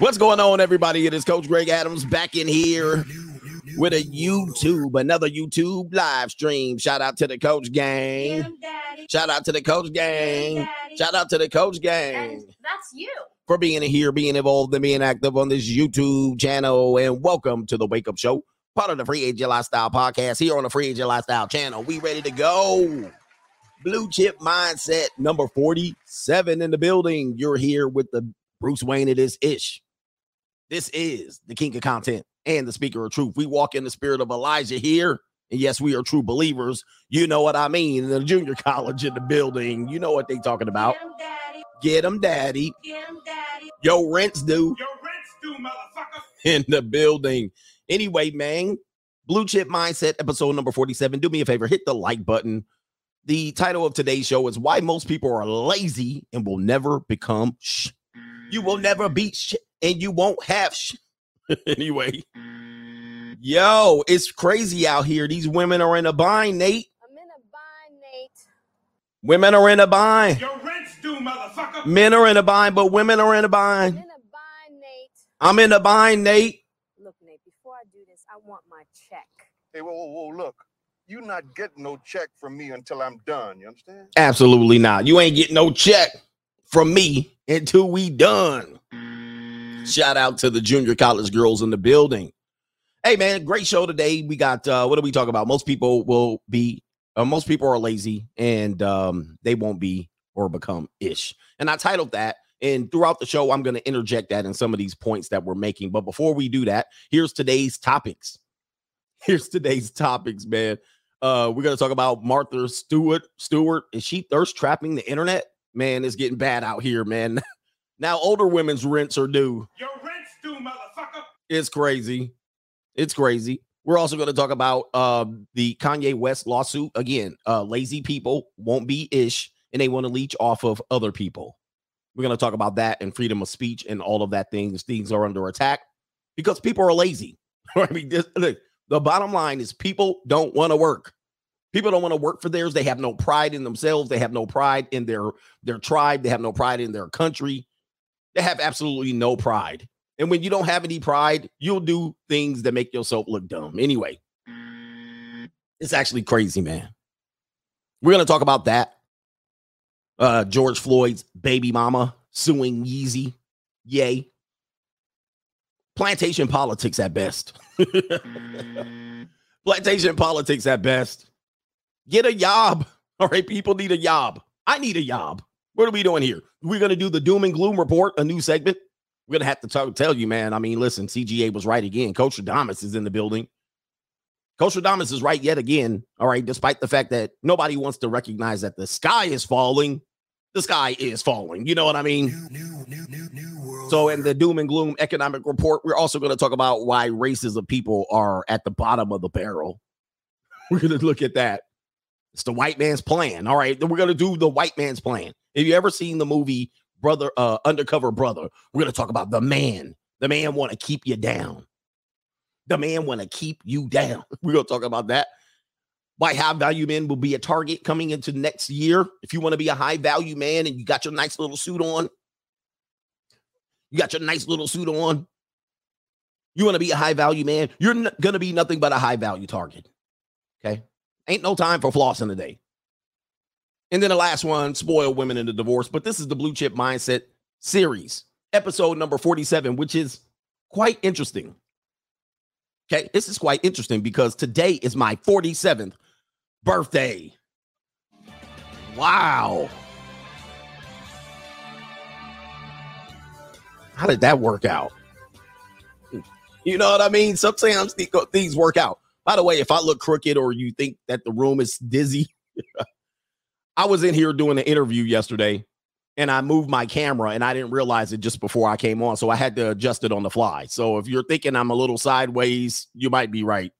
What's going on, everybody? It is Coach Greg Adams back in here with a YouTube, another YouTube live stream. Shout out to the Coach Gang. Shout out to the Coach Gang. Shout out to the Coach Gang. That's you. for being here, being involved, and being active on this YouTube channel. And welcome to the Wake Up Show, part of the Free Agent Lifestyle podcast here on the Free Agent Lifestyle channel. We ready to go. Blue Chip Mindset number 47 in the building. You're here with the Bruce Wayne. It is ish. This is the king of content and the speaker of truth. We walk in the spirit of Elijah here. And yes, we are true believers. You know what I mean. The junior college in the building. You know what they talking about. Get 'em, daddy. Get them, daddy. Get 'em, daddy. Yo, rents due Your rent's due, motherfucker. in the building. Anyway, man, Blue Chip Mindset, episode number 47. Do me a favor, hit the like button. The title of today's show is Why Most People Are Lazy and Will Never Become Sh. You will never be sh and you won't have sh. anyway, yo, it's crazy out here. These women are in a bind, Nate. I'm in a bind, Nate. Women are in a bind. Your rent's due, motherfucker. Men are in a bind, but women are in a I'm in a bind, Nate. I'm in a bind, Nate. Look, Nate, before I do this, I want my check. Hey, whoa, whoa, whoa, look. You're not getting no check from me until I'm done. You understand? Absolutely not. You ain't getting no check from me until we done. Shout out to the junior college girls in the building. Hey man, great show today. We got uh what do we talk about? Most people will be uh, most people are lazy and um they won't be or become ish. And I titled that and throughout the show I'm going to interject that in some of these points that we're making. But before we do that, here's today's topics. Here's today's topics, man. Uh, we're gonna talk about Martha Stewart. Stewart is she thirst trapping the internet? Man, it's getting bad out here, man. now older women's rents are due. Your rent's due, motherfucker. It's crazy. It's crazy. We're also going to talk about uh, the Kanye West lawsuit again. Uh, lazy people won't be ish, and they want to leech off of other people. We're going to talk about that and freedom of speech and all of that things. Things are under attack because people are lazy. I mean, this, look, the bottom line is people don't want to work. People don't want to work for theirs. They have no pride in themselves. They have no pride in their their tribe. They have no pride in their country. They have absolutely no pride. And when you don't have any pride, you'll do things that make yourself look dumb. Anyway, it's actually crazy, man. We're going to talk about that. Uh, George Floyd's baby mama suing Yeezy. Yay. Plantation politics at best. Plantation politics at best. Get a job. All right, people need a job. I need a job. What are we doing here? We're going to do the doom and gloom report, a new segment. We're gonna have to talk, tell you, man. I mean, listen, CGA was right again. Coach Adamas is in the building. Coach Adamas is right yet again. All right, despite the fact that nobody wants to recognize that the sky is falling, the sky is falling. You know what I mean? So, in the doom and gloom economic report, we're also going to talk about why races of people are at the bottom of the barrel. We're going to look at that. It's the white man's plan. All right, then we're to do the white man's plan. Have you ever seen the movie brother uh undercover brother? We're to talk about the man. The man want to keep you down. The man want to keep you down. We're to talk about that. Why high value men will be a target coming into next year. If you want to be a high value man and you got your nice little suit on. You got your nice little suit on. You want to be a high value man you're n- going to be nothing but a high value target. Okay ain't no time for flossing today and then the last one, spoil women in the divorce. But this is the Blue Chip Mindset series, episode number 47, which is quite interesting. Okay, this is quite interesting because today is my 47th birthday. Wow. How did that work out? You know what I mean? Sometimes th- things work out. By the way, if I look crooked or you think that the room is dizzy, I was in here doing an interview yesterday and I moved my camera and I didn't realize it just before I came on. So I had to adjust it on the fly. So if you're thinking I'm a little sideways, you might be right.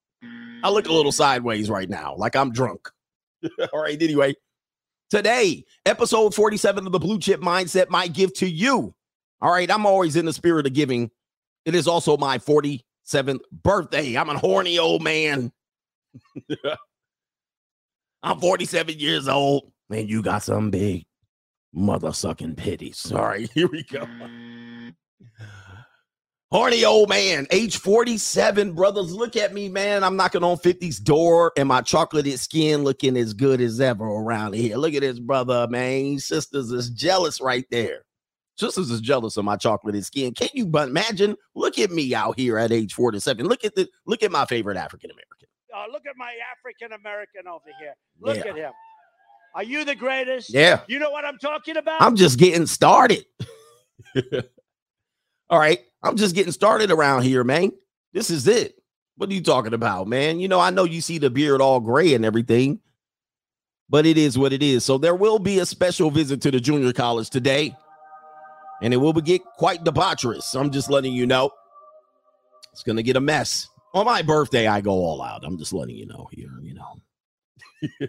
I look a little sideways right now, like I'm drunk. All right. Anyway, today, episode 47 of the Blue Chip Mindset, my gift to you. All right. I'm always in the spirit of giving. It is also my 47th birthday. I'm a horny old man. I'm 47 years old. Man, you got some big mother sucking. All right, here we go. Horny old man, age 47, brothers. Look at me, man. I'm knocking on 50's door and my chocolated skin looking as good as ever around here. Look at this, brother, man. Sisters is jealous right there. Sisters is jealous of my chocolated skin. Can you imagine? Look at me out here at age 47. Look at the look at my favorite African American. Uh, look at my African American over here. Look Yeah. at him. Are you the greatest? Yeah. You know what I'm talking about? I'm just getting started. All right. I'm just getting started around here, man. This is it. What are you talking about, man? You know, I know you see the beard all gray and everything, but it is what it is. So there will be a special visit to the junior college today, and it will get quite debaucherous. I'm just letting you know. It's gonna get a mess. On my birthday, I go all out. I'm just letting you know here, you know.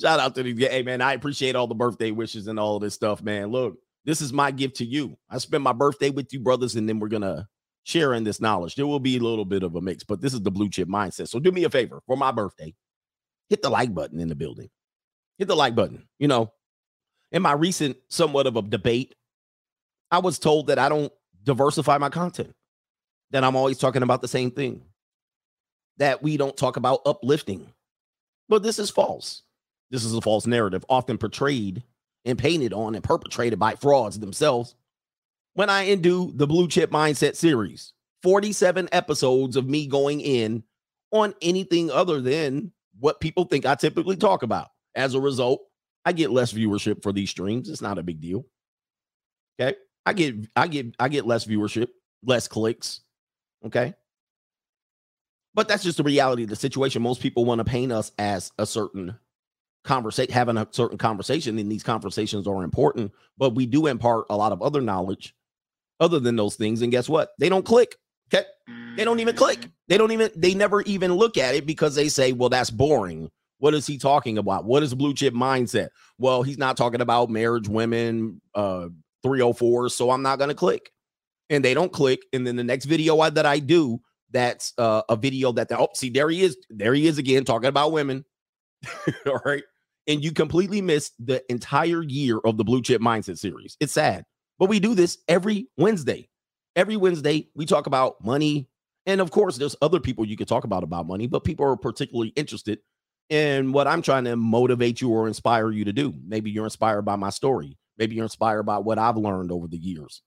Shout out to guys. Hey, man, I appreciate all the birthday wishes and all this stuff, man. Look, this is my gift to you. I spend my birthday with you, brothers, and then we're to share in this knowledge. There will be a little bit of a mix, but this is the blue chip mindset. So do me a favor for my birthday, hit the like button in the building. Hit the like button. You know, in my recent somewhat of a debate, I was told that I don't diversify my content, that I'm always talking about the same thing, that we don't talk about uplifting. But this is false. This is a false narrative, often portrayed and painted on and perpetrated by frauds themselves. When I undo the Blue Chip Mindset series, 47 episodes of me going in on anything other than what people think I typically talk about. As a result, I get less viewership for these streams. It's not a big deal. Okay. I get I get I get less viewership, less clicks. Okay. But that's just the reality of the situation. Most people want to paint us as a certain conversation, having a certain conversation, and these conversations are important, but we do impart a lot of other knowledge other than those things. And guess what? They don't click. Okay. They don't even click. They don't even, they never even look at it because they say, well, that's boring. What is he talking about? What is blue chip mindset? Well, he's not talking about marriage, women, uh, 304. So I'm not going to click. And they don't click. And then the next video I, that I do, that's uh, a video that, they, oh, see, there he is. There he is again talking about women. All right. And you completely missed the entire year of the Blue Chip Mindset series. It's sad, but we do this every Wednesday. Every Wednesday, we talk about money. And of course, there's other people you could talk about about money, but people are particularly interested in what I'm trying to motivate you or inspire you to do. Maybe you're inspired by my story. Maybe you're inspired by what I've learned over the years.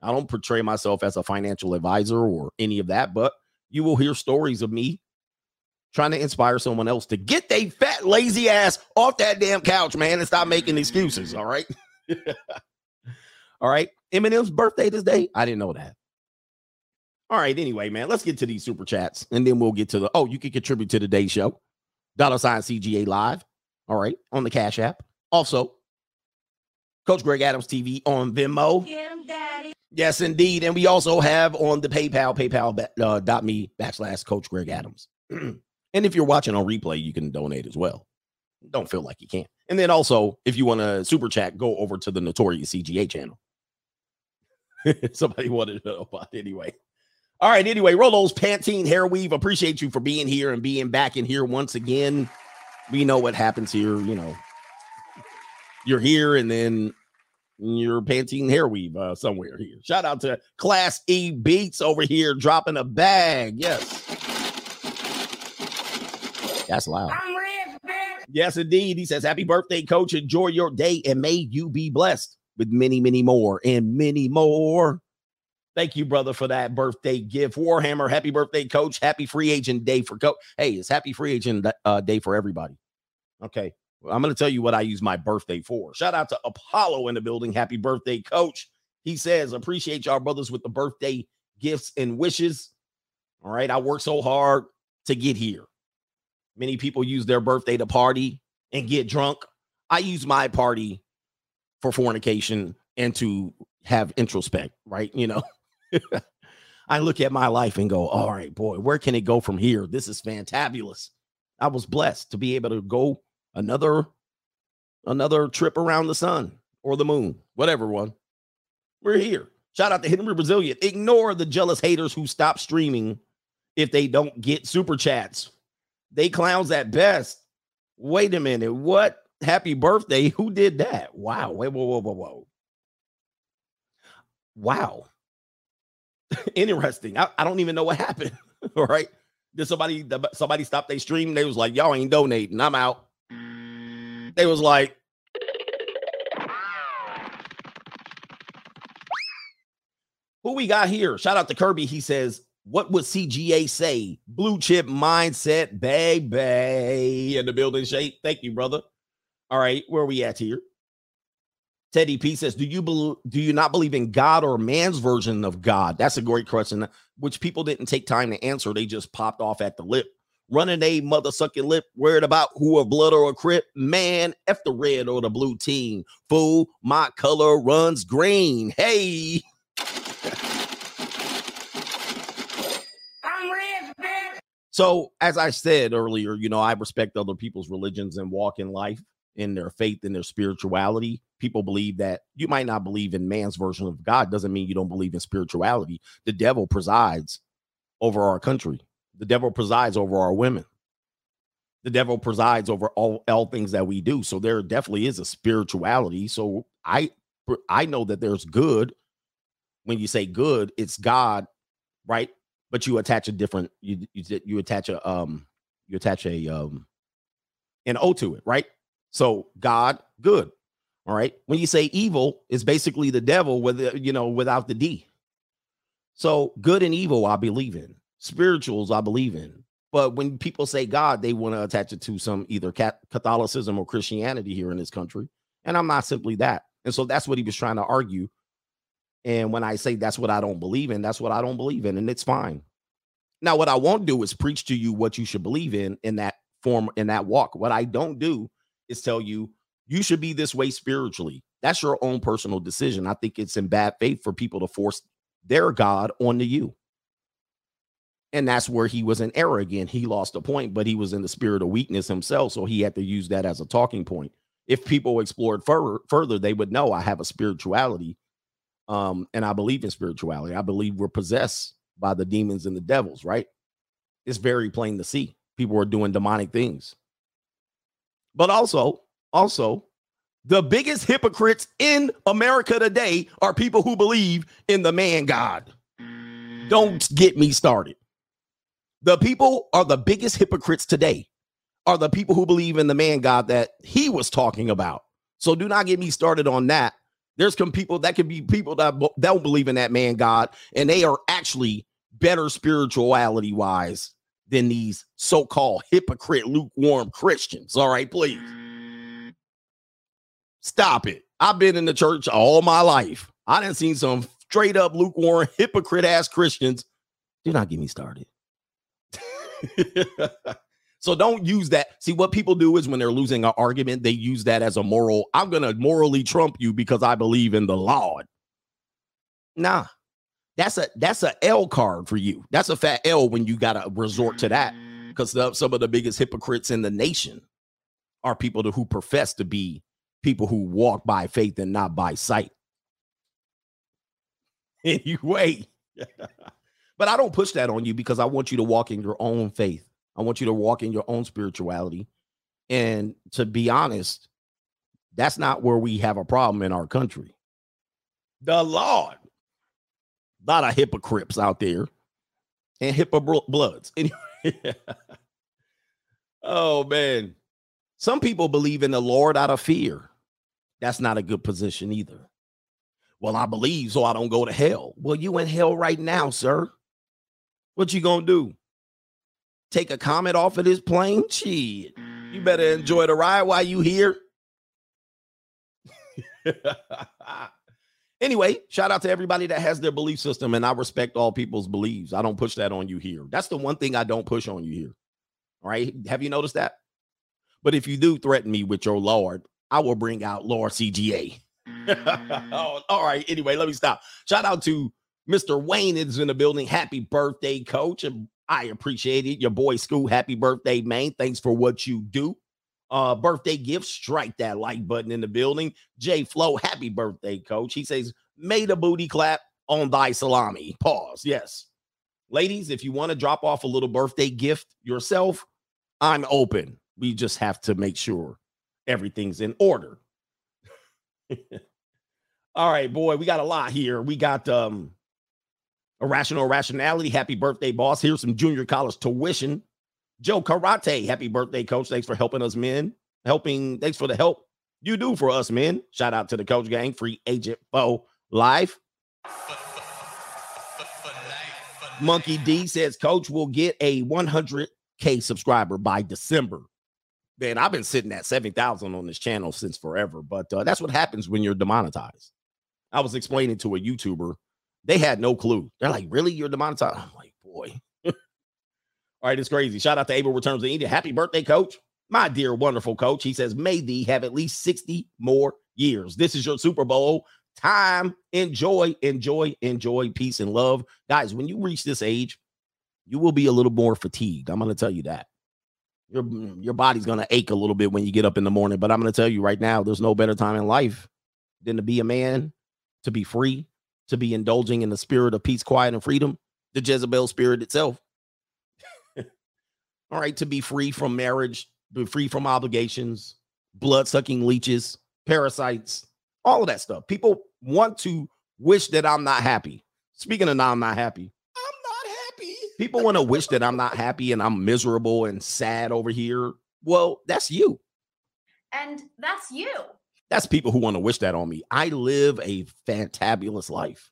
I don't portray myself as a financial advisor or any of that, but you will hear stories of me trying to inspire someone else to get they fat lazy ass off that damn couch, man, and stop making excuses. All right. all right. Eminem's birthday this day. I didn't know that. All right. Anyway, man, let's get to these super chats and then we'll get to the oh, you can contribute to today's show. Dollar sign CGA live. All right. On the Cash App. Also, Coach Greg Adams TV on Venmo. Yes, indeed. And we also have on the PayPal, paypal uh, dot me backslash Coach Greg Adams. and if you're watching on replay, you can donate as well. Don't feel like you can't. And then also, if you want to super chat, go over to the Notorious CGA channel. Somebody wanted to know about it anyway. All right. Anyway, Rolo's Pantene Hair Weave. Appreciate you for being here and being back in here once again. We know what happens here. You know, you're here and then your Pantene hair weave uh, somewhere here. Shout out to Class E Beats over here dropping a bag. Yes. That's loud. Yes, indeed. He says, Happy birthday, coach. Enjoy your day and may you be blessed with many, many more and many more. Thank you, brother, for that birthday gift. Warhammer, happy birthday, coach. Happy free agent day for coach. Hey, it's happy free agent uh, day for everybody. Okay. I'm going to tell you what I use my birthday for. Shout out to Apollo in the building. Happy birthday, coach. He says, appreciate y'all brothers with the birthday gifts and wishes. All right. I worked so hard to get here. Many people use their birthday to party and get drunk. I use my party for fornication and to have introspect, right? You know, I look at my life and go, all right, boy, where can it go from here? This is fantabulous. I was blessed to be able to go another another trip around the sun or the moon, whatever one. We're here. Shout out to Henry Brazilian. Ignore the jealous haters who stop streaming if they don't get super chats. They clowns at best. Wait a minute. What? Happy birthday. Who did that? Wow. Wait, whoa, whoa, whoa, whoa. Wow. Interesting. I, I don't even know what happened. All right. Did somebody somebody stop their stream? They was like, y'all ain't donating. I'm out. They was like, who we got here? Shout out to Kirby. He says, what would CGA say? Blue chip mindset, baby. In the building shape. Thank you, brother. All right, where are we at here? Teddy P says, "Do you believe? Do you not believe in God or man's version of God?" That's a great question, which people didn't take time to answer. They just popped off at the lip, running a mother sucking lip, worried about who a blood or a crip. Man, f the red or the blue team. Fool, my color runs green. Hey. So, as I said earlier, you know, I respect other people's religions and walk in life in their faith and their spirituality. People believe that you might not believe in man's version of God, doesn't mean you don't believe in spirituality. The devil presides over our country, the devil presides over our women, the devil presides over all, all things that we do. So, there definitely is a spirituality. So, I I know that there's good. When you say good, it's God, right? But you attach a different you you, you attach a um you attach a um an O to it, right? So God, good. All right. When you say evil, is basically the devil with you know without the D. So good and evil, I believe in. Spirituals, I believe in. But when people say God, they want to attach it to some either Catholicism or Christianity here in this country. And I'm not simply that. And so that's what he was trying to argue. And when I say that's what I don't believe in, that's what I don't believe in. And it's fine. Now, what I won't do is preach to you what you should believe in in that form, in that walk. What I don't do is tell you you should be this way spiritually. That's your own personal decision. I think it's in bad faith for people to force their God onto you. And that's where he was in error again. He lost a point, but he was in the spirit of weakness himself. So he had to use that as a talking point. If people explored further, further, they would know I have a spirituality. Um, and I believe in spirituality. I believe we're possessed by the demons and the devils, right? It's very plain to see. People are doing demonic things. But also, also, the biggest hypocrites in America today are people who believe in the man God. Don't get me started. The people are the biggest hypocrites today are the people who believe in the man God that he was talking about. So do not get me started on that. There's some people that could be people that don't believe in that man God, and they are actually better spirituality wise than these so-called hypocrite lukewarm Christians. All right, please. Stop it. I've been in the church all my life. I didn't see some straight up lukewarm hypocrite ass Christians. Do not get me started. so don't use that. See, what people do is when they're losing an argument, they use that as a moral. I'm going to morally trump you because I believe in the Lord. Nah, that's a that's a L card for you. That's a fat L when you got to resort to that mm. because some of the biggest hypocrites in the nation are people who profess to be people who walk by faith and not by sight. Anyway, but I don't push that on you because I want you to walk in your own faith. I want you to walk in your own spirituality. And to be honest, that's not where we have a problem in our country. The Lord a lot of hypocrites out there and hippo bloods. Anyway. oh man. Some people believe in the Lord out of fear. That's not a good position either. Well, I believe so I don't go to hell. Well, you in hell right now, sir. What you gonna do? Take a comment off of this plane? Shit. You better enjoy the ride while you here. Anyway, shout out to everybody that has their belief system, and I respect all people's beliefs. I don't push that on you here. That's the one thing I don't push on you here. All right. Have you noticed that? But if you do threaten me with your Lord, I will bring out Lord CGA. oh, all right. Anyway, let me stop. Shout out to Mr. Wayne is in the building. Happy birthday, coach. And I appreciate it. Your boy School. Happy birthday, man. Thanks for what you do uh, birthday gift, strike that like button in the building. Jay Flow, happy birthday, coach. He says, made a booty clap on thy salami. Pause. Yes. Ladies, if you want to drop off a little birthday gift yourself, I'm open. We just have to make sure everything's in order. All right, boy, we got a lot here. We got um Irrational Rationality, happy birthday, boss. Here's some junior college tuition. Joe Karate, happy birthday, coach. Thanks for helping us, men. Helping, thanks for the help you do for us, men. Shout out to the coach gang, free agent foe live. Monkey D says, Coach will get a 100K subscriber by December. Man, I've been sitting at 7,000 on this channel since forever, but uh, that's what happens when you're demonetized. I was explaining to a YouTuber, they had no clue. They're like, Really? You're demonetized? I'm like, Boy. All right, it's crazy. Shout out to Abel Returns to India. Happy birthday, coach. My dear, wonderful coach. He says, May thee have at least 60 more years. This is your Super Bowl time. Enjoy, enjoy, enjoy, peace and love. Guys, when you reach this age, you will be a little more fatigued. I'm going to tell you that. Your, your body's going to ache a little bit when you get up in the morning. But I'm going to tell you right now, there's no better time in life than to be a man, to be free, to be indulging in the spirit of peace, quiet, and freedom, the Jezebel spirit itself. All right, to be free from marriage, be free from obligations, blood sucking leeches, parasites, all of that stuff. People want to wish that I'm not happy. Speaking of now, I'm not happy. I'm not happy. People want to wish that I'm not happy and I'm miserable and sad over here. Well, that's you. And that's you. That's people who want to wish that on me. I live a fantabulous life.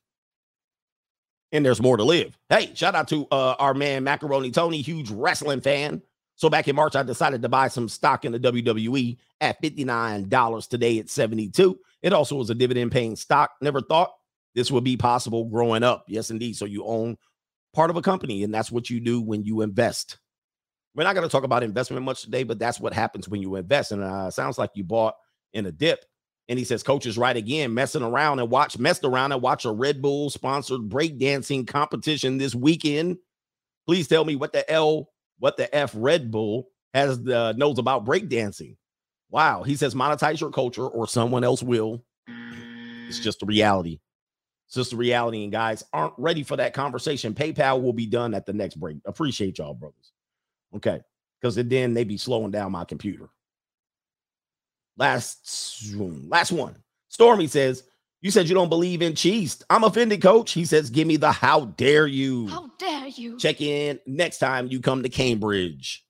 And there's more to live. Hey, shout out to uh, our man Macaroni Tony, huge wrestling fan. So back in March, I decided to buy some stock in the WWE at $59. Today it's 72. It also was a dividend paying stock. Never thought this would be possible growing up. Yes, indeed. So you own part of a company, and that's what you do when you invest. We're not going to talk about investment much today, but that's what happens when you invest. And uh, sounds like you bought in a dip. And he says, Coach is right again, messing around and watch, messed around and watch a Red Bull sponsored breakdancing competition this weekend. Please tell me what the L, what the F Red Bull has the knows about breakdancing. Wow. He says, monetize your culture or someone else will. It's just a reality. It's just a reality. And guys aren't ready for that conversation. PayPal will be done at the next break. Appreciate y'all, brothers. Okay. Because then they be slowing down my computer. Last, last one. Stormy says, You said you don't believe in cheese. I'm offended, coach. He says, Give me the how dare you. How dare you? Check in next time you come to Cambridge.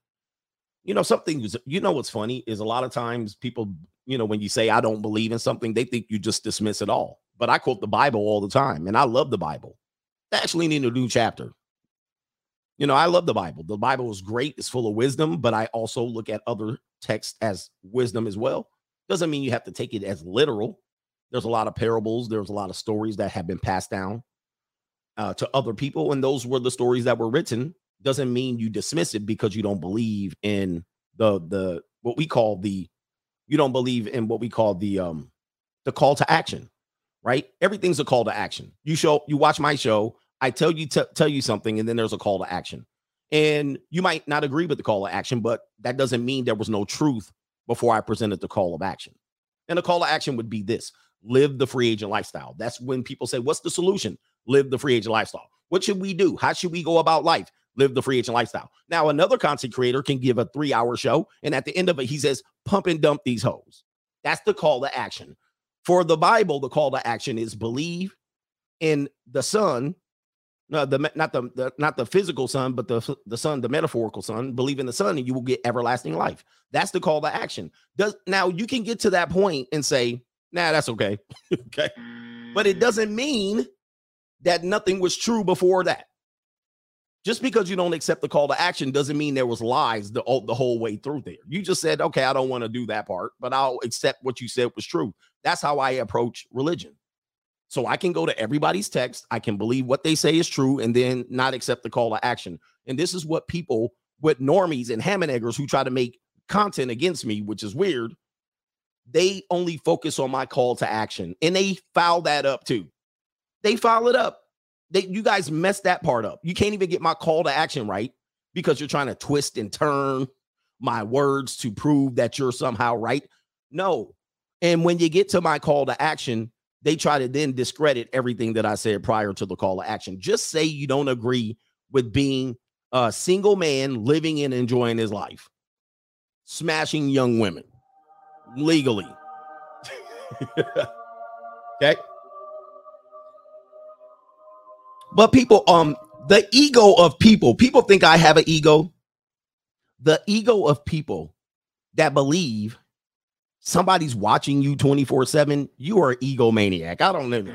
You know, something, you know, what's funny is a lot of times people, you know, when you say I don't believe in something, they think you just dismiss it all. But I quote the Bible all the time and I love the Bible. They actually need a new chapter. You know, I love the Bible. The Bible is great, it's full of wisdom, but I also look at other texts as wisdom as well. Doesn't mean you have to take it as literal. There's a lot of parables, there's a lot of stories that have been passed down uh, to other people, and those were the stories that were written. Doesn't mean you dismiss it because you don't believe in the the what we call the you don't believe in what we call the um the call to action, right? Everything's a call to action. You show you watch my show, I tell you t- tell you something, and then there's a call to action. And you might not agree with the call to action, but that doesn't mean there was no truth before I presented the call of action. And the call of action would be this live the free agent lifestyle. That's when people say, What's the solution? Live the free agent lifestyle. What should we do? How should we go about life? Live the free agent lifestyle. Now, another content creator can give a three hour show, and at the end of it, he says, Pump and dump these hoes. That's the call to action. For the Bible, the call to action is believe in the Son no, the not the, the not the physical son, but the the son, the metaphorical son. Believe in the son, and you will get everlasting life. That's the call to action. Does now you can get to that point and say, "Nah, that's okay," okay, but it doesn't mean that nothing was true before that. Just because you don't accept the call to action doesn't mean there was lies the the whole way through there. You just said, "Okay, I don't want to do that part, but I'll accept what you said was true." That's how I approach religion. So I can go to everybody's text, I can believe what they say is true, and then not accept the call to action. And this is what people with normies and ham and eggers who try to make content against me, which is weird, they only focus on my call to action and they foul that up too. They foul it up. They you guys messed that part up. You can't even get my call to action right because you're trying to twist and turn my words to prove that you're somehow right. No. And when you get to my call to action, they try to then discredit everything that I said prior to the call to action. Just say you don't agree with being a single man living and enjoying his life, smashing young women legally. okay. But people, um, the ego of people, people think I have an ego. The ego of people that believe somebody's watching you 24 7, you are an egomaniac. I don't know.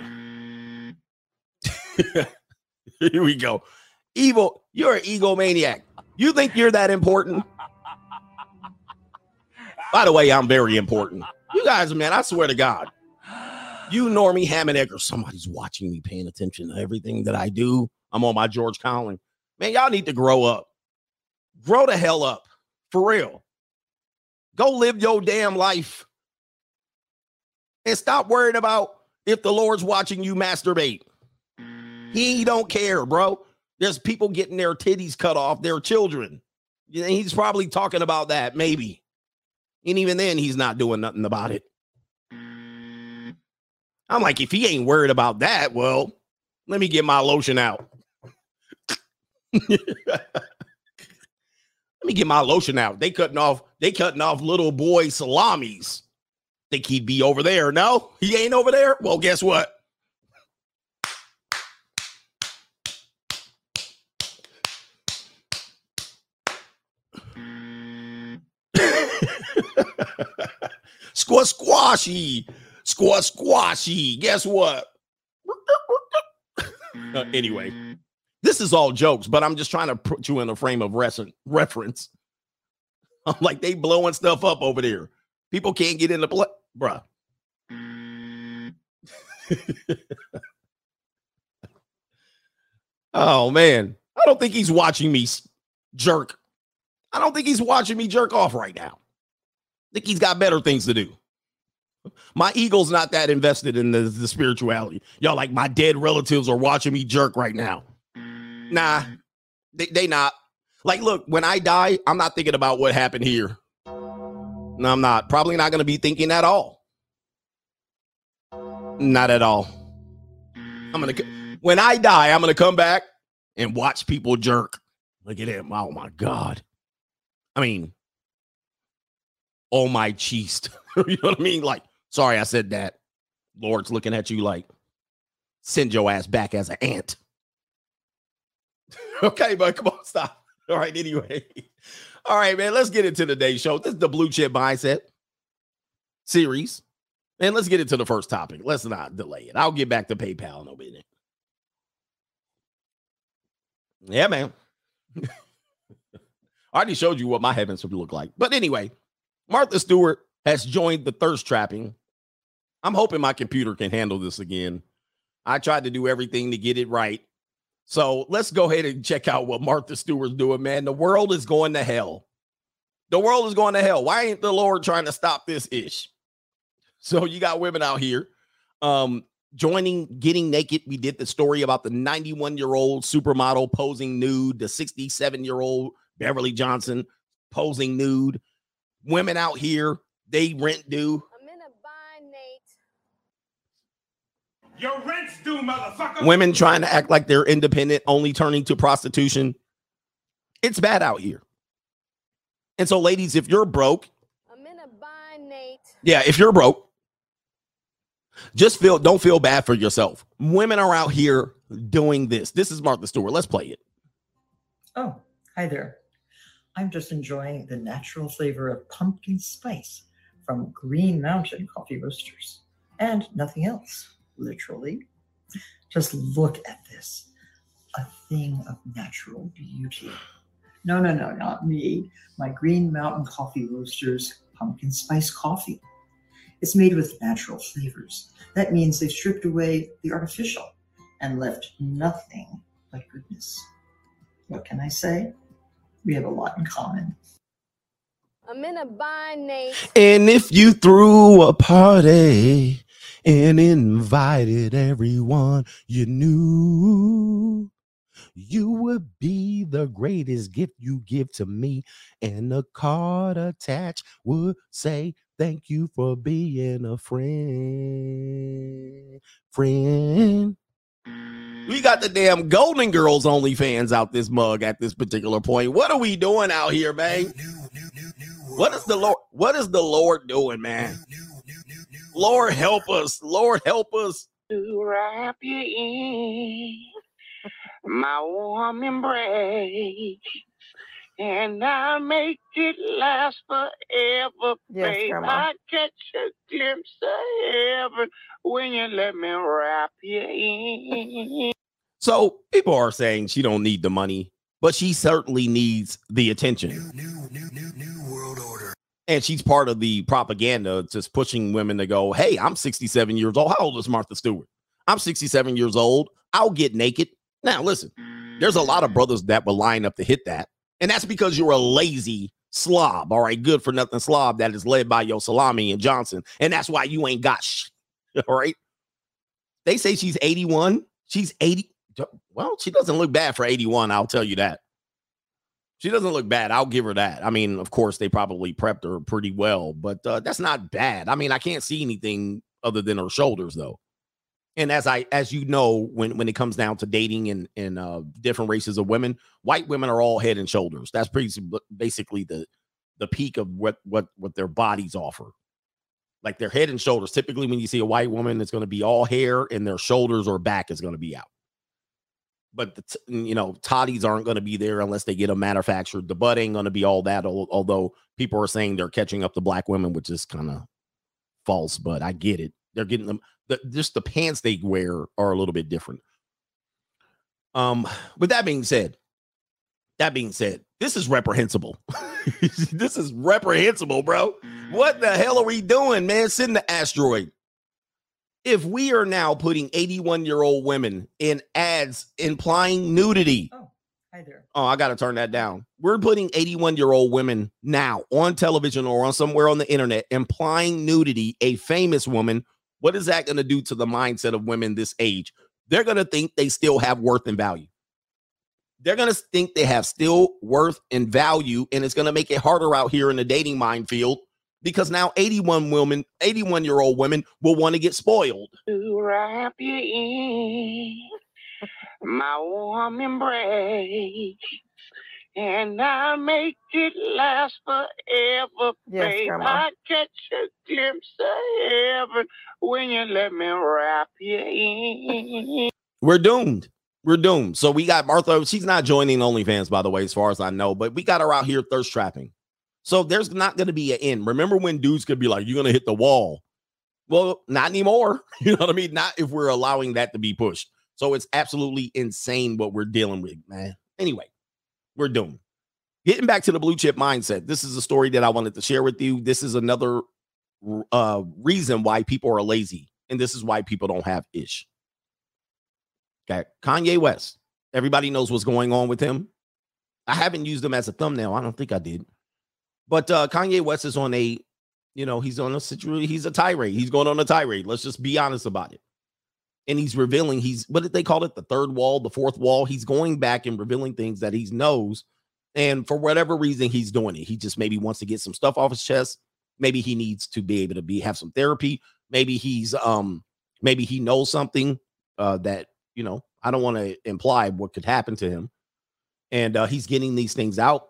Here we go. Evil, you're an egomaniac. You think you're that important? By the way, I'm very important. You guys, man, I swear to God, you Normie Hammond somebody's watching me, paying attention to everything that I do. I'm on my George Carlin. Man, y'all need to grow up. Grow the hell up. For real. Go live your damn life. And stop worrying about if the Lord's watching you masturbate. He don't care, bro. There's people getting their titties cut off, their children. He's probably talking about that, maybe. And even then, he's not doing nothing about it. I'm like, if he ain't worried about that, well, let me get my lotion out. let me get my lotion out. They cutting off, they cutting off little boy salamis. Think he'd be over there. No, he ain't over there. Well, guess what? Squash squashy. Squash squashy. Guess what? Uh, anyway, this is all jokes, but I'm just trying to put you in a frame of res- reference. I'm like, they blowing stuff up over there. People can't get in the play, bruh. oh man, I don't think he's watching me jerk. I don't think he's watching me jerk off right now. I think he's got better things to do. My ego's not that invested in the, the spirituality. Y'all like my dead relatives are watching me jerk right now. Nah, mm. they, they not. Like, look, when I die, I'm not thinking about what happened here. No, I'm not. Probably not going to be thinking at all. Not at all. I'm going to, when I die, I'm going to come back and watch people jerk. Look at him. Oh my God. I mean, oh my cheese. you know what I mean? Like, sorry I said that. Lord's looking at you like, send your ass back as an ant. okay, but come on, stop. All right, anyway. All right, man, let's get into today's show. This is the Blue Chip Mindset series. And let's get into the first topic. Let's not delay it. I'll get back to PayPal in a minute. Yeah, man. I already showed you what my heavens would look like. But anyway, Martha Stewart has joined the thirst trapping. I'm hoping my computer can handle this again. I tried to do everything to get it right. So let's go ahead and check out what Martha Stewart's doing, man. The world is going to hell. The world is going to hell. Why ain't the Lord trying to stop this ish? So you got women out here um joining getting naked. We did the story about the 91 year old supermodel posing nude, the 67 year old Beverly Johnson posing nude. Women out here, they rent due. I'm in a bind, Nate. Your rent's due, motherfucker. Women trying to act like they're independent, only turning to prostitution. It's bad out here. And so, ladies, if you're broke, I'm in a bind, Nate. yeah, if you're broke, just feel don't feel bad for yourself. Women are out here doing this. This is Martha Stewart. Let's play it. Oh, hi there. I'm just enjoying the natural flavor of pumpkin spice from Green Mountain Coffee Roasters and nothing else, literally. Just look at this a thing of natural beauty. No, no, no, not me. My Green Mountain Coffee Roasters pumpkin spice coffee. It's made with natural flavors. That means they've stripped away the artificial and left nothing but goodness. What can I say? We have a lot in common. I'm in a bind, Nate. And if you threw a party and invited everyone you knew, you would be the greatest gift you give to me. And the card attached would say, Thank you for being a friend. Friend. We got the damn Golden Girls OnlyFans out this mug at this particular point. What are we doing out here, man? What is the Lord? What is the Lord doing, man? Lord help us. Lord help us. to wrap you in. my warm embrace. And I make it last forever, Yes, babe. Grandma. I catch a glimpse of heaven when you let me wrap you in. So people are saying she don't need the money, but she certainly needs the attention. And she's part of the propaganda, just pushing women to go, Hey, I'm 67 years old. How old is Martha Stewart? I'm 67 years old. I'll get naked. Now, listen, there's a lot of brothers that will line up to hit that. And that's because you're a lazy slob, all right, good for nothing slob that is led by your Salami and Johnson. And that's why you ain't got shit, all right? They say she's 81. She's 80. Well, she doesn't look bad for 81, I'll tell you that. She doesn't look bad. I'll give her that. I mean, of course, they probably prepped her pretty well, but uh, that's not bad. I mean, I can't see anything other than her shoulders, though. And as I, as you know, when when it comes down to dating and and uh, different races of women, white women are all head and shoulders. That's pretty basically the the peak of what what what their bodies offer. Like their head and shoulders. Typically, when you see a white woman, it's going to be all hair, and their shoulders or back is going to be out but the you know toddies aren't going to be there unless they get them manufactured. The butt ain't going to be all that. al- Although people are saying they're catching up to black women, which is kind of false, but I get it. They're getting them. The, just the pants they wear are a little bit different. Um, with that being said, that being said, this is reprehensible. this is reprehensible, bro. What the hell are we doing, man? Send the asteroid if we are now putting 81 year old women in ads implying nudity. Oh, hi there. Oh, I got to turn that down. We're putting 81 year old women now on television or on somewhere on the internet implying nudity, a famous woman. What is that going to do to the mindset of women this age? They're going to think they still have worth and value. They're going to think they have still worth and value, and it's going to make it harder out here in the dating minefield because now 81 women, 81 year old women will want to get spoiled. to wrap you in my warm embrace. And I make it last forever, Yes, babe. Grandma. I catch a glimpse of heaven when you let me wrap you in. We're doomed. We're doomed. So we got Martha. She's not joining OnlyFans, by the way, as far as I know, but we got her out here thirst trapping. So there's not going to be an end. Remember when dudes could be like, you're going to hit the wall? Well, not anymore. You know what I mean? Not if we're allowing that to be pushed. So it's absolutely insane what we're dealing with, man. Anyway, we're doomed. Getting back to the blue chip mindset, this is a story that I wanted to share with you. This is another uh, reason why people are lazy, and this is why people don't have ish. Okay. Kanye West. Everybody knows what's going on with him. I haven't used him as a thumbnail. I don't think I did. But uh Kanye West is on a, you know, he's on a situation, he's a tirade. He's going on a tirade. Let's just be honest about it. And he's revealing he's what did they call it? The third wall, the fourth wall. He's going back and revealing things that he knows. And for whatever reason, he's doing it. He just maybe wants to get some stuff off his chest. Maybe he needs to be able to be have some therapy. Maybe he's um maybe he knows something uh that you know i don't want to imply what could happen to him and uh he's getting these things out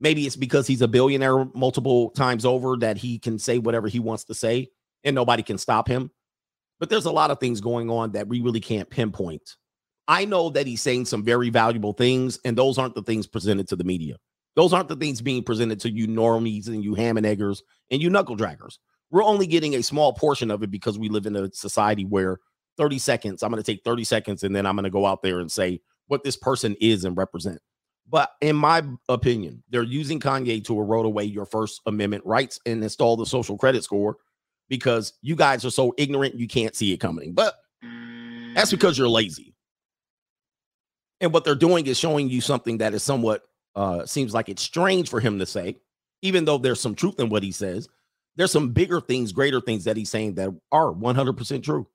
maybe it's because he's a billionaire multiple times over that he can say whatever he wants to say and nobody can stop him but there's a lot of things going on that we really can't pinpoint i know that he's saying some very valuable things and those aren't the things presented to the media those aren't the things being presented to you normies and you ham and eggers and you knuckle draggers we're only getting a small portion of it because we live in a society where 30 seconds. I'm going to take 30 seconds and then I'm going to go out there and say what this person is and represent. But in my opinion, they're using Kanye to erode away your First Amendment rights and install the social credit score because you guys are so ignorant you can't see it coming. But that's because you're lazy. And what they're doing is showing you something that is somewhat uh seems like it's strange for him to say, even though there's some truth in what he says. There's some bigger things, greater things that he's saying that are 100% true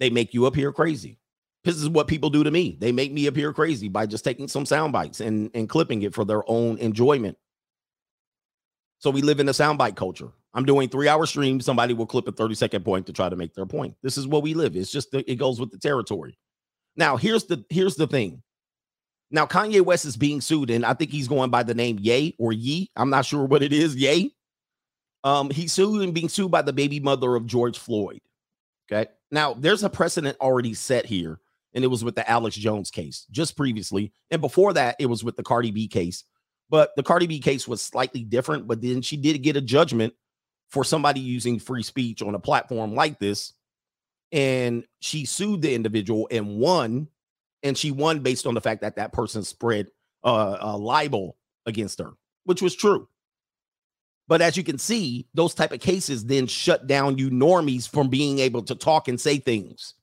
they make you appear crazy. This is what people do to me. They make me appear crazy by just taking some sound bites and, and clipping it for their own enjoyment. So we live in a soundbite culture. I'm doing three hour streams. Somebody will clip a 30 second point to try to make their point. This is what we live. It's just the, it goes with the territory. Now here's the here's the thing. Now Kanye West is being sued, and I think he's going by the name Ye or Ye. I'm not sure what it is. Ye. Um, he's sued and being sued by the baby mother of George Floyd. Okay. Now there's a precedent already set here and it was with the Alex Jones case just previously. And before that, it was with the Cardi B case. But the Cardi B case was slightly different, but then she did get a judgment for somebody using free speech on a platform like this. And she sued the individual and won. And she won based on the fact that that person spread uh, a libel against her, which was true. But as you can see, those type of cases then shut down you normies from being able to talk and say things.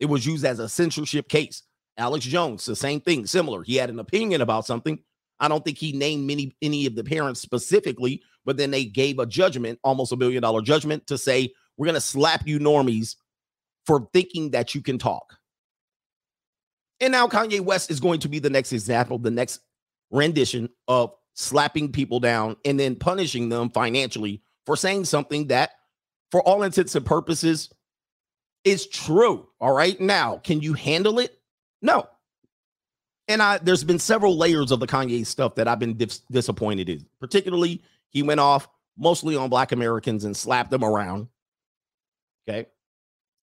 It was used as a censorship case. Alex Jones, the same thing, similar. He had an opinion about something. I don't think he named many any of the parents specifically, but then they gave a judgment, almost a billion dollar judgment, to say we're gonna slap you normies for thinking that you can talk. And now Kanye West is going to be the next example, the next rendition of slapping people down and then punishing them financially for saying something that, for all intents and purposes, is true. All right. Now, can you handle it? No. And I there's been several layers of the Kanye stuff that I've been dis- disappointed in. Particularly, he went off mostly on black Americans and slapped them around. Okay.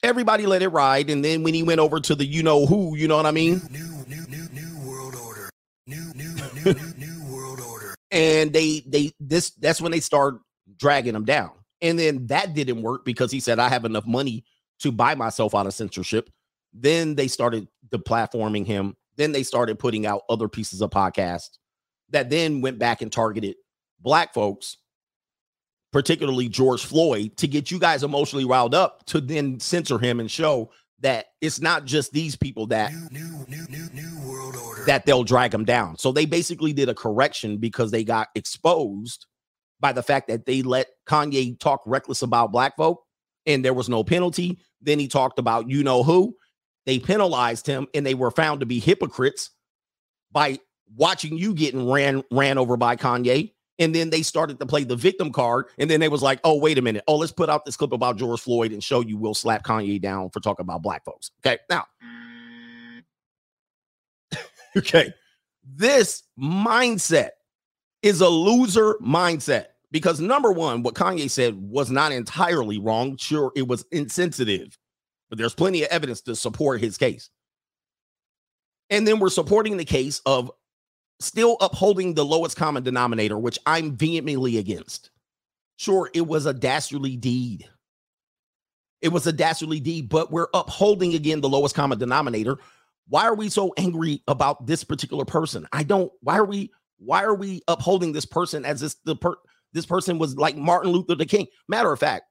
Everybody let it ride. And then when he went over to the you know who, you know what I mean? New, new, new, new world order. New, new, new, new, new world order. and they they this that's when they start dragging him down and then that didn't work because he said i have enough money to buy myself out of censorship then they started deplatforming him then they started putting out other pieces of podcast that then went back and targeted black folks particularly george floyd to get you guys emotionally riled up to then censor him and show that it's not just these people that New, new, new, new, new world order. that they'll drag them down. So they basically did a correction because they got exposed by the fact that they let Kanye talk reckless about black folk and there was no penalty. Then he talked about you know who. They penalized him and they were found to be hypocrites by watching you getting ran ran over by Kanye. And then they started to play the victim card. And then they was like, oh, wait a minute. Oh, let's put out this clip about George Floyd and show you we'll slap Kanye down for talking about black folks. Okay. Now, okay. This mindset is a loser mindset because number one, what Kanye said was not entirely wrong. Sure, it was insensitive, but there's plenty of evidence to support his case. And then we're supporting the case of still upholding the lowest common denominator, which I'm vehemently against. Sure, it was a dastardly deed. It was a dastardly deed, but we're upholding again the lowest common denominator. Why are we so angry about this particular person? I don't. Why are we? Why are we upholding this person as this the per, this person was like Martin Luther the King? Matter of fact,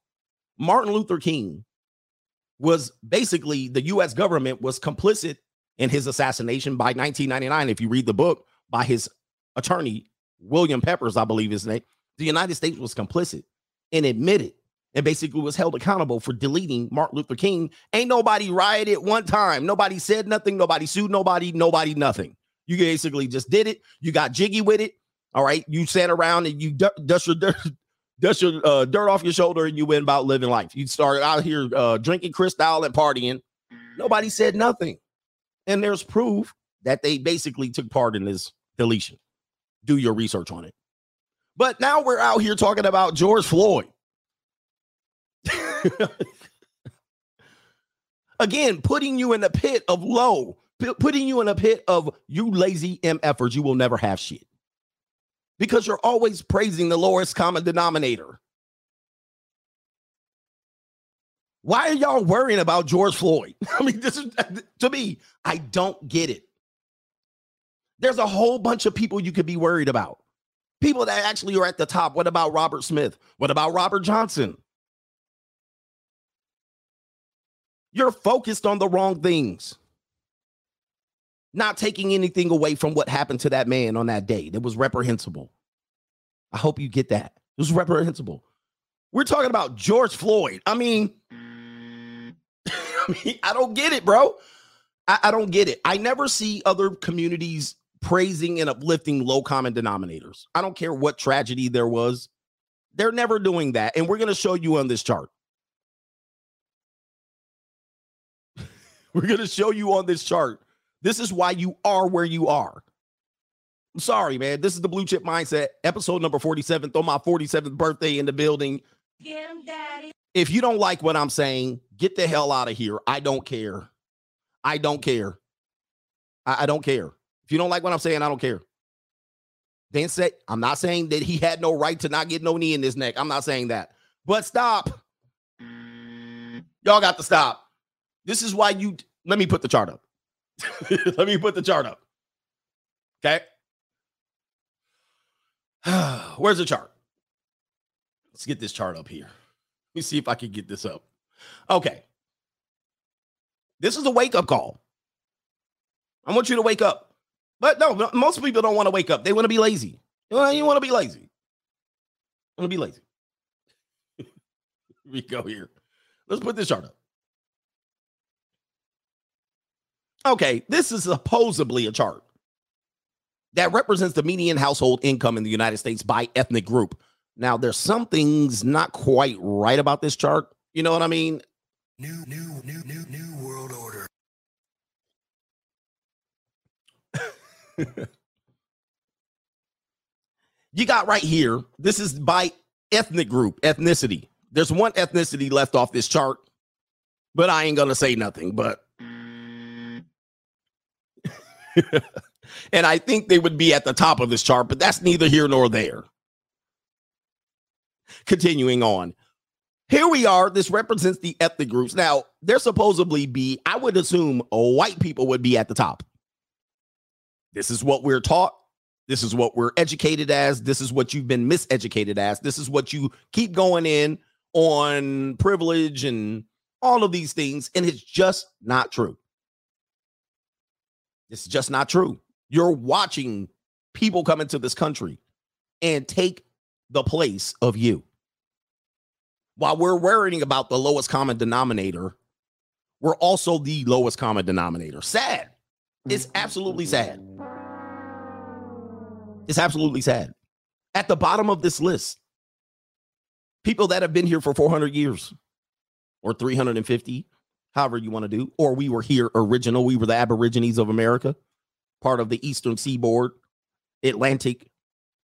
Martin Luther King was basically the U.S. government was complicit in his assassination by 1999. If you read the book by his attorney William Peppers, I believe his name, the United States was complicit and admitted and basically was held accountable for deleting Martin Luther King. Ain't nobody rioted one time. Nobody said nothing. Nobody sued nobody. Nobody nothing. You basically just did it. You got jiggy with it. All right. You sat around and you dust your dirt, dust your uh, dirt off your shoulder and you went about living life. You started out here uh, drinking Cristal and partying. Nobody said nothing. And there's proof that they basically took part in this deletion. Do your research on it. But now we're out here talking about George Floyd. Again, putting you in a pit of low, pu- putting you in a pit of you lazy MFers, you will never have shit. Because you're always praising the lowest common denominator. Why are y'all worrying about George Floyd? I mean, this is to me, I don't get it. There's a whole bunch of people you could be worried about. People that actually are at the top. What about Robert Smith? What about Robert Johnson? You're focused on the wrong things. Not taking anything away from what happened to that man on that day. That was reprehensible. I hope you get that. It was reprehensible. We're talking about George Floyd. I mean, I mean, I don't get it, bro. I, I don't get it. I never see other communities praising and uplifting low common denominators. I don't care what tragedy there was. They're never doing that. And we're going to show you on this chart. we're going to show you on this chart. This is why you are where you are. I'm sorry, man. This is the Blue Chip Mindset, episode number 47. on my 47th birthday in the building. Get him, daddy. If you don't like what I'm saying, get the hell out of here. I don't care. I don't care. I, I don't care. If you don't like what I'm saying, I don't care. Then say I'm not saying that he had no right to not get no knee in his neck. I'm not saying that. But stop. Y'all got to stop. This is why you let me put the chart up. let me put the chart up. Okay. Where's the chart? Let's get this chart up here. Let me see if I can get this up. Okay. This is a wake up call. I want you to wake up. But no, most people don't want to wake up. They want to be lazy. You want, you to be lazy. Want to be lazy. We go here. Let's put this chart up. Okay, this is supposedly a chart that represents the median household income in the United States by ethnic group. Now, there's some things not quite right about this chart. You know what I mean? New, new, new, new, new world order. you got right here. This is by ethnic group, ethnicity. There's one ethnicity left off this chart, but I ain't gonna say nothing. But and I think they would be at the top of this chart, but that's neither here nor there. Continuing on. Here we are. This represents the ethnic groups. Now, there supposedly be, I would assume, white people would be at the top. This is what we're taught. This is what we're educated as. This is what you've been miseducated as. This is what you keep going in on privilege and all of these things. And it's just not true. It's just not true. You're watching people come into this country and take the place of you. While we're worrying about the lowest common denominator, we're also the lowest common denominator. Sad. It's absolutely sad. It's absolutely sad. At the bottom of this list, people that have been here for 400 years or 350, however you want to do, or we were here original, we were the Aborigines of America, part of the Eastern Seaboard, Atlantic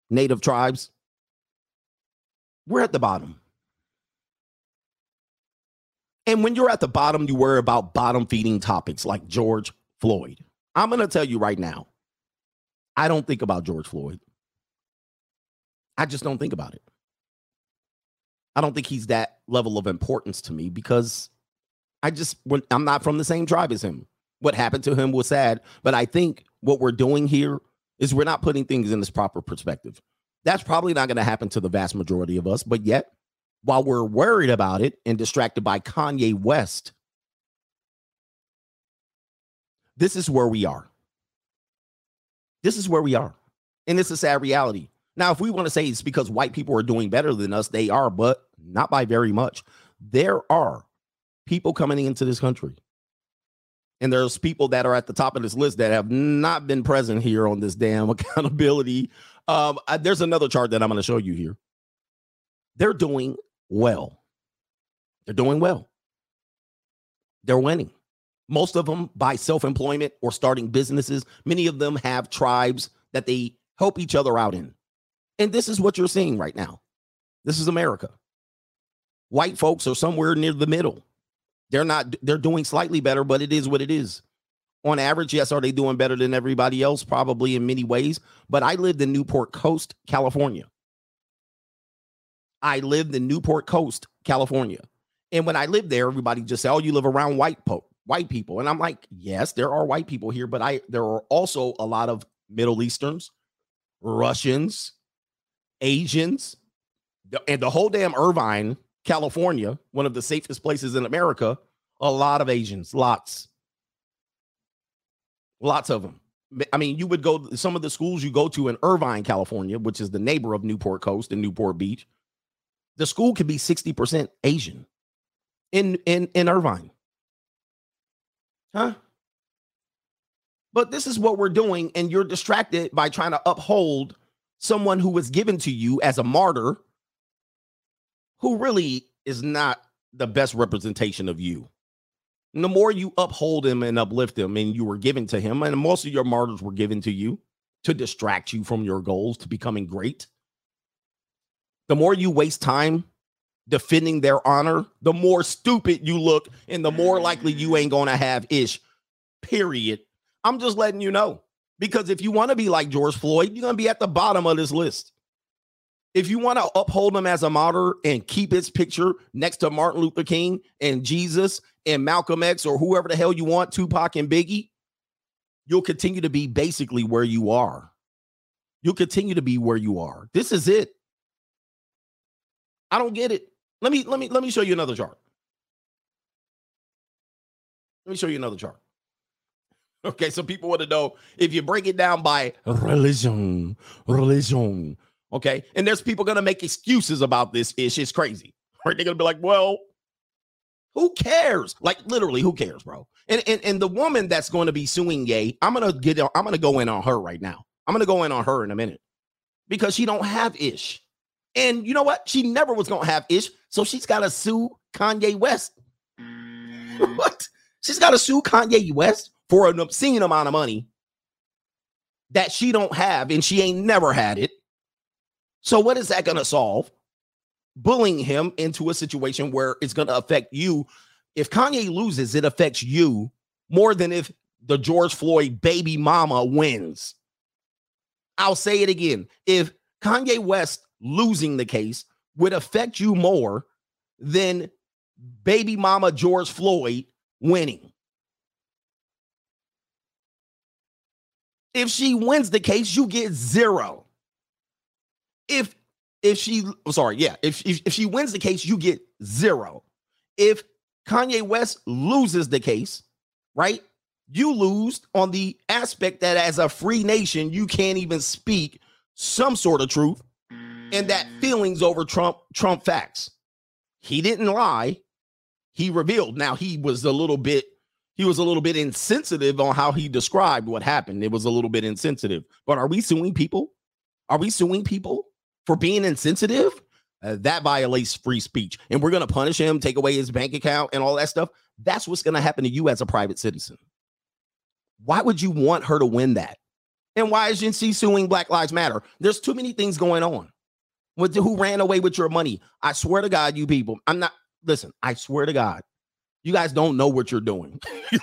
native tribes. We're at the bottom. And when you're at the bottom, you worry about bottom feeding topics like George Floyd. I'm going to tell you right now, I don't think about George Floyd. I just don't think about it. I don't think he's that level of importance to me because I just I'm not from the same tribe as him. What happened to him was sad, but I think what we're doing here is we're not putting things in this proper perspective. That's probably not going to happen to the vast majority of us, but yet while we're worried about it and distracted by Kanye West, this is where we are. This is where we are. And it's a sad reality. Now, if we want to say it's because white people are doing better than us, they are, but not by very much. There are people coming into this country. And there's people that are at the top of this list that have not been present here on this damn accountability. Um, I, there's another chart that I'm going to show you here. They're doing well. They're doing well. They're winning. Most of them by self employment or starting businesses. Many of them have tribes that they help each other out in. And this is what you're seeing right now. This is America. White folks are somewhere near the middle. They're not, they're doing slightly better, but it is what it is. On average, yes, are they doing better than everybody else? Probably in many ways. But I lived in Newport Coast, California. I lived in Newport Coast, California. And when I lived there, everybody just said, Oh, you live around white po- white people. And I'm like, yes, there are white people here, but I there are also a lot of Middle Easterns, Russians, Asians, and the whole damn Irvine, California, one of the safest places in America, a lot of Asians, lots. Lots of them. I mean, you would go some of the schools you go to in Irvine, California, which is the neighbor of Newport Coast and Newport Beach. The school could be 60% Asian in in in Irvine. Huh? But this is what we're doing, and you're distracted by trying to uphold someone who was given to you as a martyr who really is not the best representation of you. And the more you uphold him and uplift him, and you were given to him, and most of your martyrs were given to you to distract you from your goals to becoming great. The more you waste time defending their honor, the more stupid you look, and the more likely you ain't gonna have ish. Period. I'm just letting you know. Because if you want to be like George Floyd, you're to be at the bottom of this list. If you want to uphold him as a martyr and keep his picture next to Martin Luther King and Jesus and Malcolm X or whoever the hell you want, Tupac and Biggie, you'll continue to be basically where you are. You'll continue to be where you are. This is it. I don't get it. Let me let me let me show you another chart. Let me show you another chart. Okay, so people want to know if you break it down by religion, religion. Okay, and there's people gonna make excuses about this ish. It's crazy, right? They're gonna be like, well, who cares? Like literally, who cares, bro? And and, and the woman that's going to be suing Ye, I'm gonna get I'm gonna go in on her right now. I'm gonna go in on her in a minute because she don't have ish. And you know what? She never was gonna have ish, so she's gotta sue Kanye West. what? She's gotta sue Kanye West for an obscene amount of money that she don't have, and she ain't never had it. So what is that gonna solve? Bullying him into a situation where it's gonna affect you. If Kanye loses, it affects you more than if the George Floyd baby mama wins. I'll say it again. If Kanye West losing the case would affect you more than baby mama George Floyd winning. If she wins the case, you get zero. If if she oh, sorry, yeah, if, if if she wins the case, you get zero. If Kanye West loses the case, right? You lose on the aspect that as a free nation, you can't even speak some sort of truth and that mm. feelings over Trump Trump facts. He didn't lie. He revealed. Now he was a little bit he was a little bit insensitive on how he described what happened. It was a little bit insensitive. But are we suing people? Are we suing people for being insensitive? Uh, that violates free speech. And we're going to punish him, take away his bank account and all that stuff. That's what's going to happen to you as a private citizen. Why would you want her to win that? And why is she suing Black Lives Matter? There's too many things going on. With who ran away with your money? I swear to God, you people. I'm not. Listen, I swear to God, you guys don't know what you're doing.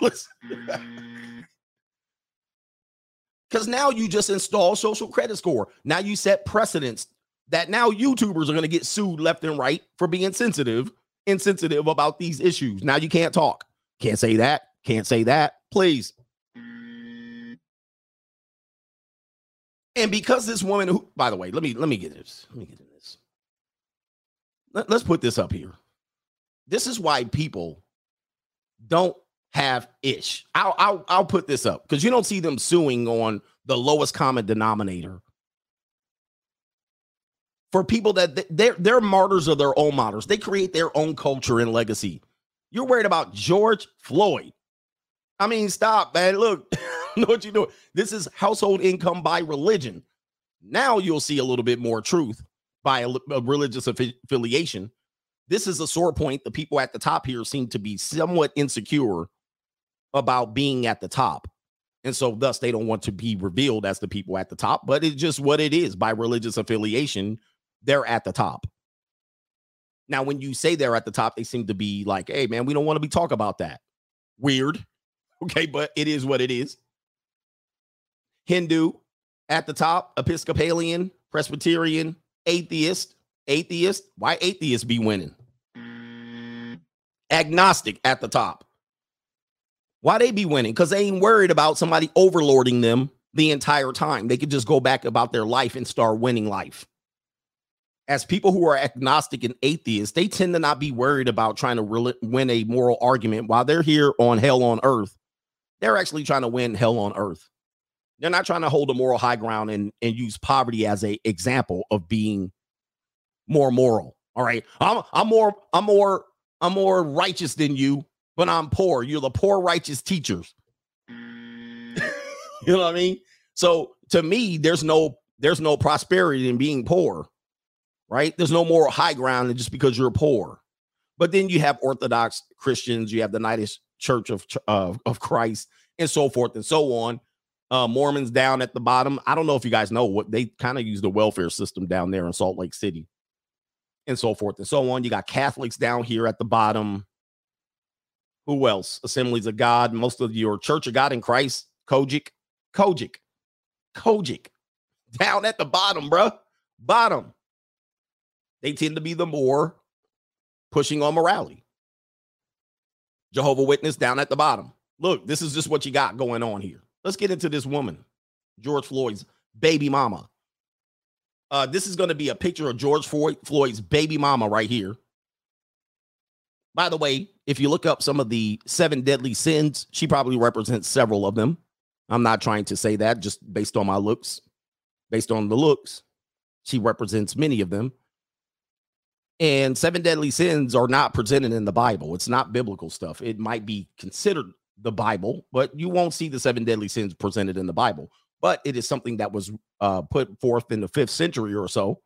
Because now you just install social credit score. Now you set precedents that now YouTubers are going to get sued left and right for being sensitive, insensitive about these issues. Now you can't talk. Can't say that. Can't say that. Please. And because this woman who, by the way, let me let me get this. Let me get this. Let, let's put this up here. This is why people don't have ish. I'll I'll, I'll put this up because you don't see them suing on the lowest common denominator. For people that they're they're martyrs of their own martyrs, they create their own culture and legacy. You're worried about George Floyd. I mean, stop, man. Look, know what you're doing. This is household income by religion. Now you'll see a little bit more truth by a, a religious affi- affiliation. This is a sore point. The people at the top here seem to be somewhat insecure about being at the top. And so, thus, they don't want to be revealed as the people at the top, but it's just what it is by religious affiliation. They're at the top. Now, when you say they're at the top, they seem to be like, hey, man, we don't want to be talk about that. Weird. Okay, but it is what it is. Hindu at the top, Episcopalian, Presbyterian, atheist, atheist. Why atheists be winning? Agnostic at the top. Why they be winning? Because they ain't worried about somebody overlording them the entire time. They could just go back about their life and start winning life. As people who are agnostic and atheists, they tend to not be worried about trying to re- win a moral argument while they're here on hell on earth. They're actually trying to win hell on earth. They're not trying to hold a moral high ground and, and use poverty as a example of being more moral. All right. I'm I'm more I'm more I'm more righteous than you, but I'm poor. You're the poor righteous teachers. you know what I mean? So to me, there's no there's no prosperity in being poor, right? There's no moral high ground just because you're poor. But then you have Orthodox Christians, you have the United Church of uh, of Christ, and so forth and so on uh, Mormons down at the bottom. I don't know if you guys know what they kind of use the welfare system down there in Salt Lake City and so forth and so on. You got Catholics down here at the bottom. Who else? Assemblies of God. Most of your Church of God in Christ COGIC, COGIC, COGIC, down at the bottom, bruh. Bottom. They tend to be the more pushing on morality. Jehovah Witness down at the bottom. Look, this is just what you got going on here. Let's get into this woman, George Floyd's baby mama. Uh, this is going to be a picture of George Floyd, Floyd's baby mama right here. By the way, if you look up some of the seven deadly sins, she probably represents several of them. I'm not trying to say that just based on my looks, based on the looks. She represents many of them. And seven deadly sins are not presented in the Bible. It's not biblical stuff. It might be considered the Bible, but you won't see the seven deadly sins presented in the Bible. But it is something that was uh, put forth in the fifth century or so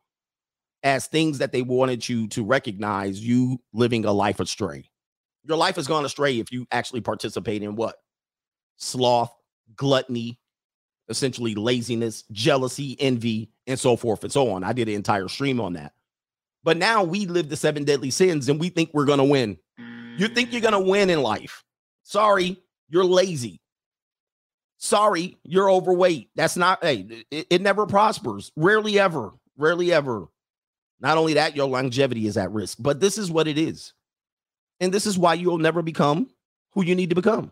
as things that they wanted you to recognize you living a life astray. Your life has gone astray if you actually participate in what? Sloth, gluttony, essentially laziness, jealousy, envy, and so forth and so on. I did an entire stream on that. But now we live the seven deadly sins and we think we're going to win. You think you're going to win in life. Sorry, you're lazy. Sorry, you're overweight. That's not, hey, it, it never prospers. Rarely ever. Rarely ever. Not only that, your longevity is at risk, but this is what it is. And this is why you'll never become who you need to become.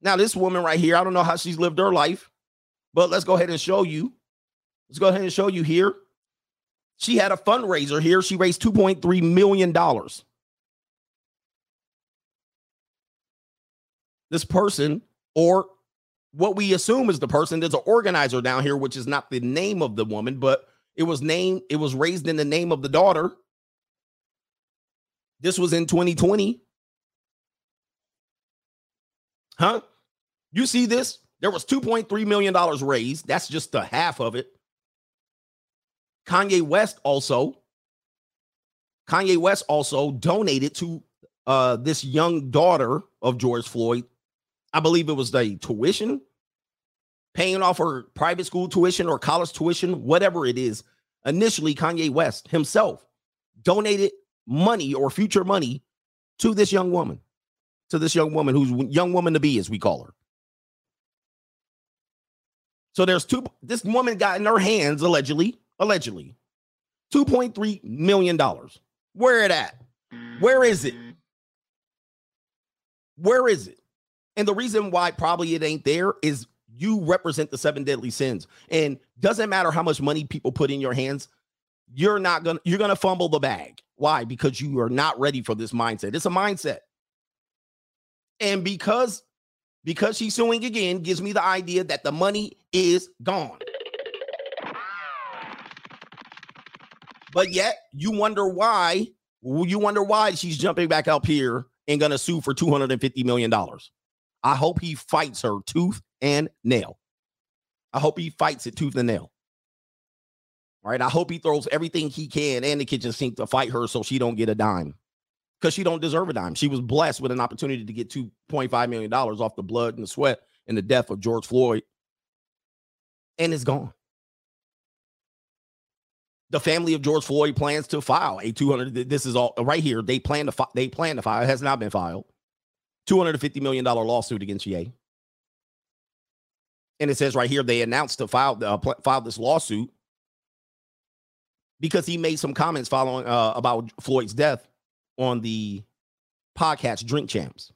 Now, this woman right here, I don't know how she's lived her life, but let's go ahead and show you. Let's go ahead and show you here. She had a fundraiser here. She raised $2.3 million. This person, or what we assume is the person, there's an organizer down here, which is not the name of the woman, but it was named, it was raised in the name of the daughter. This was in 2020. Huh? You see this? There was $2.3 million raised. That's just the half of it. Kanye West also, Kanye West also donated to uh, this young daughter of George Floyd. I believe it was the tuition, paying off her private school tuition or college tuition, whatever it is. Initially, Kanye West himself donated money or future money to this young woman, to this young woman who's young woman to be, as we call her. So there's two, this woman got in her hands, allegedly, allegedly, $2.3 million. Where it at? Where is it? Where is it? And the reason why probably it ain't there is you represent the seven deadly sins. And doesn't matter how much money people put in your hands, you're not gonna you're gonna fumble the bag. Why? Because you are not ready for this mindset. It's a mindset. And because because she's suing again gives me the idea that the money is gone. But yet you wonder why you wonder why she's jumping back up here and gonna sue for 250 million dollars. I hope he fights her tooth and nail. I hope he fights it tooth and nail. All right. I hope he throws everything he can and the kitchen sink to fight her so she don't get a dime. Because she don't deserve a dime. She was blessed with an opportunity to get $2.5 million off the blood and the sweat and the death of George Floyd. And it's gone. The family of George Floyd plans to file a 200. This is all right here. They plan to fi- they plan to file. It has not been filed. $250 million lawsuit against Ye. And it says right here they announced to file uh, pl- file this lawsuit because he made some comments following uh, about Floyd's death on the podcast Drink Champs.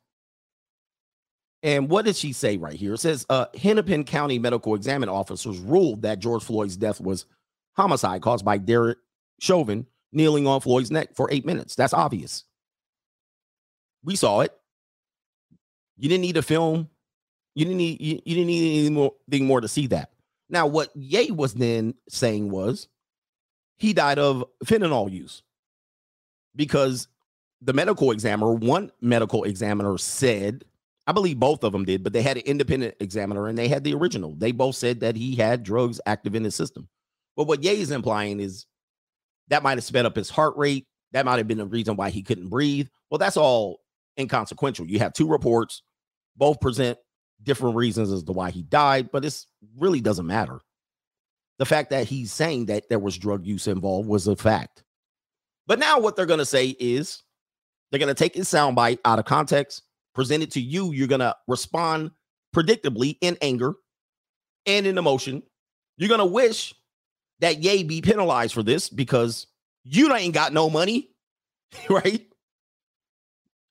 And what did she say right here? It says uh, Hennepin County medical examine officers ruled that George Floyd's death was homicide caused by Derek Chauvin kneeling on Floyd's neck for eight minutes. That's obvious. We saw it. You didn't need a film. You didn't need you, you didn't need anything more, anything more to see that. Now, what Ye was then saying was he died of fentanyl use because the medical examiner, one medical examiner said, I believe both of them did, but they had an independent examiner and they had the original. They both said that he had drugs active in his system. But what Ye is implying is that might have sped up his heart rate. That might have been the reason why he couldn't breathe. Well, that's all inconsequential. You have two reports, both present different reasons as to why he died, but it really doesn't matter. The fact that he's saying that there was drug use involved was a fact. But now what they're going to say is they're going to take his soundbite out of context present it to you, you're going to respond predictably in anger and in emotion. You're going to wish that Ye be penalized for this because you ain't got no money, right?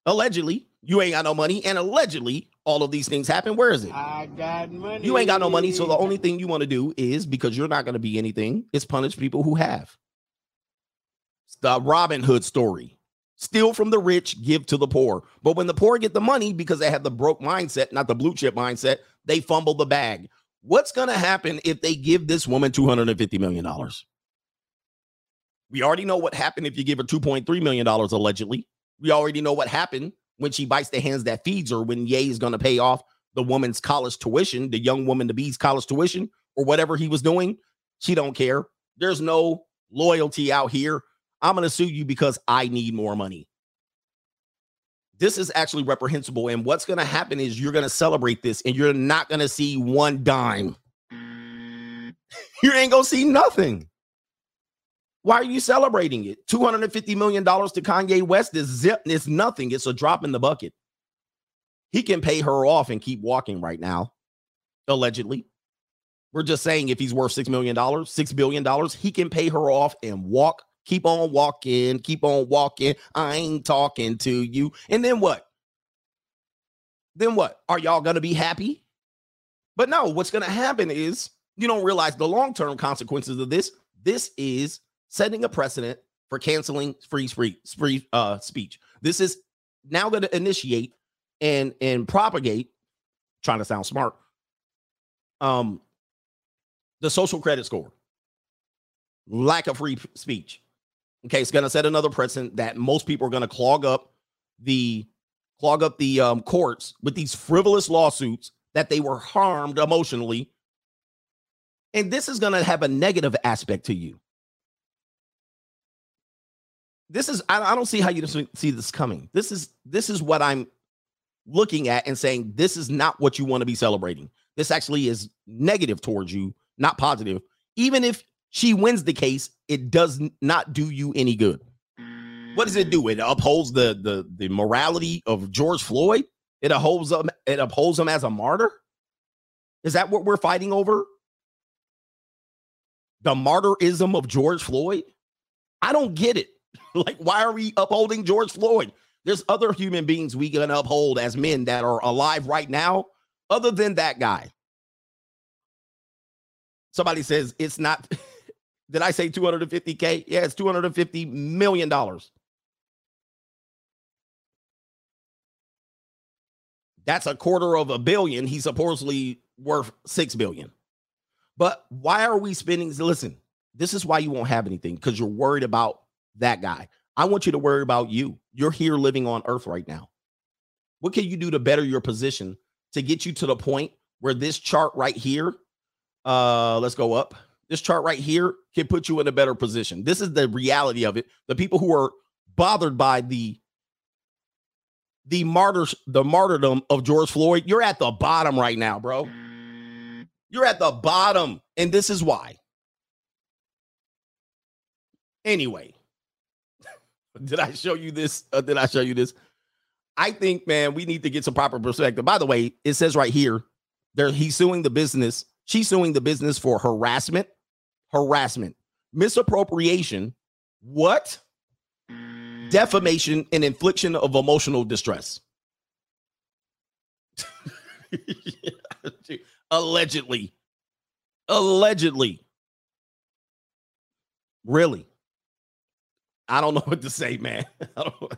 Allegedly, you ain't got no money, and allegedly, all of these things happen. Where is it? I got money. You ain't got no money, so the only thing you want to do is because you're not going to be anything is punish people who have. It's the Robin Hood story. Steal from the rich, give to the poor. But when the poor get the money because they have the broke mindset, not the blue chip mindset, they fumble the bag. What's going to happen if they give this woman $250 million? We already know what happened if you give her $2.3 million allegedly. We already know what happened when she bites the hands that feeds her, when Ye is going to pay off the woman's college tuition, the young woman to be's college tuition, or whatever he was doing. She don't care. There's no loyalty out here. I'm going to sue you because I need more money. This is actually reprehensible. And what's going to happen is you're going to celebrate this and you're not going to see one dime. you ain't going to see nothing. Why are you celebrating it? $250 million to Kanye West is zip, it's nothing. It's a drop in the bucket. He can pay her off and keep walking right now, allegedly. We're just saying if he's worth $6 million, $6 billion, he can pay her off and walk, keep on walking, keep on walking. I ain't talking to you. And then what? Then what? Are y'all going to be happy? But no, what's going to happen is you don't realize the long term consequences of this. This is setting a precedent for canceling free free free uh, speech. This is now going to initiate and and propagate. Trying to sound smart. Um, the social credit score, lack of free speech. Okay, it's going to set another precedent that most people are going to clog up the clog up the um, courts with these frivolous lawsuits that they were harmed emotionally, and this is going to have a negative aspect to you this is I, I don't see how you see this coming. This is this is what I'm looking at and saying this is not what you want to be celebrating. This actually is negative towards you, not positive. Even if she wins the case, it does not do you any good. What does it do? It upholds the the the morality of George Floyd. It upholds him. It upholds him as a martyr. Is that what we're fighting over? The martyrism of George Floyd. I don't get it. like, why are we upholding George Floyd? There's other human beings we can uphold as men that are alive right now, other than that guy. Somebody says it's not. Did I say 250K? Yeah, it's $250 million. That's a quarter of a billion. He's supposedly worth six billion. But why are we spending? Listen, this is why you won't have anything because you're worried about that guy. I want you to worry about you. You're here living on earth right now. What can you do to better your position to get you to the point where this chart right here, uh, let's go up. This chart right here can put you in a better position. This is the reality of it. The people who are bothered by the the martyrs, the martyrdom of George Floyd, you're at the bottom right now, bro. You're at the bottom, and this is why. Anyway, did I show you this? Uh, did I show you this? I think, man, we need to get some proper perspective. By the way, it says right here, there he's suing the business. She's suing the business for harassment, harassment, misappropriation, what? Defamation and infliction of emotional distress. Allegedly. Allegedly. Really? I don't know what to say, man. I don't,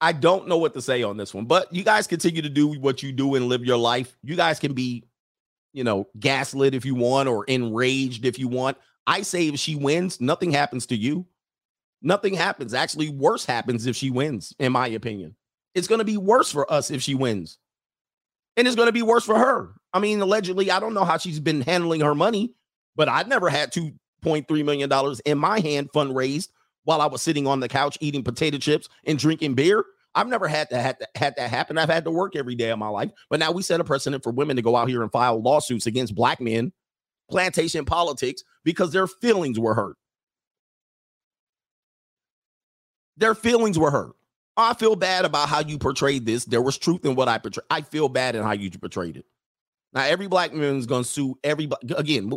I don't know what to say on this one, but you guys continue to do what you do and live your life. You guys can be, you know, gaslit if you want or enraged if you want. I say if she wins, nothing happens to you. Nothing happens. Actually, worse happens if she wins, in my opinion. It's going to be worse for us if she wins. And it's going to be worse for her. I mean, allegedly, I don't know how she's been handling her money, but I've never had to $6.3 million in my hand fundraised while I was sitting on the couch eating potato chips and drinking beer. I've never had to had, to, had that happen. I've had to work every day of my life. But now we set a precedent for women to go out here and file lawsuits against black men, plantation politics, because their feelings were hurt. Their feelings were hurt. I feel bad about how you portrayed this. There was truth in what I portrayed. I feel bad in how you portrayed it. Now, every black man is to sue everybody. Again,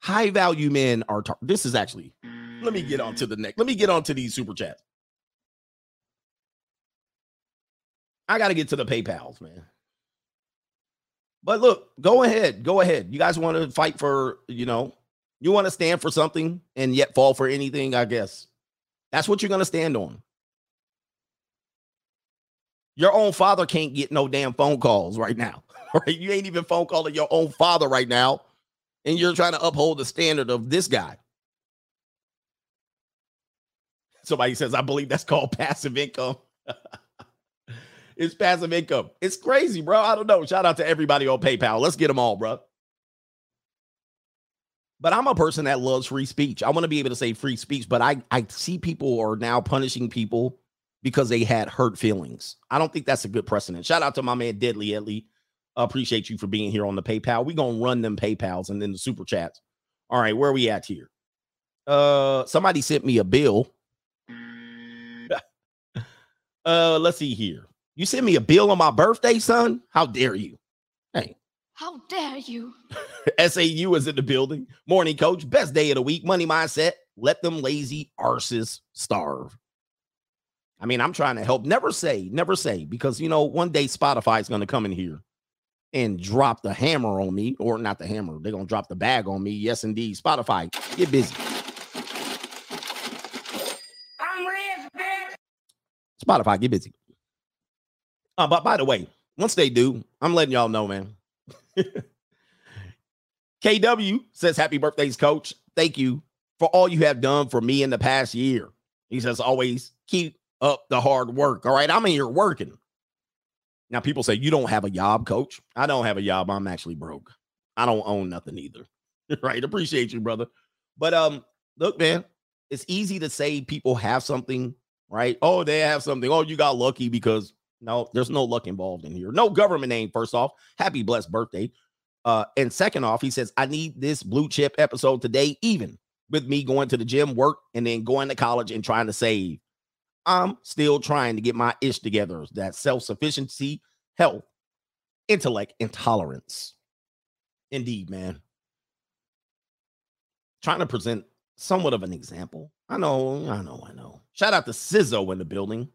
high value men are. Tar- this is actually. Let me get on to the next. Let me get on to these super chats. I got to get to the PayPal's, man. But look, go ahead. Go ahead. You guys want to fight for, you know, you want to stand for something and yet fall for anything, I guess. That's what you're going to stand on. Your own father can't get no damn phone calls right now. Right? You ain't even phone calling your own father right now. And you're trying to uphold the standard of this guy. Somebody says, I believe that's called passive income. it's passive income. It's crazy, bro. I don't know. Shout out to everybody on PayPal. Let's get them all, bro. But I'm a person that loves free speech. I want to be able to say free speech, but I, I see people are now punishing people because they had hurt feelings. I don't think that's a good precedent. Shout out to my man Deadly Edley. Appreciate you for being here on the PayPal. we gonna run them PayPals and then the super chats. All right, where are we at here? Uh somebody sent me a bill. uh let's see here. You sent me a bill on my birthday, son? How dare you? Hey, How dare you? SAU is in the building. Morning coach, best day of the week. Money mindset. Let them lazy arses starve. I mean, I'm trying to help. Never say, never say, because you know, one day Spotify is going to come in here and drop the hammer on me, or not the hammer. They're going to drop the bag on me. Yes, indeed. Spotify, get busy. I'm rich, bitch. Spotify, get busy. Uh, but by the way, once they do, I'm letting y'all know, man. KW says, Happy birthdays, coach. Thank you for all you have done for me in the past year. He says, always keep up the hard work. All right. I'm in here working. Now, people say, You don't have a job, coach. I don't have a job. I'm actually broke. I don't own nothing either. right. Appreciate you, brother. But um, look, man, it's easy to say people have something, right? Oh, they have something. Oh, you got lucky because no, there's no luck involved in here. No government name, first off. Happy blessed birthday. Uh, and second off, he says, I need this blue chip episode today, even with me going to the gym, work, and then going to college and trying to save. I'm still trying to get my ish together. That self sufficiency, health, intellect, and tolerance. Indeed, man. Trying to present somewhat of an example. I know, I know, I know. Shout out to Sizzo in the building.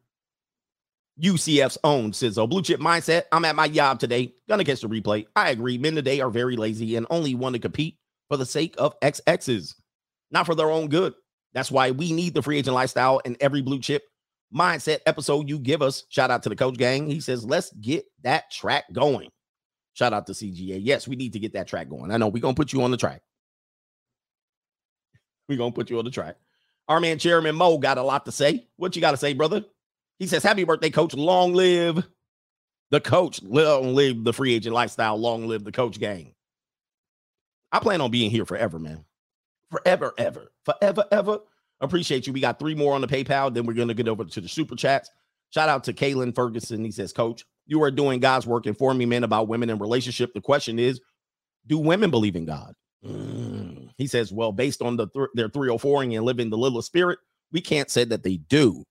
UCF's own Sizzo. Blue chip mindset. I'm at my job today. Gonna catch the replay. I agree. Men today are very lazy and only want to compete for the sake of XXs, not for their own good. That's why we need the free agent lifestyle and every blue chip mindset episode you give us. Shout out to the coach gang. He says, let's get that track going. Shout out to CGA. Yes, we need to get that track going. I know we're gonna put you on the track. We're gonna put you on the track. Our man Chairman Mo got a lot to say. What you got to say, brother? He says, Happy birthday, coach. Long live the coach. Long live the free agent lifestyle. Long live the coach gang. I plan on being here forever, man. Forever, ever. Forever, ever. Appreciate you. We got three more on the PayPal. Then we're going to get over to the super chats. Shout out to Kaylin Ferguson. He says, Coach, you are doing God's work informing men about women in relationship. The question is, do women believe in God? Mm. He says, well, based on the th- their 304 and living the little spirit, we can't say that they do.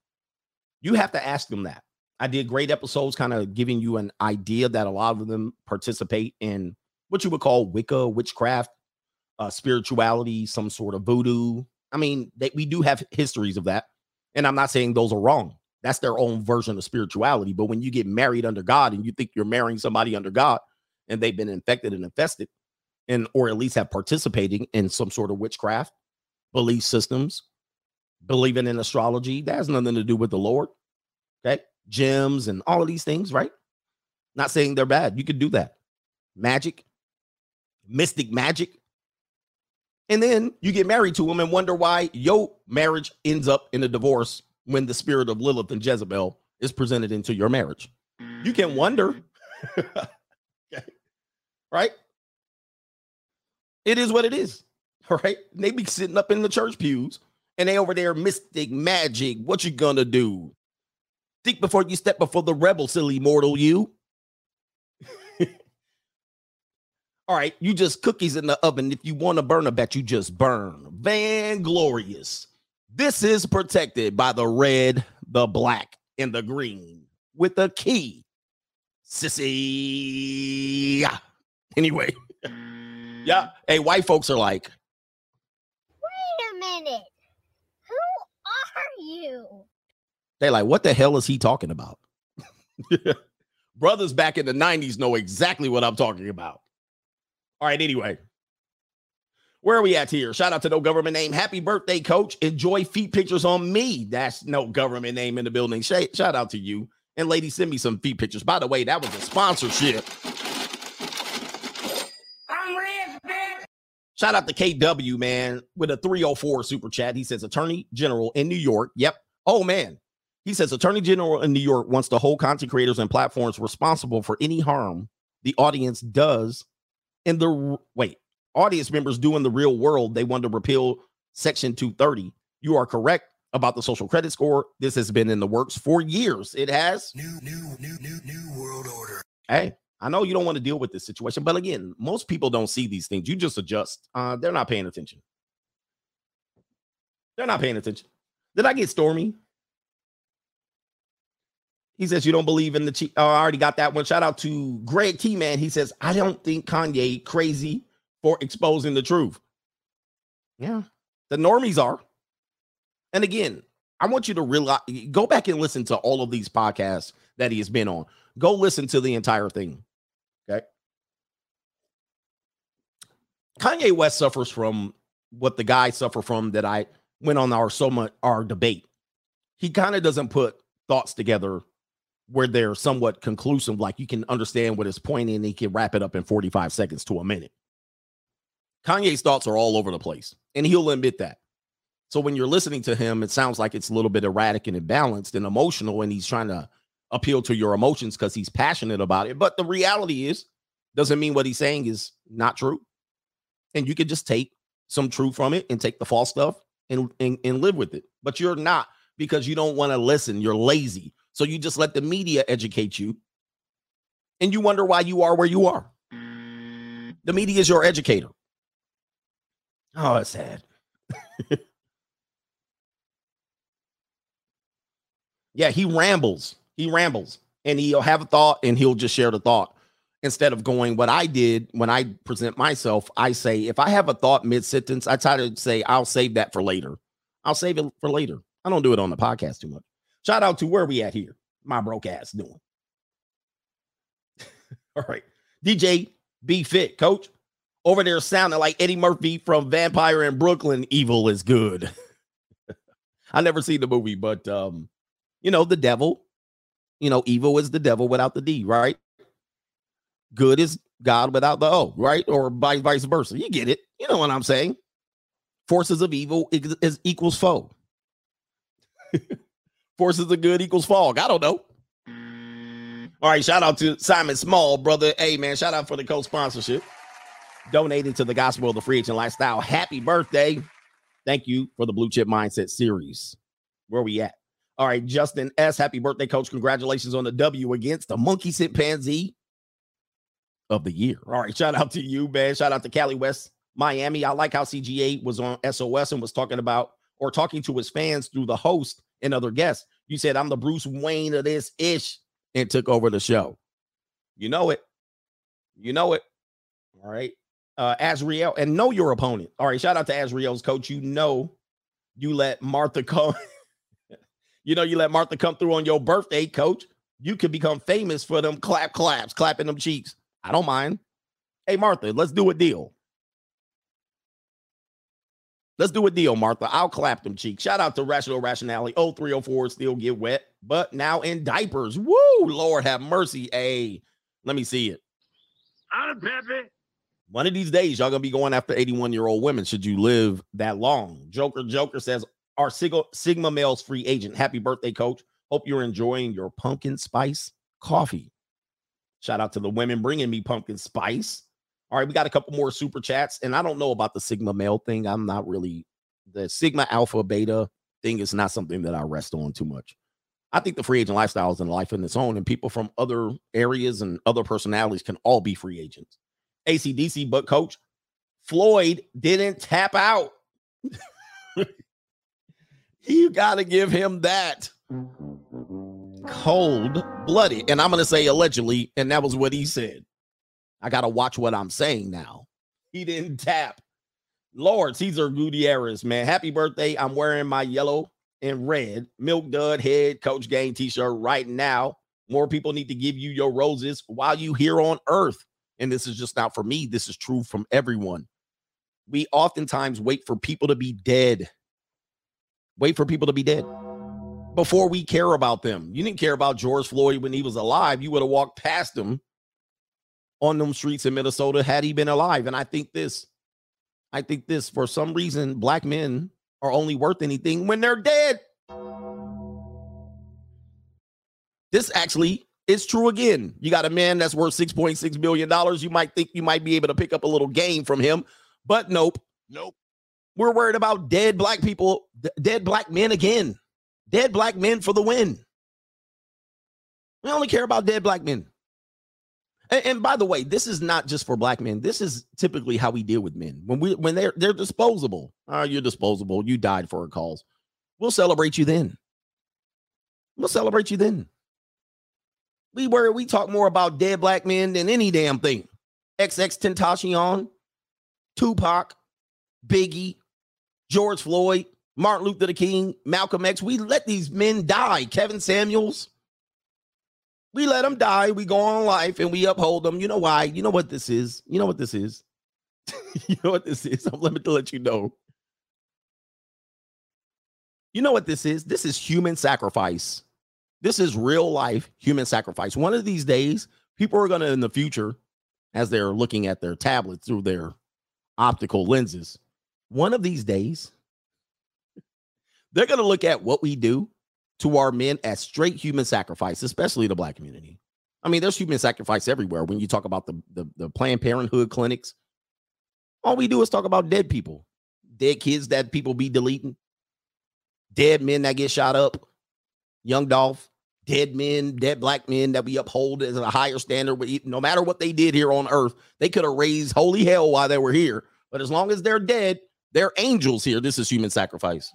You have to ask them that. I did great episodes, kind of giving you an idea that a lot of them participate in what you would call Wicca, witchcraft, uh, spirituality, some sort of voodoo. I mean, they, we do have histories of that. And I'm not saying those are wrong. That's their own version of spirituality. But when you get married under God and you think you're marrying somebody under God and they've been infected and infested, and or at least have participating in some sort of witchcraft, belief systems, believing in astrology, that has nothing to do with the Lord. Okay. Gems and all of these things, right? Not saying they're bad. You could do that. Magic, mystic magic. And then you get married to them and wonder why your marriage ends up in a divorce when the spirit of Lilith and Jezebel is presented into your marriage. You can wonder. Mm-hmm. okay. Right? It is what it is. All right. They be sitting up in the church pews and they over there mystic magic. What you gonna do? Think before you step before the rebel, silly mortal you. All right, you just cookies in the oven. If you want to burn a bet, you just burn. Van glorious. This is protected by the red, the black, and the green with a key. Sissy. Anyway, yeah. Hey, white folks are like, Wait a minute. You? they like, what the hell is he talking about? Brothers back in the 90s know exactly what I'm talking about. All right, anyway. Where are we at here? Shout out to no government name. Happy birthday, coach. Enjoy feet pictures on me. That's no government name in the building. Shout out to you. And lady, send me some feet pictures. By the way, that was a sponsorship. I'm rich, bitch. Shout out to KW, man, with a 304 super chat. He says, Attorney General in New York. Yep. Oh, man. He says, Attorney General in New York wants to hold content creators and platforms responsible for any harm the audience does in the wait, audience members do in the real world. They want to repeal Section 230. You are correct about the social credit score. This has been in the works for years. It has. New, new, new, new, new world order. Hey, I know you don't want to deal with this situation, but again, most people don't see these things. You just adjust. Uh, they're not paying attention. They're not paying attention. Did I get stormy? He says you don't believe in the cheat. Oh, I already got that one. Shout out to Greg T Man. He says I don't think Kanye crazy for exposing the truth. Yeah, the normies are. And again, I want you to realize go back and listen to all of these podcasts that he has been on. Go listen to the entire thing. Okay. Kanye West suffers from what the guy suffer from that I went on our so much our debate. He kind of doesn't put thoughts together where they're somewhat conclusive, like you can understand what his point is and he can wrap it up in 45 seconds to a minute. Kanye's thoughts are all over the place, and he'll admit that. So when you're listening to him, it sounds like it's a little bit erratic and imbalanced and emotional, and he's trying to appeal to your emotions because he's passionate about it. But the reality is, doesn't mean what he's saying is not true. And you can just take some truth from it and take the false stuff and, and, and live with it. But you're not because you don't want to listen. You're lazy. So you just let the media educate you. And you wonder why you are where you are. The media is your educator. Oh, it's sad. yeah, he rambles. He rambles and he'll have a thought and he'll just share the thought instead of going what I did when I present myself. I say, if I have a thought mid sentence, I try to say, I'll save that for later. I'll save it for later. I don't do it on the podcast too much. Shout out to where we at here. My broke ass doing. All right. DJ Be Fit, coach. Over there sounding like Eddie Murphy from Vampire in Brooklyn. Evil is good. I never seen the movie, but um, you know, the devil, you know, evil is the devil without the D, right? Good is God without the O, right? Or vice versa. You get it. You know what I'm saying? Forces of evil is, equals foe. Forces of good equals fog. I don't know. All right, shout out to Simon Small, brother. Hey, man, shout out for the co-sponsorship. Donated to the Gospel of the Free Agent Lifestyle. Happy birthday. Thank you for the Blue Chip Mindset series. Where we at? All right, Justin S. Happy birthday, coach. Congratulations on the W against the Monkey Chimpanzee of the year. All right, shout out to you, man. Shout out to Cali West, Miami. I like how CGA was on SOS and was talking about or talking to his fans through the host and other guests. You said, I'm the Bruce Wayne of this ish and took over the show. You know it. You know it. All right. Uh Azriel and know your opponent. All right. Shout out to Azriel's coach. You know, you let Martha come. you know, you let Martha come through on your birthday, coach. You could become famous for them clap claps, clapping them cheeks. I don't mind. Hey, Martha, let's do a deal. Let's do a deal, Martha. I'll clap them cheeks. Shout out to Rational Rationality. 0304 still get wet, but now in diapers. Woo! Lord have mercy. Hey, let me see it. I'm Pepe. One of these days, y'all gonna be going after 81 year old women. Should you live that long? Joker Joker says, "Our Sigma, Sigma males free agent. Happy birthday, coach. Hope you're enjoying your pumpkin spice coffee." Shout out to the women bringing me pumpkin spice. All right, we got a couple more super chats, and I don't know about the Sigma male thing. I'm not really the Sigma Alpha Beta thing is not something that I rest on too much. I think the free agent lifestyle is in life in its own, and people from other areas and other personalities can all be free agents. ACDC, but coach Floyd didn't tap out. you got to give him that. Cold blooded. And I'm going to say allegedly, and that was what he said. I got to watch what I'm saying now. He didn't tap. Lord Caesar Gutierrez, man. Happy birthday. I'm wearing my yellow and red Milk Dud Head Coach Game t shirt right now. More people need to give you your roses while you here on earth. And this is just not for me, this is true from everyone. We oftentimes wait for people to be dead. Wait for people to be dead before we care about them. You didn't care about George Floyd when he was alive. You would have walked past him on them streets in Minnesota had he been alive. And I think this, I think this, for some reason, black men are only worth anything when they're dead. This actually is true again. You got a man that's worth $6.6 billion. You might think you might be able to pick up a little gain from him, but nope. Nope. We're worried about dead black people, dead black men again. Dead black men for the win. We only care about dead black men. And, and by the way, this is not just for black men. This is typically how we deal with men. When we when they're they're disposable. Oh, you're disposable. You died for a cause. We'll celebrate you then. We'll celebrate you then. We were we talk more about dead black men than any damn thing. XXXTentacion, Tupac, Biggie, George Floyd, Martin Luther the King, Malcolm X. We let these men die. Kevin Samuels. We let them die. We go on life and we uphold them. You know why? You know what this is? You know what this is? you know what this is? I'm me to let you know. You know what this is? This is human sacrifice. This is real life human sacrifice. One of these days, people are going to, in the future, as they're looking at their tablets through their optical lenses, one of these days, they're going to look at what we do to our men as straight human sacrifice, especially the black community. I mean, there's human sacrifice everywhere. When you talk about the, the, the Planned Parenthood clinics, all we do is talk about dead people, dead kids that people be deleting, dead men that get shot up, young Dolph, dead men, dead black men that we uphold as a higher standard. No matter what they did here on earth, they could have raised holy hell while they were here. But as long as they're dead, they're angels here. This is human sacrifice.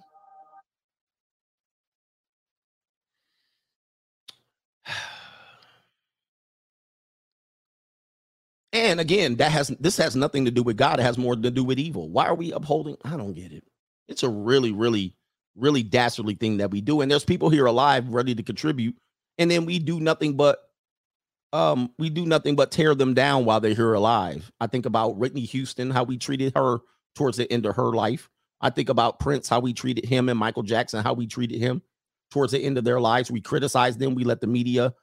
And again, that has this has nothing to do with God. It has more to do with evil. Why are we upholding? I don't get it. It's a really, really, really dastardly thing that we do. And there's people here alive ready to contribute, and then we do nothing but um we do nothing but tear them down while they're here alive. I think about Whitney Houston, how we treated her towards the end of her life. I think about Prince, how we treated him, and Michael Jackson, how we treated him towards the end of their lives. We criticized them. We let the media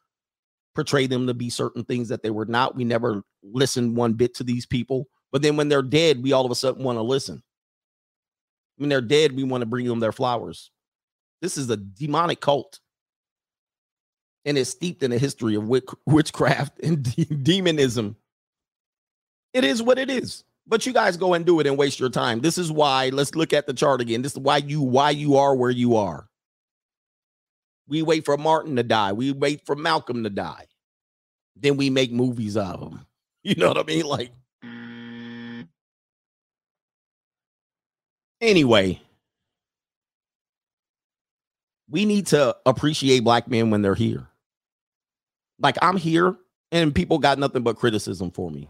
portray them to be certain things that they were not. We never listened one bit to these people. But then when they're dead, we all of a sudden want to listen. When they're dead, we want to bring them their flowers. This is a demonic cult. And it's steeped in a history of witchcraft and de- demonism. It is what it is. But you guys go and do it and waste your time. This is why. Let's look at the chart again. This is why you why you are where you are. We wait for Martin to die. We wait for Malcolm to die. Then we make movies of them. You know what I mean? Like, anyway, we need to appreciate black men when they're here. Like, I'm here and people got nothing but criticism for me.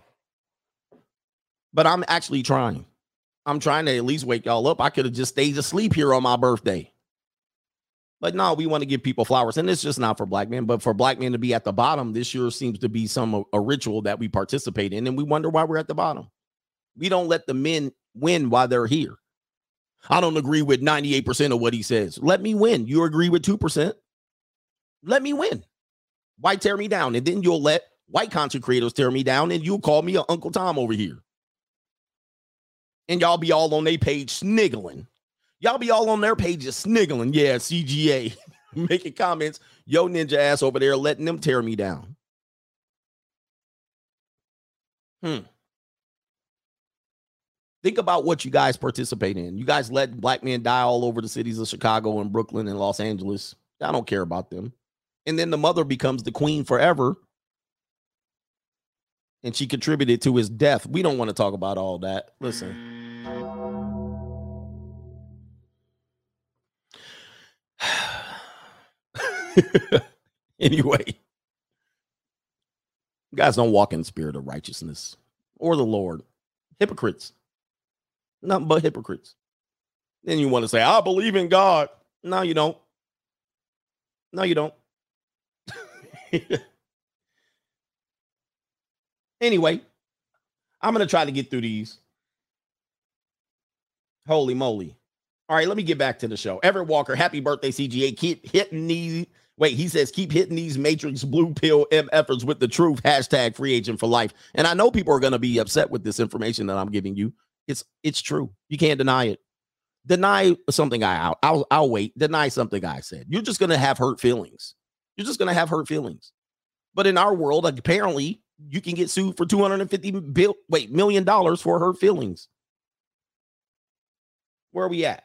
But I'm actually trying. I'm trying to at least wake y'all up. I could have just stayed asleep here on my birthday. But no, we want to give people flowers. And it's just not for black men, but for black men to be at the bottom, this year seems to be some uh, a ritual that we participate in. And we wonder why we're at the bottom. We don't let the men win while they're here. I don't agree with 98% of what he says. Let me win. You agree with 2%? Let me win. Why tear me down? And then you'll let white content creators tear me down and you'll call me a Uncle Tom over here. And y'all be all on their page sniggling. Y'all be all on their pages sniggling. Yeah, CGA, making comments. Yo, ninja ass over there, letting them tear me down. Hmm. Think about what you guys participate in. You guys let black men die all over the cities of Chicago and Brooklyn and Los Angeles. I don't care about them. And then the mother becomes the queen forever. And she contributed to his death. We don't want to talk about all that. Listen. anyway, guys don't walk in spirit of righteousness or the Lord. Hypocrites. Nothing but hypocrites. Then you want to say, I believe in God. No, you don't. No, you don't. anyway, I'm going to try to get through these. Holy moly. All right, let me get back to the show. Everett Walker, happy birthday, CGA. Keep hitting these. Wait, he says, keep hitting these Matrix blue pill M efforts with the truth. Hashtag free agent for life. And I know people are going to be upset with this information that I'm giving you. It's it's true. You can't deny it. Deny something I I'll, I'll, I'll wait. Deny something I said. You're just going to have hurt feelings. You're just going to have hurt feelings. But in our world, apparently, you can get sued for 250 bill wait million dollars for hurt feelings. Where are we at?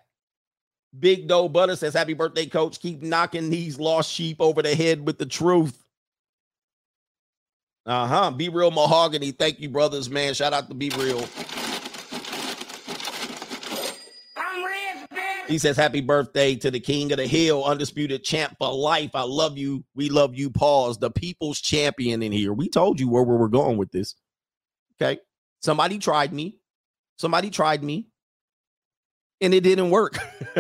Big Doe Butter says, Happy birthday, coach. Keep knocking these lost sheep over the head with the truth. Uh huh. Be real mahogany. Thank you, brothers, man. Shout out to Be Real. I'm rich, bitch. He says, Happy birthday to the king of the hill, undisputed champ for life. I love you. We love you. Pause. The people's champion in here. We told you where we were going with this. Okay. Somebody tried me. Somebody tried me. And it didn't work.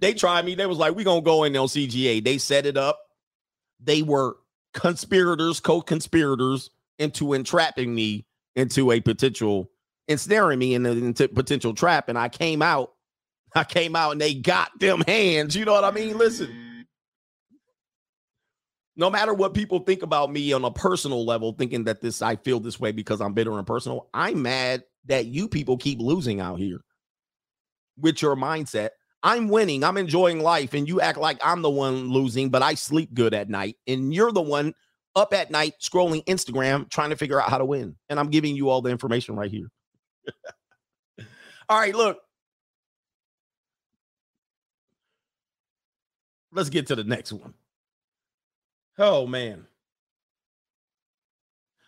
they tried me. They was like, we to go in on CGA. They set it up. They were conspirators, co-conspirators into entrapping me into a potential ensnaring me in a potential trap. And I came out. I came out and they got them hands. You know what I mean? Listen. No matter what people think about me on a personal level, thinking that this I feel this way because I'm bitter and personal, I'm mad that you people keep losing out here with your mindset. I'm winning, I'm enjoying life, and you act like I'm the one losing, but I sleep good at night, and you're the one up at night scrolling Instagram trying to figure out how to win. And I'm giving you all the information right here. all right, look. Let's get to the next one. Oh, man.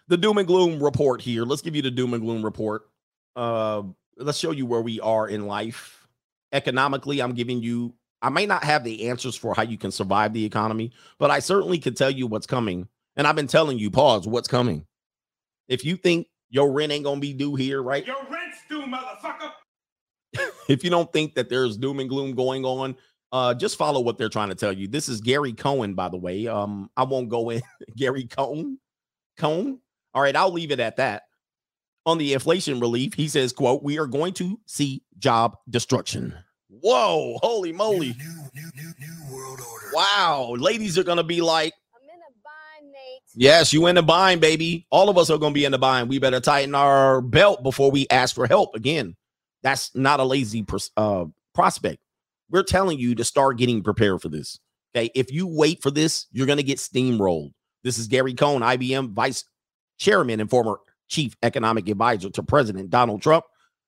The doom and gloom report here. Let's give you the doom and gloom report. Uh, let's show you where we are in life. Economically, I'm giving you, I may not have the answers for how you can survive the economy, but I certainly can tell you what's coming. And I've been telling you, pause, what's coming. If you think your rent ain't gonna be due here, right? Your rent's due, motherfucker. if you don't think that there's doom and gloom going on, uh, just follow what they're trying to tell you. This is Gary Cohn, by the way. Um, I won't go in. Gary Cohn, Cohn. All right, I'll leave it at that. On the inflation relief, he says, "quote We are going to see job destruction." Whoa, holy moly! New, new, new, new world order. Wow, ladies are gonna be like, I'm in a bind, Nate. Yes, you in the bind, baby. All of us are going to be in the bind. We better tighten our belt before we ask for help again. That's not a lazy pros- uh, prospect. We're telling you to start getting prepared for this. Okay. If you wait for this, you're going to get steamrolled. This is Gary Cohn, IBM vice chairman and former chief economic advisor to President Donald Trump.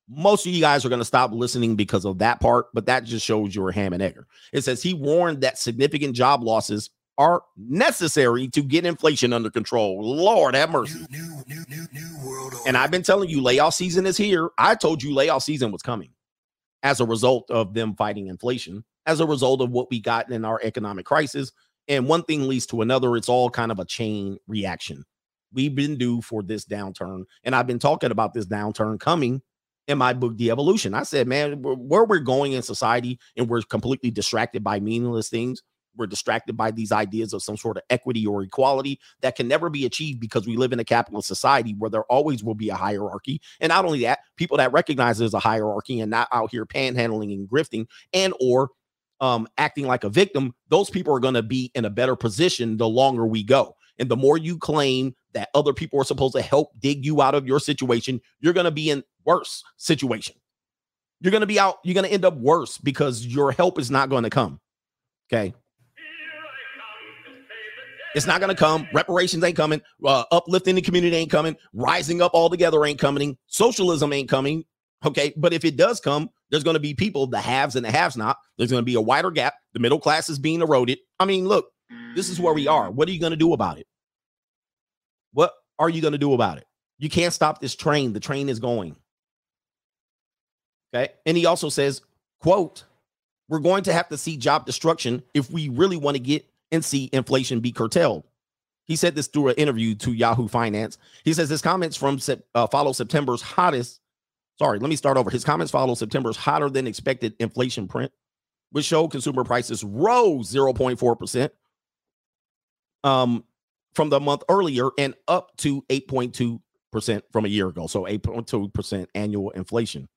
Most of you guys are going to stop listening because of that part, but that just shows you're a ham and egger. It says he warned that significant job losses are necessary to get inflation under control. Lord have mercy. New, new, new, new, new world. And I've been telling you, layoff season is here. I told you layoff season was coming as a result of them fighting inflation, as a result of what we got in our economic crisis. And one thing leads to another. It's all kind of a chain reaction. We've been due for this downturn. And I've been talking about this downturn coming in my book, The Evolution. I said, man, where- we're going in society and we're completely distracted by meaningless things. We're distracted by these ideas of some sort of equity or equality that can never be achieved because we live in a capitalist society where there always will be a hierarchy. And not only that, people that recognize there's a hierarchy and not out here panhandling and grifting and or um, acting like a victim, those people are going to be in a better position the longer we go. And the more you claim that other people are supposed to help dig you out of your situation, you're going to be in worse situation. You're going to be out. You're going to end up worse because your help is not going to come. Okay. It's not going to come. Reparations ain't coming. Uh, uplifting the community ain't coming. Rising up all together ain't coming. Socialism ain't coming. Okay. But if it does come, there's going to be people, the haves and the haves not. There's going to be a wider gap. The middle class is being eroded. I mean, look, this is where we are. What are you going to do about it? Are you going to do about it? You can't stop this train. The train is going. Okay. And he also says, quote, we're going to have to see job destruction if we really want to get and see inflation be curtailed. He said this through an interview to Yahoo Finance. He says his comments from uh, follow September's hottest. Sorry, let me start over. His comments follow September's hotter than expected inflation print, which showed consumer prices rose 0.4% um, from the month earlier and up to 8.2% from a year ago. So 8.2% annual inflation.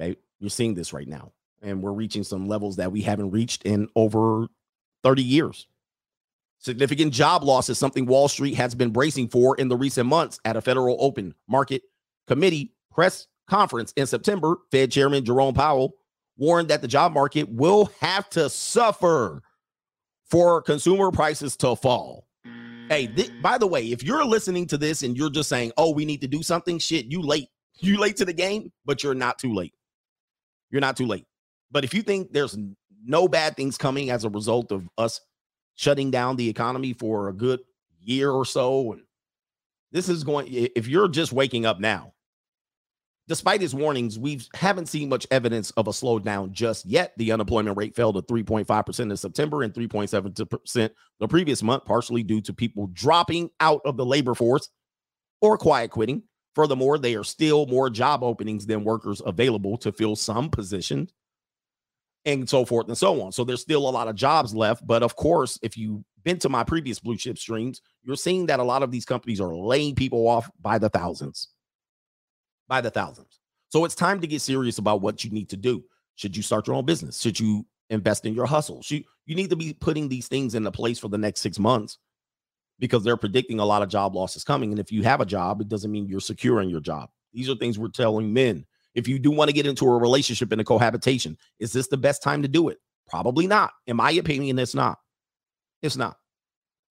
Okay, you're seeing this right now. And we're reaching some levels that we haven't reached in over 30 years. Significant job loss is something Wall Street has been bracing for in the recent months at a Federal Open Market Committee press conference in September. Fed Chairman Jerome Powell warned that the job market will have to suffer for consumer prices to fall. Hey, thi- mm. by the way, if you're listening to this and you're just saying, "Oh, we need to do something," shit, you late. You late to the game, but you're not too late. You're not too late. But if you think there's no bad things coming as a result of us shutting down the economy for a good year or so, and this is going, if you're just waking up now, despite his warnings, we haven't seen much evidence of a slowdown just yet. The unemployment rate fell to 3.5% in September and 3.7% the previous month, partially due to people dropping out of the labor force or quiet quitting. Furthermore, there are still more job openings than workers available to fill some positions and so forth and so on. So there's still a lot of jobs left. But of course, if you've been to my previous blue chip streams, you're seeing that a lot of these companies are laying people off by the thousands. By the thousands. So it's time to get serious about what you need to do. Should you start your own business? Should you invest in your hustle? Should, you need to be putting these things into place for the next six months because they're predicting a lot of job losses coming. And if you have a job, it doesn't mean you're secure in your job. These are things we're telling men. If you do want to get into a relationship and a cohabitation, is this the best time to do it? Probably not. In my opinion, it's not. It's not.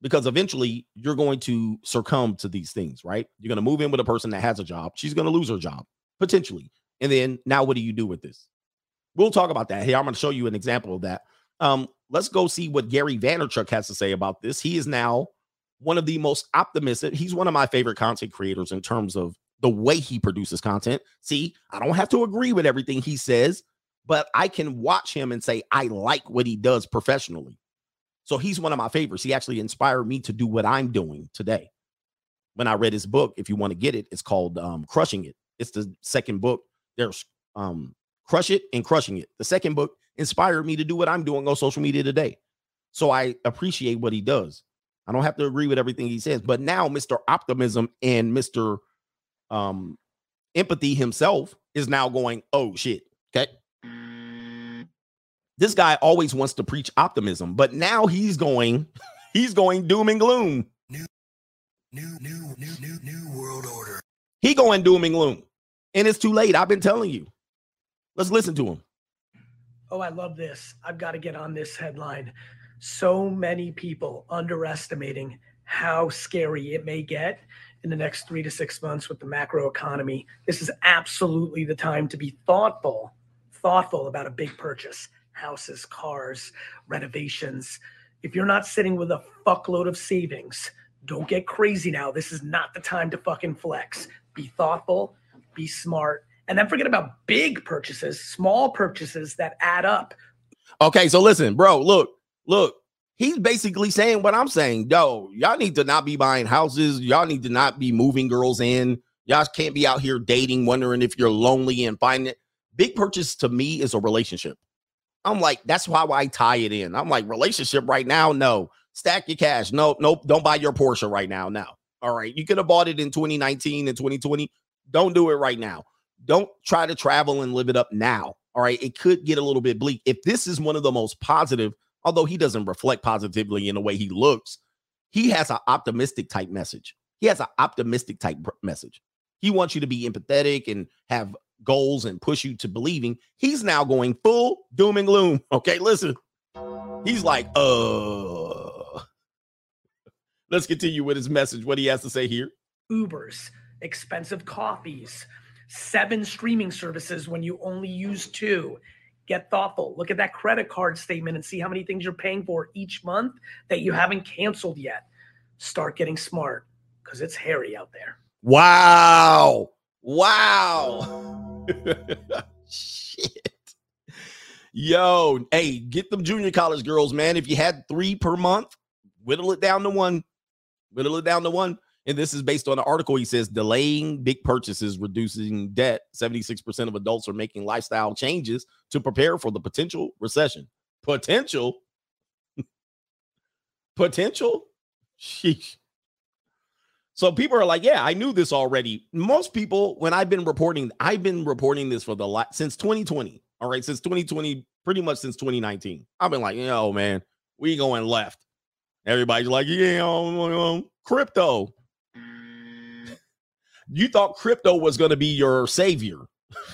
Because eventually you're going to succumb to these things, right? You're going to move in with a person that has a job. She's going to lose her job, potentially. And then now what do you do with this? We'll talk about that. Hey, I'm going to show you an example of that. Um, let's go see what Gary Vaynerchuk has to say about this. He is now one of the most optimistic. He's one of my favorite content creators in terms of the way he produces content. See, I don't have to agree with everything he says, but I can watch him and say, I like what he does professionally. So he's one of my favorites. He actually inspired me to do what I'm doing today. When I read his book, if you want to get it, it's called um, Crushing It. It's the second book. There's um, Crush It and Crushing It. The second book inspired me to do what I'm doing on social media today. So I appreciate what he does. I don't have to agree with everything he says, but now Mr. Optimism and Mr. Um, Empathy himself is now going, oh shit. Okay. This guy always wants to preach optimism, but now he's going, he's going doom and gloom. New, new, new, new, new world order. He going doom and gloom. And it's too late. I've been telling you. Let's listen to him. Oh, I love this. I've got to get on this headline. So many people underestimating how scary it may get in the next three to six months with the macro economy. This is absolutely the time to be thoughtful, thoughtful about a big purchase houses, cars, renovations. If you're not sitting with a fuckload of savings, don't get crazy now. This is not the time to fucking flex. Be thoughtful, be smart, and then forget about big purchases, small purchases that add up. Okay, so listen, bro, look, look. He's basically saying what I'm saying. Yo, y'all need to not be buying houses. Y'all need to not be moving girls in. Y'all can't be out here dating, wondering if you're lonely and finding it. Big purchase to me is a relationship. I'm like, that's why I tie it in. I'm like, relationship right now, no. Stack your cash. No, nope. Don't buy your Porsche right now. Now. All right. You could have bought it in 2019 and 2020. Don't do it right now. Don't try to travel and live it up now. All right. It could get a little bit bleak. If this is one of the most positive, although he doesn't reflect positively in the way he looks, he has an optimistic type message. He has an optimistic type message. He wants you to be empathetic and have goals and push you to believing. He's now going full doom and gloom. Okay, listen. He's like, uh, let's continue with his message. What he has to say here. Ubers, expensive coffees, seven streaming services when you only use two. Get thoughtful. Look at that credit card statement and see how many things you're paying for each month that you haven't canceled yet. Start getting smart because it's hairy out there. Wow. Wow. Shit. Yo, hey, get them junior college girls, man. If you had three per month, whittle it down to one. Whittle it down to one. And this is based on an article. He says delaying big purchases, reducing debt. 76% of adults are making lifestyle changes to prepare for the potential recession. Potential. potential. Sheesh. So people are like, yeah, I knew this already. Most people, when I've been reporting, I've been reporting this for the lot since 2020. All right, since 2020, pretty much since 2019. I've been like, yo, man, we going left. Everybody's like, yeah, um, um, crypto. You thought crypto was going to be your savior.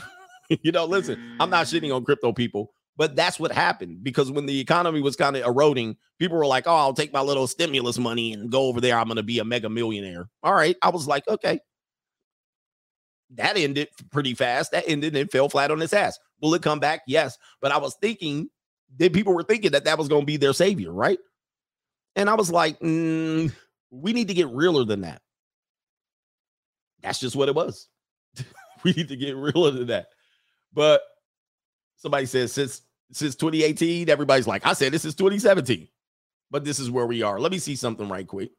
you know, listen, I'm not shitting on crypto people, but that's what happened because when the economy was kind of eroding, people were like, oh, I'll take my little stimulus money and go over there. I'm going to be a mega millionaire. All right. I was like, okay. That ended pretty fast. That ended and fell flat on its ass. Will it come back? Yes. But I was thinking that people were thinking that that was going to be their savior, right? And I was like, mm, we need to get realer than that. That's just what it was. we need to get realer than that. But somebody says since since 2018, everybody's like, I said this is 2017, but this is where we are. Let me see something right quick.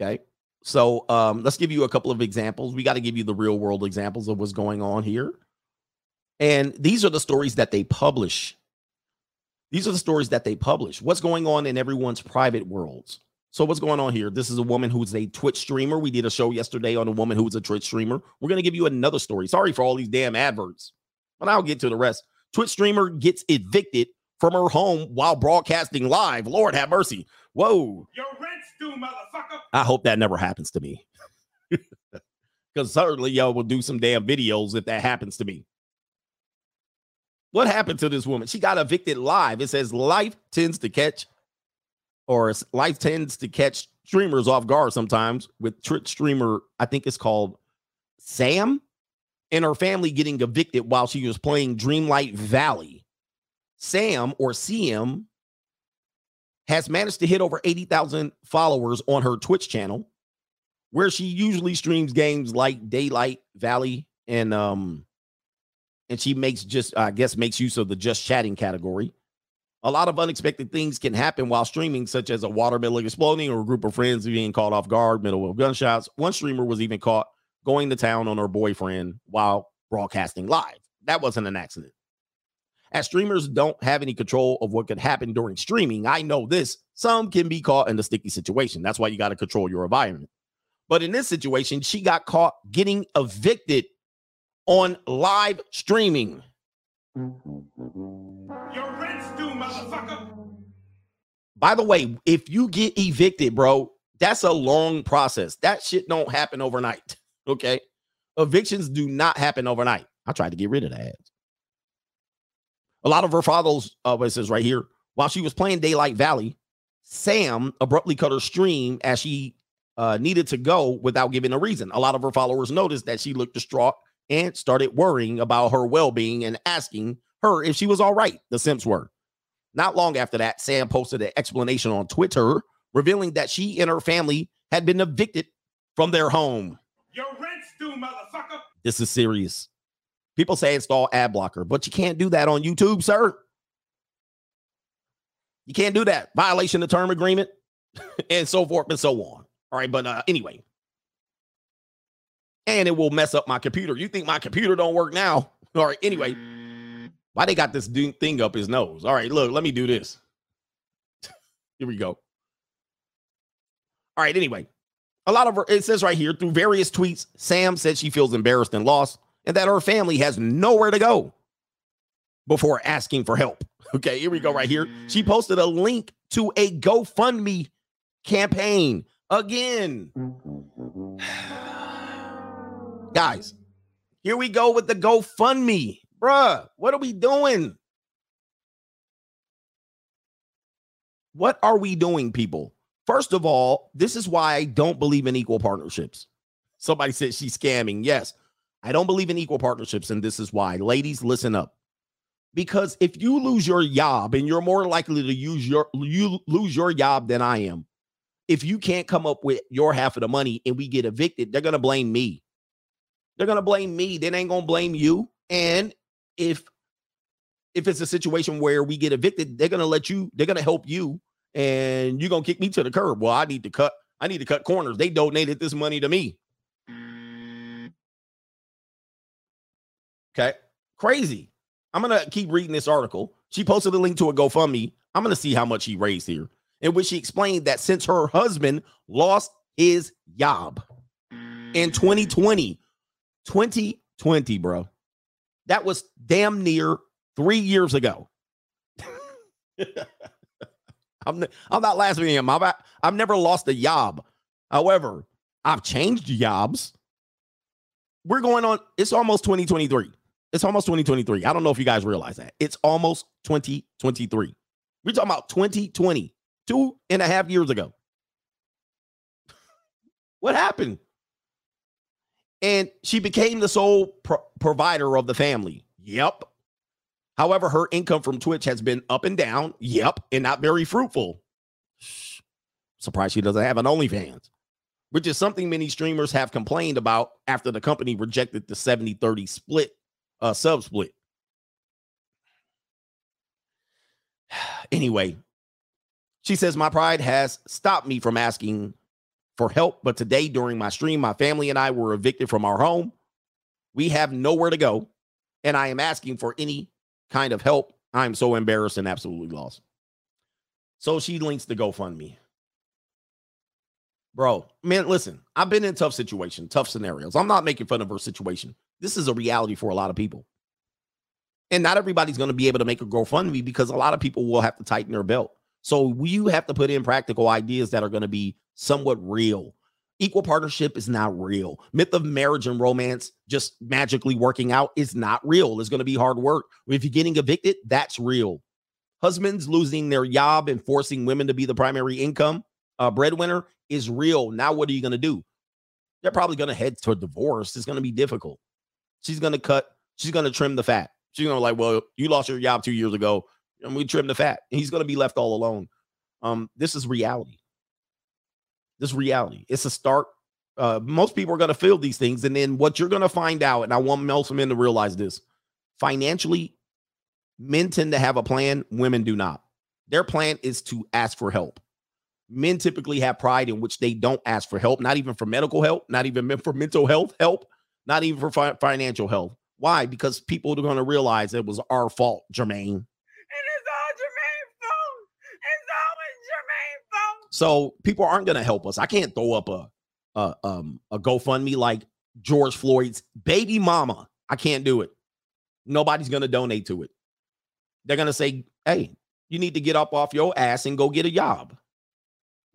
Okay. So um, let's give you a couple of examples. We got to give you the real world examples of what's going on here. And these are the stories that they publish. These are the stories that they publish. What's going on in everyone's private worlds. So what's going on here? This is a woman who's a Twitch streamer. We did a show yesterday on a woman who's a Twitch streamer. We're going to give you another story. Sorry for all these damn adverts, but I'll get to the rest. Twitch streamer gets evicted from her home while broadcasting live. Lord have mercy. Whoa. Your rent's due, motherfucker. I hope that never happens to me. Because certainly y'all will do some damn videos if that happens to me. What happened to this woman? She got evicted live. It says life tends to catch, or life tends to catch streamers off guard sometimes with Twitch streamer, I think it's called Sam, and her family getting evicted while she was playing Dreamlight Valley. Sam or CM has managed to hit over 80,000 followers on her Twitch channel, where she usually streams games like Daylight Valley and um and she makes just I guess makes use of the just chatting category. A lot of unexpected things can happen while streaming, such as a watermelon exploding or a group of friends being caught off guard, middle of gunshots. One streamer was even caught going to town on her boyfriend while broadcasting live. That wasn't an accident. As streamers don't have any control of what could happen during streaming, I know this. Some can be caught in a sticky situation. That's why you got to control your environment. But in this situation, she got caught getting evicted on live streaming. Your rent's due, motherfucker. By the way, if you get evicted, bro, that's a long process. That shit don't happen overnight. Okay. Evictions do not happen overnight. I tried to get rid of that. A lot of her father's, uh, it says right here, while she was playing Daylight Valley, Sam abruptly cut her stream as she uh, needed to go without giving a reason. A lot of her followers noticed that she looked distraught and started worrying about her well being and asking her if she was all right. The Simps were. Not long after that, Sam posted an explanation on Twitter revealing that she and her family had been evicted from their home. Your rent's due, motherfucker. This is serious. People say install ad blocker, but you can't do that on YouTube, sir. You can't do that. Violation of term agreement and so forth and so on. All right, but uh, anyway, and it will mess up my computer. You think my computer don't work now? All right. Anyway, why they got this thing up his nose? All right, look, let me do this. here we go. All right. Anyway, a lot of her, it says right here through various tweets, Sam said she feels embarrassed and lost and that her family has nowhere to go before asking for help. Okay, here we go right here. She mm. posted a link to a GoFundMe campaign again. Guys, here we go with the GoFundMe. Bruh, what are we doing? What are we doing, people? First of all, this is why I don't believe in equal partnerships. Somebody said she's scamming. Yes, I don't believe in equal partnerships, and this is why. Ladies, listen up. Because if you lose your job, and you're more likely to use your you lose your job than I am, if you can't come up with your half of the money and we get evicted, they're gonna blame me. They're gonna blame me. They ain't gonna blame you. And if if it's a situation where we get evicted, they're gonna let you, they're gonna help you, and you're gonna kick me to the curb. Well, I need to cut, I need to cut corners. They donated this money to me. Okay. Crazy. I'm gonna keep reading this article. She posted a link to a GoFundMe. I'm gonna see how much she raised here, in which she explained that since her husband lost his job in 2020, 2020, bro, that was damn near three years ago. I'm, I'm not laughing at him. I've, I've never lost a job. However, I've changed jobs. We're going on, it's almost 2023. It's almost 2023. I don't know if you guys realize that. It's almost 2023. We're talking about 2020, two and a half years ago. what happened? And she became the sole pro- provider of the family. Yep. However, her income from Twitch has been up and down. Yep. And not very fruitful. Surprised she doesn't have an OnlyFans, which is something many streamers have complained about after the company rejected the 70 30 split, uh, sub split. Anyway, she says, My pride has stopped me from asking for help. But today, during my stream, my family and I were evicted from our home. We have nowhere to go. And I am asking for any kind of help. I'm so embarrassed and absolutely lost. So she links the GoFundMe. Bro, man, listen, I've been in tough situations, tough scenarios. I'm not making fun of her situation. This is a reality for a lot of people. And not everybody's going to be able to make a GoFundMe because a lot of people will have to tighten their belt. So you have to put in practical ideas that are going to be somewhat real. Equal partnership is not real. Myth of marriage and romance just magically working out is not real. It's going to be hard work. If you're getting evicted, that's real. Husbands losing their job and forcing women to be the primary income uh, breadwinner is real. Now, what are you going to do? They're probably going to head to divorce. It's going to be difficult. She's going to cut, she's going to trim the fat. She's going to like, well, you lost your job two years ago, and we trim the fat. And he's going to be left all alone. Um, this is reality. This reality. It's a start. Uh, most people are going to feel these things, and then what you're going to find out, and I want most men to realize this: financially, men tend to have a plan, women do not. Their plan is to ask for help. Men typically have pride in which they don't ask for help, not even for medical help, not even for mental health help, not even for fi- financial health. Why? Because people are going to realize it was our fault, Jermaine. And it's all Jermaine's fault. It's always Jermaine's fault. So people aren't going to help us. I can't throw up a, a um a GoFundMe like George Floyd's baby mama. I can't do it. Nobody's going to donate to it. They're going to say, "Hey, you need to get up off your ass and go get a job."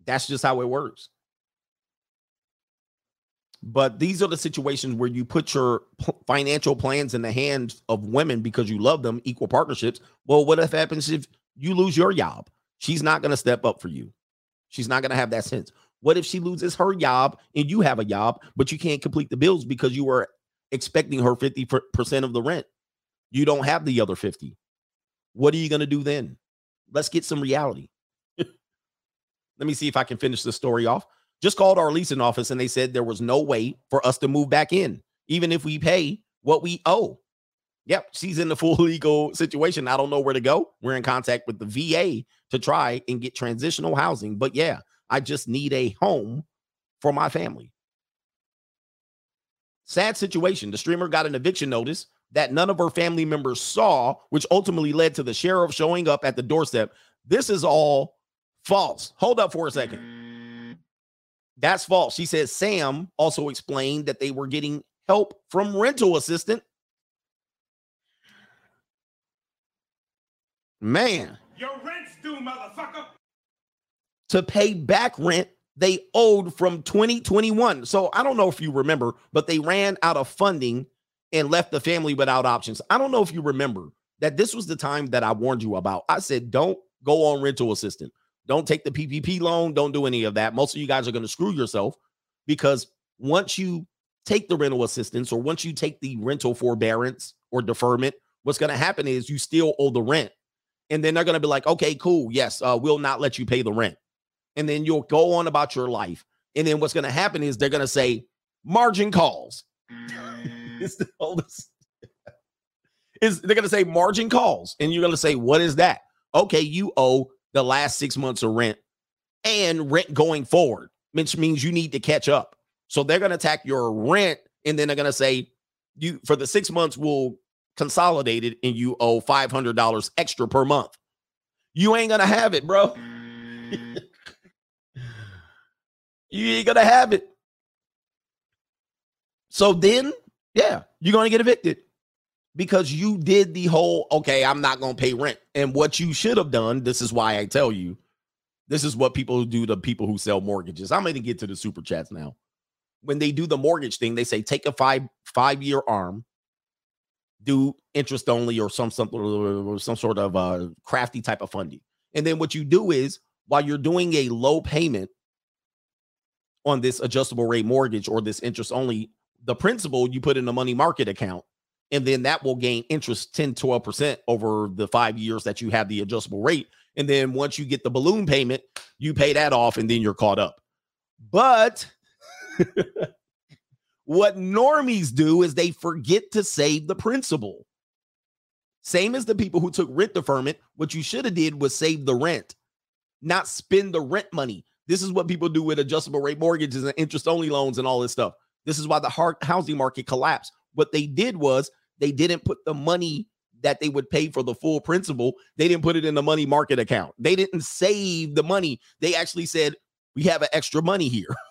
That's just how it works. But these are the situations where you put your p- financial plans in the hands of women because you love them, equal partnerships. Well, what if happens if you lose your job? She's not going to step up for you. She's not going to have that sense. What if she loses her job and you have a job, but you can't complete the bills because you were expecting her 50% of the rent? You don't have the other 50. What are you going to do then? Let's get some reality. Let me see if I can finish the story off. Just called our leasing office and they said there was no way for us to move back in, even if we pay what we owe. Yep, she's in the full legal situation. I don't know where to go. We're in contact with the VA to try and get transitional housing. But yeah, I just need a home for my family. Sad situation. The streamer got an eviction notice that none of her family members saw, which ultimately led to the sheriff showing up at the doorstep. This is all false. Hold up for a second. Mm. That's false. She says Sam also explained that they were getting help from rental assistant. Man, Your rent's due, motherfucker. to pay back rent they owed from 2021. So I don't know if you remember, but they ran out of funding and left the family without options. I don't know if you remember that this was the time that I warned you about. I said, don't go on rental assistance. Don't take the PPP loan. Don't do any of that. Most of you guys are going to screw yourself because once you take the rental assistance or once you take the rental forbearance or deferment, what's going to happen is you still owe the rent. And then they're going to be like, okay, cool. Yes, uh, we'll not let you pay the rent. And then you'll go on about your life. And then what's going to happen is they're going to say margin calls. it's the oldest. is they're gonna say margin calls, and you're gonna say, what is that? Okay, you owe the last six months of rent and rent going forward, which means you need to catch up. So they're gonna attack your rent, and then they're gonna say, you for the six months we'll consolidate it, and you owe five hundred dollars extra per month. You ain't gonna have it, bro. you ain't gonna have it. So then, yeah, you're gonna get evicted because you did the whole okay, I'm not gonna pay rent. And what you should have done, this is why I tell you, this is what people do to people who sell mortgages. I'm gonna get to the super chats now. When they do the mortgage thing, they say take a five five year arm, do interest only or some or some sort of uh crafty type of funding. And then what you do is while you're doing a low payment on this adjustable rate mortgage or this interest only, the principal you put in a money market account, and then that will gain interest 10, 12% over the five years that you have the adjustable rate. And then once you get the balloon payment, you pay that off and then you're caught up. But what normies do is they forget to save the principal. Same as the people who took rent deferment, what you should have did was save the rent, not spend the rent money. This is what people do with adjustable rate mortgages and interest only loans and all this stuff. This is why the housing market collapsed. What they did was they didn't put the money that they would pay for the full principal, they didn't put it in the money market account. They didn't save the money. They actually said, we have an extra money here.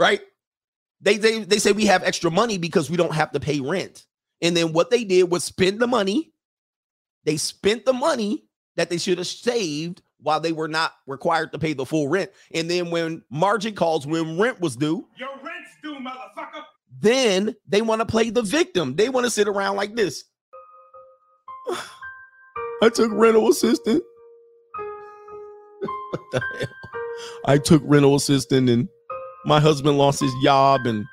right? They, they they say we have extra money because we don't have to pay rent. And then what they did was spend the money. They spent the money that they should have saved while they were not required to pay the full rent. And then when margin calls, when rent was due, Your rent's due, motherfucker. then they want to play the victim. They want to sit around like this. I took rental assistant. what the hell? I took rental assistant and my husband lost his job and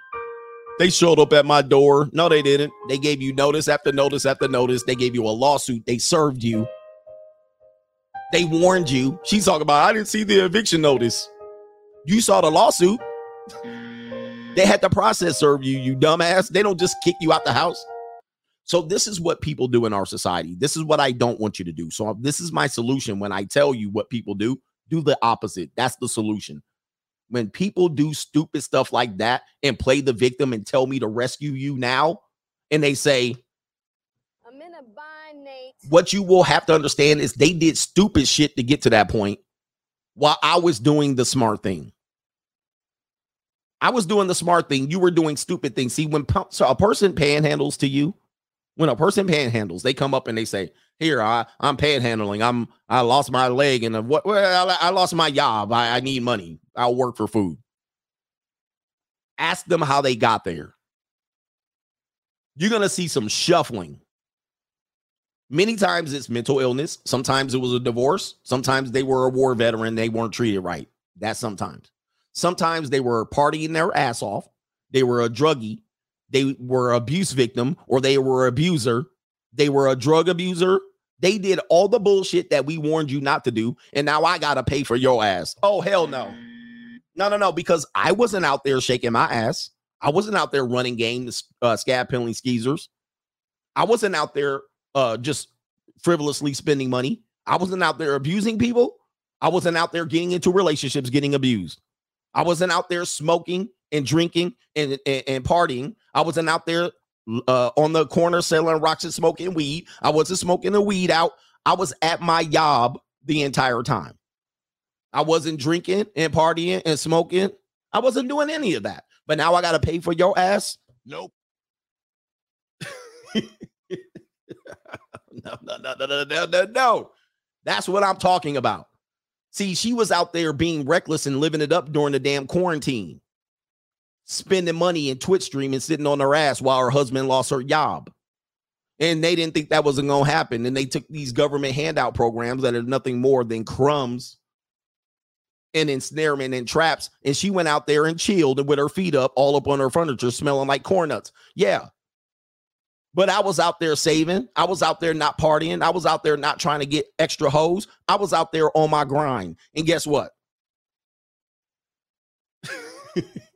they showed up at my door. No, they didn't. They gave you notice after notice after notice. They gave you a lawsuit. They served you. They warned you. She's talking about, I didn't see the eviction notice. You saw the lawsuit. They had the process serve you, you dumbass. They don't just kick you out the house. So this is what people do in our society. This is what I don't want you to do. So this is my solution. When I tell you what people do, do the opposite. That's the solution. When people do stupid stuff like that and play the victim and tell me to rescue you now, and they say, I'm in a bind, Nate. what you will have to understand is they did stupid shit to get to that point while I was doing the smart thing. I was doing the smart thing. You were doing stupid things. See, when so a person panhandles to you, when a person panhandles, they come up and they say, "Here, I I'm panhandling. I'm I lost my leg and what? Well, I, I lost my job. I, I need money. I'll work for food." Ask them how they got there. You're gonna see some shuffling. Many times it's mental illness. Sometimes it was a divorce. Sometimes they were a war veteran. They weren't treated right. That's sometimes. Sometimes they were partying their ass off. They were a druggie. They were abuse victim or they were abuser. They were a drug abuser. They did all the bullshit that we warned you not to do. And now I got to pay for your ass. Oh, hell no. No, no, no. Because I wasn't out there shaking my ass. I wasn't out there running game uh, scab penalty skeezers. I wasn't out there uh, just frivolously spending money. I wasn't out there abusing people. I wasn't out there getting into relationships, getting abused. I wasn't out there smoking and drinking and, and, and partying. I wasn't out there uh, on the corner selling rocks and smoking weed. I wasn't smoking the weed out. I was at my job the entire time. I wasn't drinking and partying and smoking. I wasn't doing any of that. But now I got to pay for your ass? Nope. no, no, no, no, no, no, no, no. That's what I'm talking about. See, she was out there being reckless and living it up during the damn quarantine, spending money in Twitch streaming, sitting on her ass while her husband lost her job. And they didn't think that wasn't going to happen. And they took these government handout programs that are nothing more than crumbs and ensnarement and traps. And she went out there and chilled and with her feet up, all up on her furniture, smelling like corn nuts. Yeah. But I was out there saving. I was out there not partying. I was out there not trying to get extra hoes. I was out there on my grind. And guess what?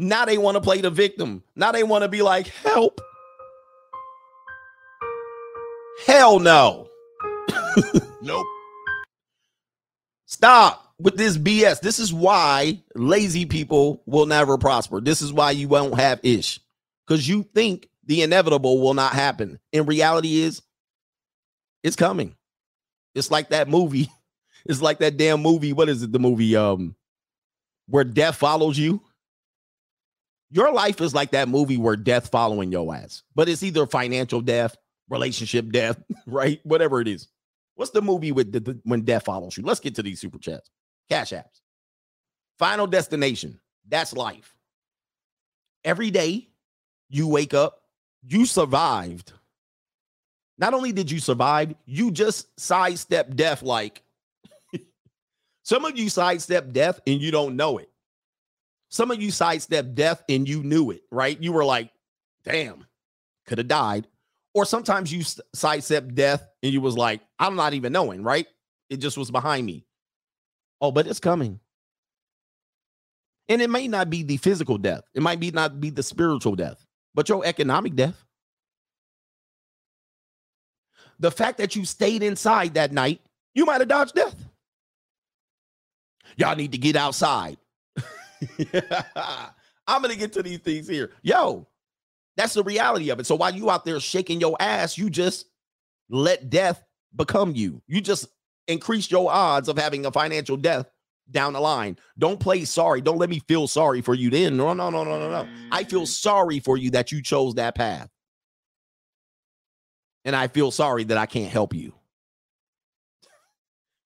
now they want to play the victim. Now they want to be like, help. Hell no. Nope. Stop with this BS. This is why lazy people will never prosper. This is why you won't have ish because you think the inevitable will not happen. In reality, is it's coming. It's like that movie. It's like that damn movie. What is it? The movie um where death follows you. Your life is like that movie where death following your ass, but it's either financial death, relationship death, right? Whatever it is. What's the movie with the, the- when death follows you? Let's get to these super chats. Cash apps. Final destination. That's life. Every day you wake up, you survived. Not only did you survive, you just sidestep death like some of you sidestep death and you don't know it. Some of you sidestep death and you knew it, right? You were like, damn, could have died. Or sometimes you s- sidestep death and you was like, I'm not even knowing, right? It just was behind me. Oh, but it's coming. And it may not be the physical death. It might be not be the spiritual death, but your economic death. The fact that you stayed inside that night, you might have dodged death. Y'all need to get outside. I'm gonna get to these things here. Yo, that's the reality of it. So while you out there shaking your ass, you just let death become you. You just increase your odds of having a financial death down the line. Don't play sorry. Don't let me feel sorry for you then. No, no, no, no, no, no. I feel mm. sorry for you that you chose that path. And I feel sorry that I can't help you.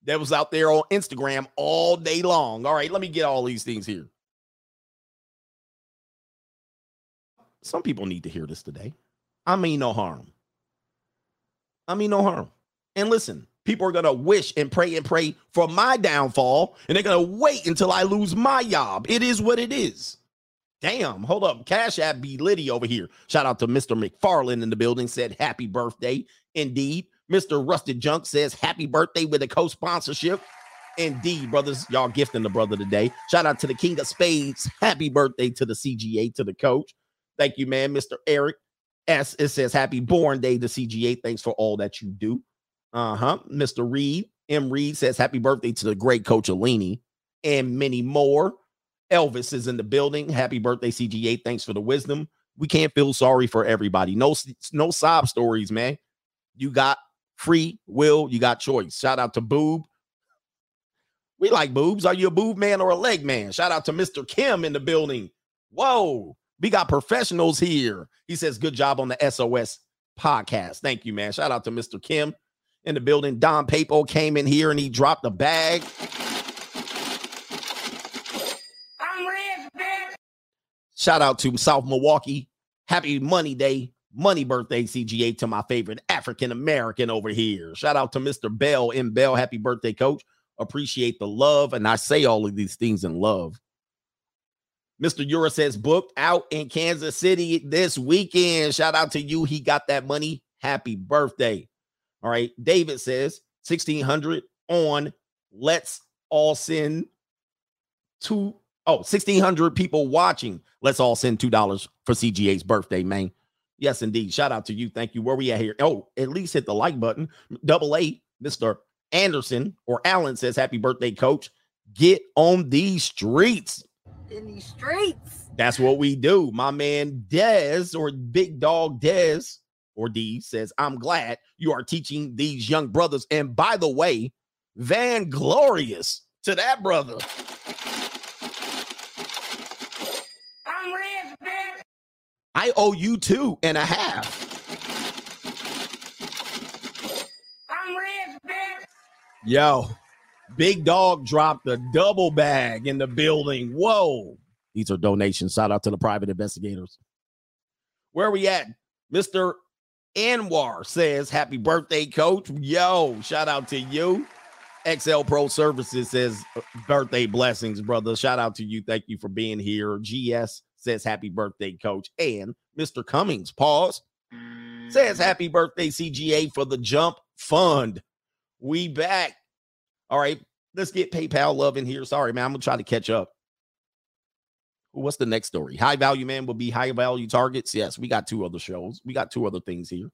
That was out there on Instagram all day long. All right, let me get all these things here. Some people need to hear this today. I mean no harm. I mean no harm. And listen, people are going to wish and pray and pray for my downfall, and they're going to wait until I lose my job. It is what it is. Damn, hold up. Cash App B Liddy over here. Shout out to Mr. McFarland in the building, said happy birthday. Indeed. Mr. Rusted Junk says happy birthday with a co sponsorship. Indeed, brothers, y'all gifting the brother today. Shout out to the King of Spades. Happy birthday to the CGA, to the coach. Thank you, man. Mr. Eric S. It says happy born day to CGA. Thanks for all that you do. Uh huh. Mr. Reed, M. Reed says happy birthday to the great coach Alini and many more. Elvis is in the building. Happy birthday, CGA. Thanks for the wisdom. We can't feel sorry for everybody. No, no sob stories, man. You got free will, you got choice. Shout out to Boob. We like boobs. Are you a boob man or a leg man? Shout out to Mr. Kim in the building. Whoa, we got professionals here. He says, Good job on the SOS podcast. Thank you, man. Shout out to Mr. Kim in the building. Don Papo came in here and he dropped a bag. I'm rich, bitch. Shout out to South Milwaukee. Happy Money Day, Money Birthday, CGA to my favorite African American over here. Shout out to Mr. Bell in Bell. Happy birthday, coach. Appreciate the love. And I say all of these things in love. Mr. Eura says, booked out in Kansas City this weekend. Shout out to you. He got that money. Happy birthday. All right. David says, 1600 on Let's All Send two oh 1600 people watching let's all send two dollars for cga's birthday man yes indeed shout out to you thank you where we at here oh at least hit the like button double a mr anderson or allen says happy birthday coach get on these streets in these streets. that's what we do my man dez or big dog dez or d says i'm glad you are teaching these young brothers and by the way van glorious to that brother I'm rich, bitch. I owe you two and a half. I'm rich, bitch. Yo, Big Dog dropped the double bag in the building. Whoa. These are donations. Shout out to the private investigators. Where are we at? Mr. Anwar says, Happy birthday, coach. Yo, shout out to you. XL Pro Services says, uh, Birthday blessings, brother. Shout out to you. Thank you for being here. GS says, Happy birthday, coach. And Mr. Cummings, pause, says, Happy birthday, CGA, for the jump fund. We back. All right, let's get PayPal love in here. Sorry, man. I'm to try to catch up. What's the next story? High value man will be high value targets. Yes, we got two other shows. We got two other things here.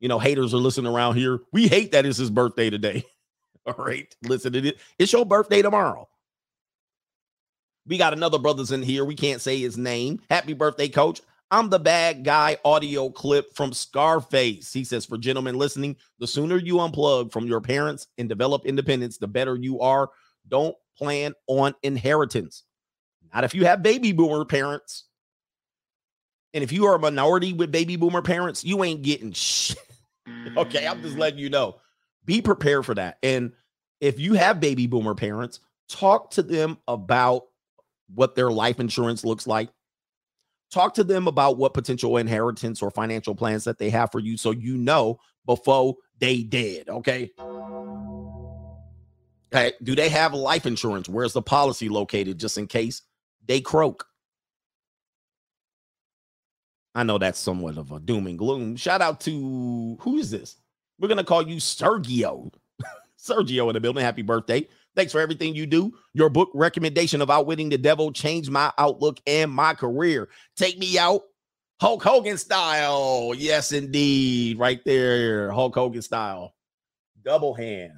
you know, haters are listening around here. We hate that it's his birthday today. All right. Listen it. It's your birthday tomorrow. We got another brothers in here. We can't say his name. Happy birthday, coach. I'm the bad guy audio clip from Scarface. He says, for gentlemen listening, the sooner you unplug from your parents and develop independence, the better you are. Don't plan on inheritance. Not if you have baby boomer parents. And if you are a minority with baby boomer parents, you ain't getting shit. okay, I'm just letting you know. Be prepared for that. And if you have baby boomer parents, talk to them about what their life insurance looks like. Talk to them about what potential inheritance or financial plans that they have for you so you know before they dead. Okay. Okay. Do they have life insurance? Where's the policy located just in case they croak? I know that's somewhat of a doom and gloom. Shout out to who is this? We're gonna call you Sergio. Sergio in the building. Happy birthday. Thanks for everything you do. Your book recommendation of Outwitting the Devil changed my outlook and my career. Take me out Hulk Hogan style. Yes, indeed. Right there. Hulk Hogan style. Double hand.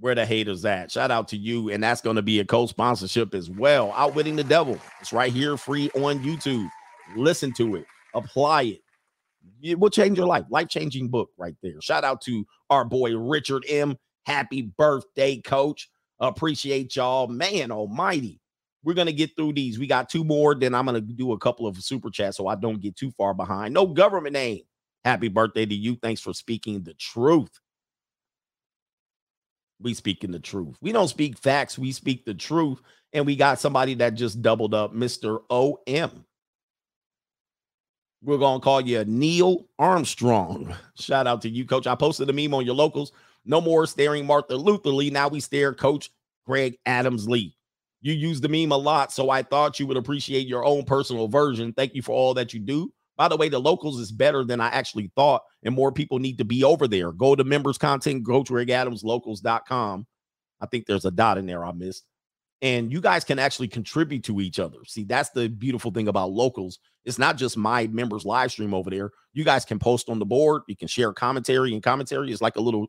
Where the haters at? Shout out to you. And that's going to be a co sponsorship as well. Outwitting the Devil. It's right here, free on YouTube. Listen to it, apply it. It will change your life. Life changing book right there. Shout out to our boy Richard M. Happy birthday, coach. Appreciate y'all. Man almighty. We're going to get through these. We got two more. Then I'm going to do a couple of super chats so I don't get too far behind. No government name. Happy birthday to you. Thanks for speaking the truth. We speaking the truth. We don't speak facts. We speak the truth. And we got somebody that just doubled up, Mr. OM. We're going to call you Neil Armstrong. Shout out to you, coach. I posted a meme on your locals. No more staring Martha Luther Lee. Now we stare Coach Greg Adams Lee. You use the meme a lot, so I thought you would appreciate your own personal version. Thank you for all that you do. By the way, the locals is better than I actually thought, and more people need to be over there. Go to members content, go to GregAdamsLocals.com. I think there's a dot in there I missed. And you guys can actually contribute to each other. See, that's the beautiful thing about locals. It's not just my members live stream over there. You guys can post on the board. You can share commentary, and commentary is like a little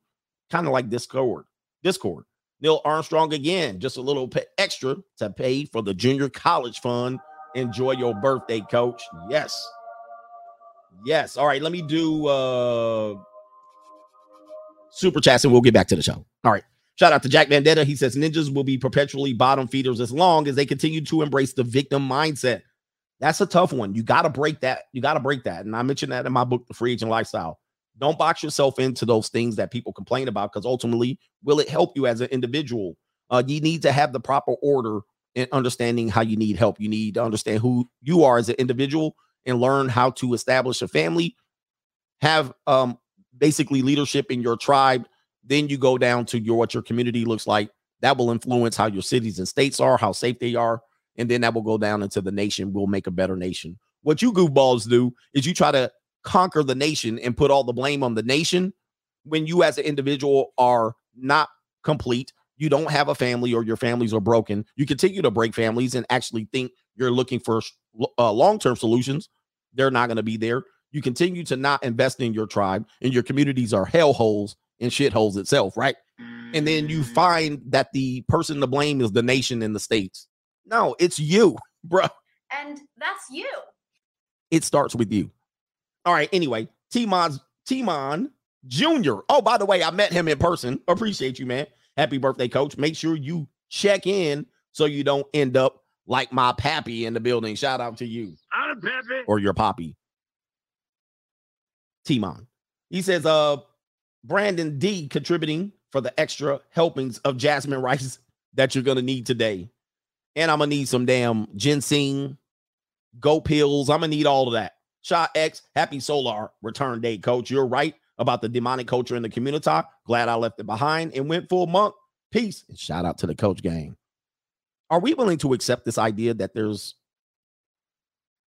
kind of like Discord. Discord. Neil Armstrong again, just a little extra to pay for the junior college fund. Enjoy your birthday, coach. Yes. Yes. All right, let me do uh super chats and we'll get back to the show. All right. Shout out to Jack Vendetta. He says ninjas will be perpetually bottom feeders as long as they continue to embrace the victim mindset. That's a tough one. You got to break that. You got to break that. And I mentioned that in my book, The Free Agent Lifestyle. Don't box yourself into those things that people complain about because ultimately, will it help you as an individual? Uh, you need to have the proper order in understanding how you need help. You need to understand who you are as an individual and learn how to establish a family, have um, basically leadership in your tribe. Then you go down to your what your community looks like. That will influence how your cities and states are, how safe they are, and then that will go down into the nation. We'll make a better nation. What you goofballs do is you try to conquer the nation and put all the blame on the nation when you as an individual are not complete you don't have a family or your families are broken you continue to break families and actually think you're looking for uh, long-term solutions they're not going to be there. You continue to not invest in your tribe and your communities are hellholes and shitholes itself right? And then you find that the person to blame is the nation and the states. No it's you bro And that's you. it starts with you all right. Anyway, Timon Timon Jr. Oh, by the way, I met him in person. Appreciate you, man. Happy birthday, coach. Make sure you check in so you don't end up like my pappy in the building. Shout out to you. I'm Pepe. Or your poppy. Timon. He says, uh, Brandon D contributing for the extra helpings of jasmine rice that you're gonna need today. And I'm gonna need some damn ginseng, goat pills. I'm gonna need all of that. Shot X, happy solar return day, coach. You're right about the demonic culture in the community. Glad I left it behind and went full monk. Peace. And shout out to the coach gang. Are we willing to accept this idea that there's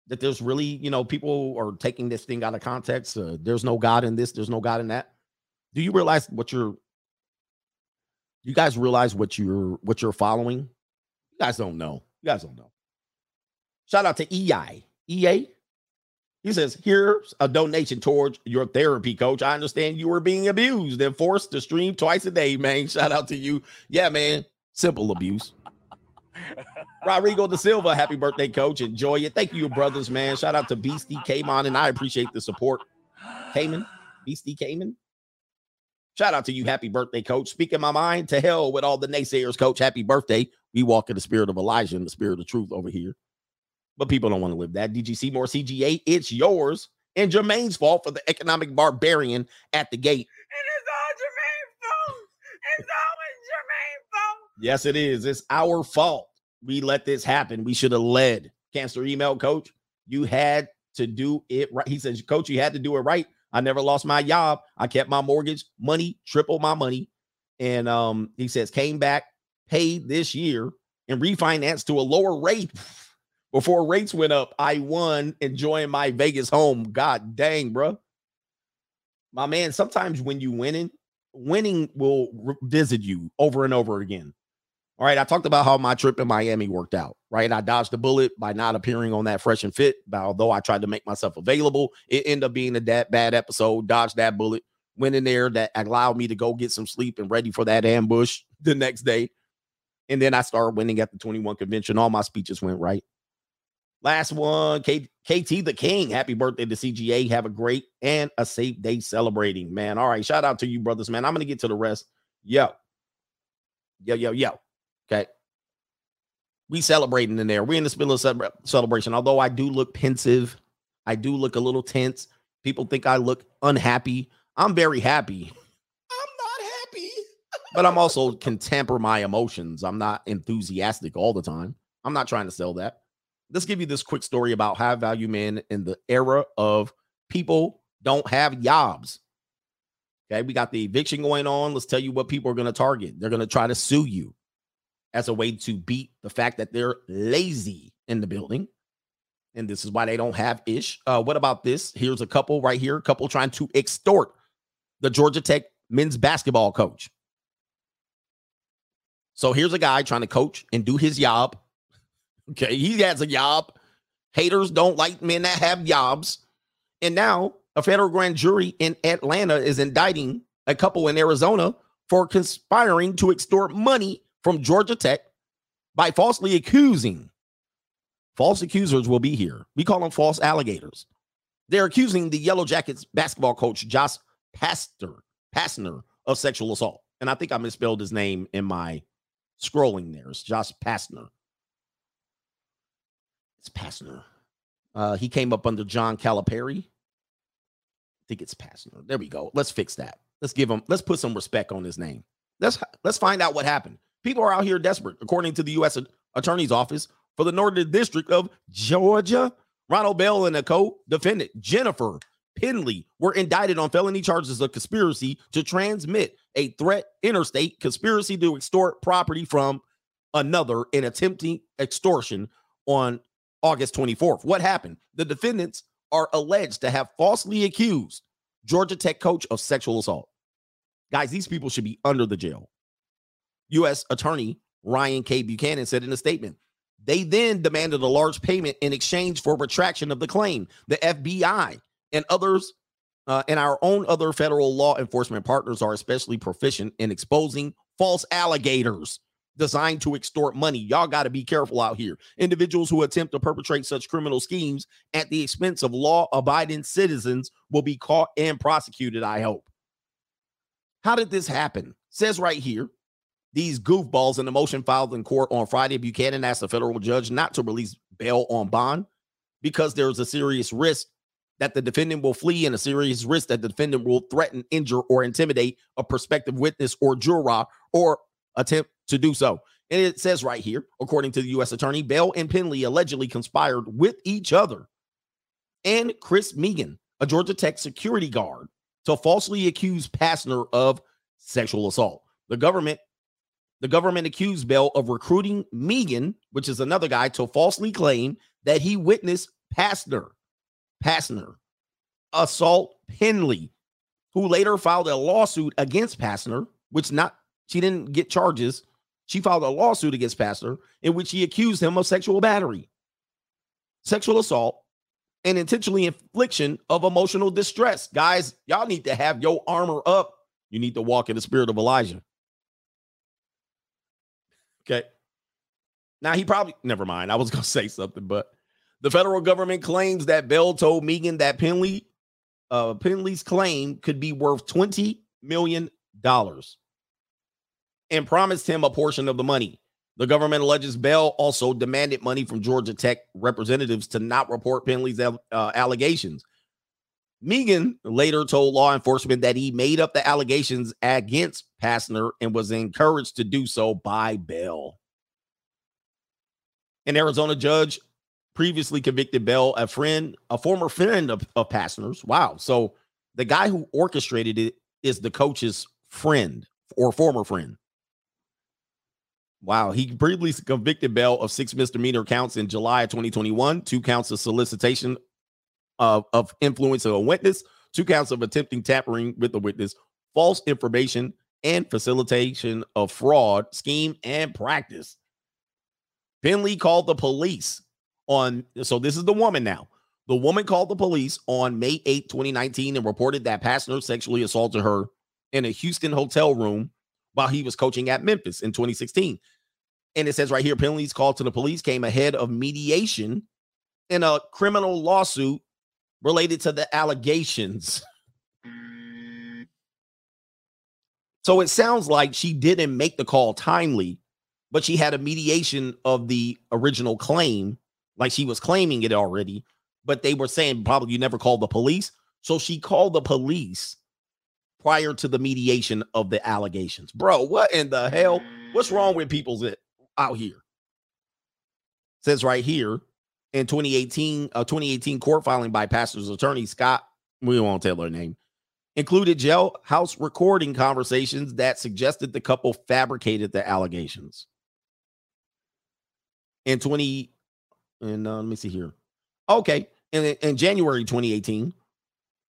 that there's really, you know, people are taking this thing out of context? Uh, there's no God in this, there's no God in that. Do you realize what you're you guys realize what you're what you're following? You guys don't know. You guys don't know. Shout out to EI. EA. He says, Here's a donation towards your therapy, coach. I understand you were being abused and forced to stream twice a day, man. Shout out to you. Yeah, man. Simple abuse. Rodrigo da Silva, happy birthday, coach. Enjoy it. Thank you, brothers, man. Shout out to Beastie Cayman, and I appreciate the support. Cayman, Beastie Cayman. Shout out to you, happy birthday, coach. Speaking my mind, to hell with all the naysayers, coach. Happy birthday. We walk in the spirit of Elijah and the spirit of truth over here. But people don't want to live that. DGC more CGA, it's yours. And Jermaine's fault for the economic barbarian at the gate. It's all Jermaine's fault. It's always Jermaine's fault. Yes, it is. It's our fault. We let this happen. We should have led. Cancer email, coach. You had to do it right. He says, Coach, you had to do it right. I never lost my job. I kept my mortgage money, triple my money. And um, he says, came back, paid this year, and refinanced to a lower rate. Before rates went up, I won enjoying my Vegas home. God dang, bro. My man, sometimes when you winning, winning will visit you over and over again. All right, I talked about how my trip in Miami worked out. Right, I dodged the bullet by not appearing on that fresh and fit. But although I tried to make myself available, it ended up being a bad episode. Dodged that bullet, went in there that allowed me to go get some sleep and ready for that ambush the next day. And then I started winning at the 21 convention. All my speeches went right. Last one, K- KT the King. Happy birthday to CGA. Have a great and a safe day celebrating, man. All right, shout out to you, brothers, man. I'm gonna get to the rest. Yo, yo, yo, yo. Okay. We celebrating in there. We're in the middle of celebra- celebration. Although I do look pensive, I do look a little tense. People think I look unhappy. I'm very happy. I'm not happy. but I'm also can temper my emotions. I'm not enthusiastic all the time. I'm not trying to sell that. Let's give you this quick story about high value men in the era of people don't have jobs. Okay, we got the eviction going on. Let's tell you what people are going to target. They're going to try to sue you as a way to beat the fact that they're lazy in the building. And this is why they don't have ish. Uh, what about this? Here's a couple right here, a couple trying to extort the Georgia Tech men's basketball coach. So here's a guy trying to coach and do his job. Okay, he has a job. Haters don't like men that have jobs. And now a federal grand jury in Atlanta is indicting a couple in Arizona for conspiring to extort money from Georgia Tech by falsely accusing. False accusers will be here. We call them false alligators. They're accusing the Yellow Jackets basketball coach Josh Pastner, Pastner of sexual assault. And I think I misspelled his name in my scrolling there. It's Josh Pastner. It's Pastner. Uh, he came up under John Calipari. I think it's Pastner. There we go. Let's fix that. Let's give him. Let's put some respect on his name. Let's let's find out what happened. People are out here desperate, according to the U.S. Attorney's Office for the Northern District of Georgia. Ronald Bell and a co-defendant Jennifer Penley were indicted on felony charges of conspiracy to transmit a threat interstate, conspiracy to extort property from another, and attempting extortion on August 24th. What happened? The defendants are alleged to have falsely accused Georgia Tech coach of sexual assault. Guys, these people should be under the jail. U.S. Attorney Ryan K. Buchanan said in a statement. They then demanded a large payment in exchange for retraction of the claim. The FBI and others uh, and our own other federal law enforcement partners are especially proficient in exposing false alligators designed to extort money. Y'all got to be careful out here. Individuals who attempt to perpetrate such criminal schemes at the expense of law abiding citizens will be caught and prosecuted, I hope. How did this happen? Says right here these goofballs in the motion filed in court on Friday, Buchanan asked the federal judge not to release bail on bond because there's a serious risk that the defendant will flee and a serious risk that the defendant will threaten, injure, or intimidate a prospective witness or juror or attempt to do so. And it says right here, according to the U.S. attorney, Bell and Penley allegedly conspired with each other and Chris Megan, a Georgia Tech security guard, to falsely accuse Pastner of sexual assault. The government the government accused Bell of recruiting Megan, which is another guy, to falsely claim that he witnessed Pastner, Pastner, assault Penley, who later filed a lawsuit against Pastner, which not she didn't get charges. She filed a lawsuit against Pastner in which he accused him of sexual battery, sexual assault, and intentionally infliction of emotional distress. Guys, y'all need to have your armor up. You need to walk in the spirit of Elijah. Okay. Now he probably never mind. I was gonna say something, but the federal government claims that Bell told Megan that Penley, uh, Penley's claim could be worth twenty million dollars, and promised him a portion of the money. The government alleges Bell also demanded money from Georgia Tech representatives to not report Penley's uh, allegations. Megan later told law enforcement that he made up the allegations against Pastner and was encouraged to do so by Bell. An Arizona judge previously convicted Bell, a friend, a former friend of, of Pastner's. Wow. So the guy who orchestrated it is the coach's friend or former friend. Wow. He previously convicted Bell of six misdemeanor counts in July of 2021, two counts of solicitation of, of influence of a witness, two counts of attempting tampering with a witness, false information, and facilitation of fraud, scheme, and practice. Penley called the police on, so this is the woman now. The woman called the police on May 8, 2019, and reported that Pastner sexually assaulted her in a Houston hotel room while he was coaching at Memphis in 2016. And it says right here Penley's call to the police came ahead of mediation in a criminal lawsuit related to the allegations. So it sounds like she didn't make the call timely, but she had a mediation of the original claim, like she was claiming it already, but they were saying probably you never called the police. So she called the police prior to the mediation of the allegations. Bro, what in the hell? What's wrong with people's it out here? says right here in 2018, a 2018 court filing by Pastner's attorney Scott, we won't tell her name, included jailhouse recording conversations that suggested the couple fabricated the allegations. In 20, and uh, let me see here. Okay, in, in January 2018,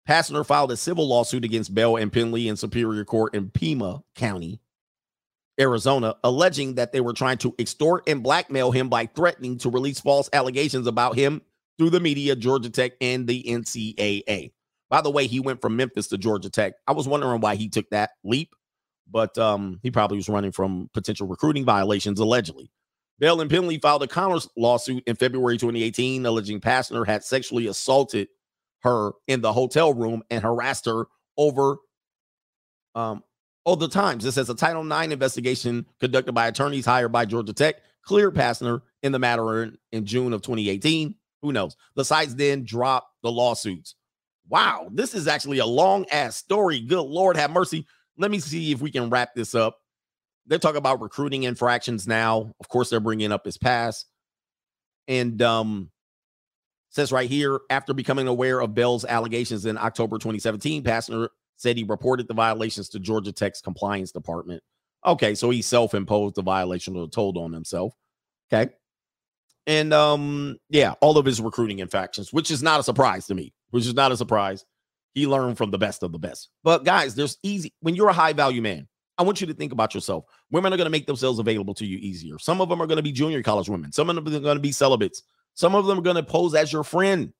Pastner filed a civil lawsuit against Bell and Penley in Superior Court in Pima County, Arizona, alleging that they were trying to extort and blackmail him by threatening to release false allegations about him through the media, Georgia Tech, and the NCAA. By the way, he went from Memphis to Georgia Tech. I was wondering why he took that leap, but um, he probably was running from potential recruiting violations, allegedly. Bell and Penley filed a counter lawsuit in February 2018, alleging Pastner had sexually assaulted her in the hotel room and harassed her over um, all the times. This says a Title IX investigation conducted by attorneys hired by Georgia Tech cleared Pastner in the matter in, in June of 2018. Who knows? The sites then dropped the lawsuits. Wow, this is actually a long ass story. Good Lord, have mercy. Let me see if we can wrap this up. They're talking about recruiting infractions now. Of course, they're bringing up his past. And um, says right here, after becoming aware of Bell's allegations in October 2017, Pastner said he reported the violations to Georgia Tech's compliance department. Okay, so he self-imposed the violation or told on himself. Okay. And um, yeah, all of his recruiting infractions, which is not a surprise to me, which is not a surprise. He learned from the best of the best. But guys, there's easy when you're a high value man. I want you to think about yourself. Women are going to make themselves available to you easier. Some of them are going to be junior college women. Some of them are going to be celibates. Some of them are going to pose as your friend.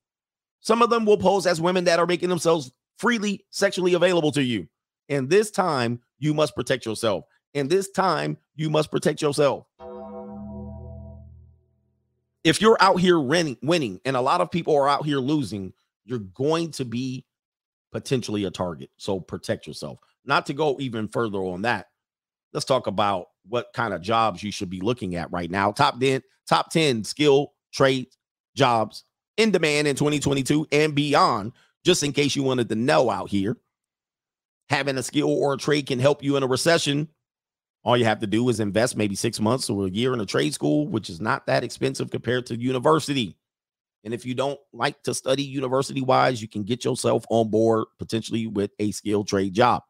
Some of them will pose as women that are making themselves freely sexually available to you. And this time, you must protect yourself. And this time, you must protect yourself. If you're out here winning, winning, and a lot of people are out here losing, you're going to be potentially a target. So protect yourself. Not to go even further on that, let's talk about what kind of jobs you should be looking at right now. Top 10, top 10 skill trade jobs in demand in 2022 and beyond just in case you wanted to know out here. Having a skill or a trade can help you in a recession. All you have to do is invest maybe six months or a year in a trade school, which is not that expensive compared to university. And if you don't like to study university wise, you can get yourself on board potentially with a skilled trade job.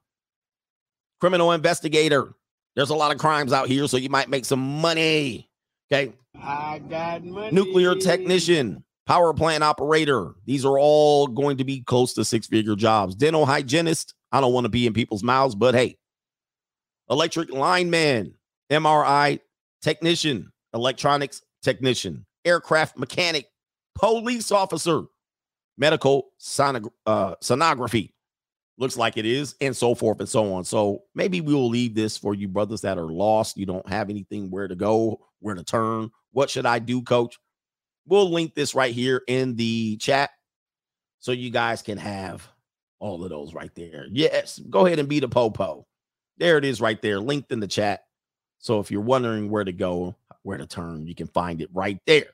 Criminal investigator. There's a lot of crimes out here, so you might make some money. Okay. I got money. Nuclear technician power plant operator. These are all going to be close to six figure jobs. Dental hygienist. I don't want to be in people's mouths, but hey, electric lineman, MRI technician, electronics technician, aircraft mechanic, police officer, medical sonog- uh, sonography. Looks like it is, and so forth and so on. So maybe we will leave this for you brothers that are lost. You don't have anything where to go, where to turn. What should I do, coach? We'll link this right here in the chat so you guys can have all of those right there. Yes, go ahead and be the popo. There it is right there, linked in the chat. So if you're wondering where to go, where to turn, you can find it right there.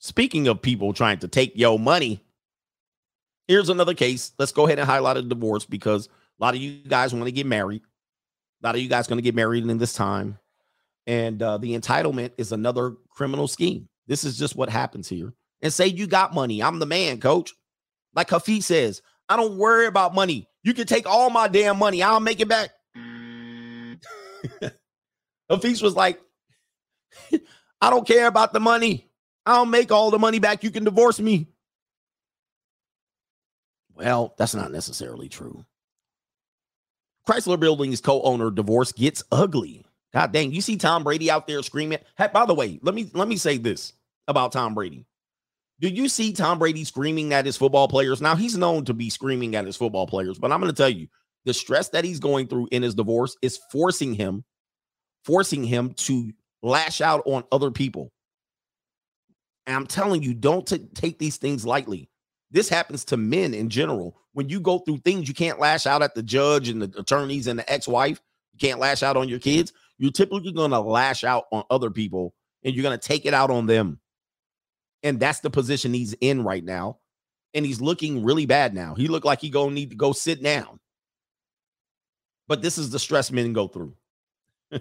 Speaking of people trying to take your money, here's another case. Let's go ahead and highlight a divorce because a lot of you guys want to get married. A lot of you guys going to get married in this time. And uh, the entitlement is another criminal scheme. This is just what happens here. And say you got money. I'm the man, coach. Like Hafiz says, I don't worry about money. You can take all my damn money. I'll make it back. Hafiz was like, I don't care about the money. I'll make all the money back. You can divorce me. Well, that's not necessarily true. Chrysler Building's co-owner divorce gets ugly. God dang, you see Tom Brady out there screaming. Hey, by the way, let me let me say this about Tom Brady. Do you see Tom Brady screaming at his football players? Now he's known to be screaming at his football players, but I'm going to tell you, the stress that he's going through in his divorce is forcing him, forcing him to lash out on other people. And I'm telling you, don't t- take these things lightly. This happens to men in general. When you go through things, you can't lash out at the judge and the attorneys and the ex-wife. You can't lash out on your kids. You're typically going to lash out on other people and you're going to take it out on them. And that's the position he's in right now. And he's looking really bad now. He looked like he going to need to go sit down. But this is the stress men go through.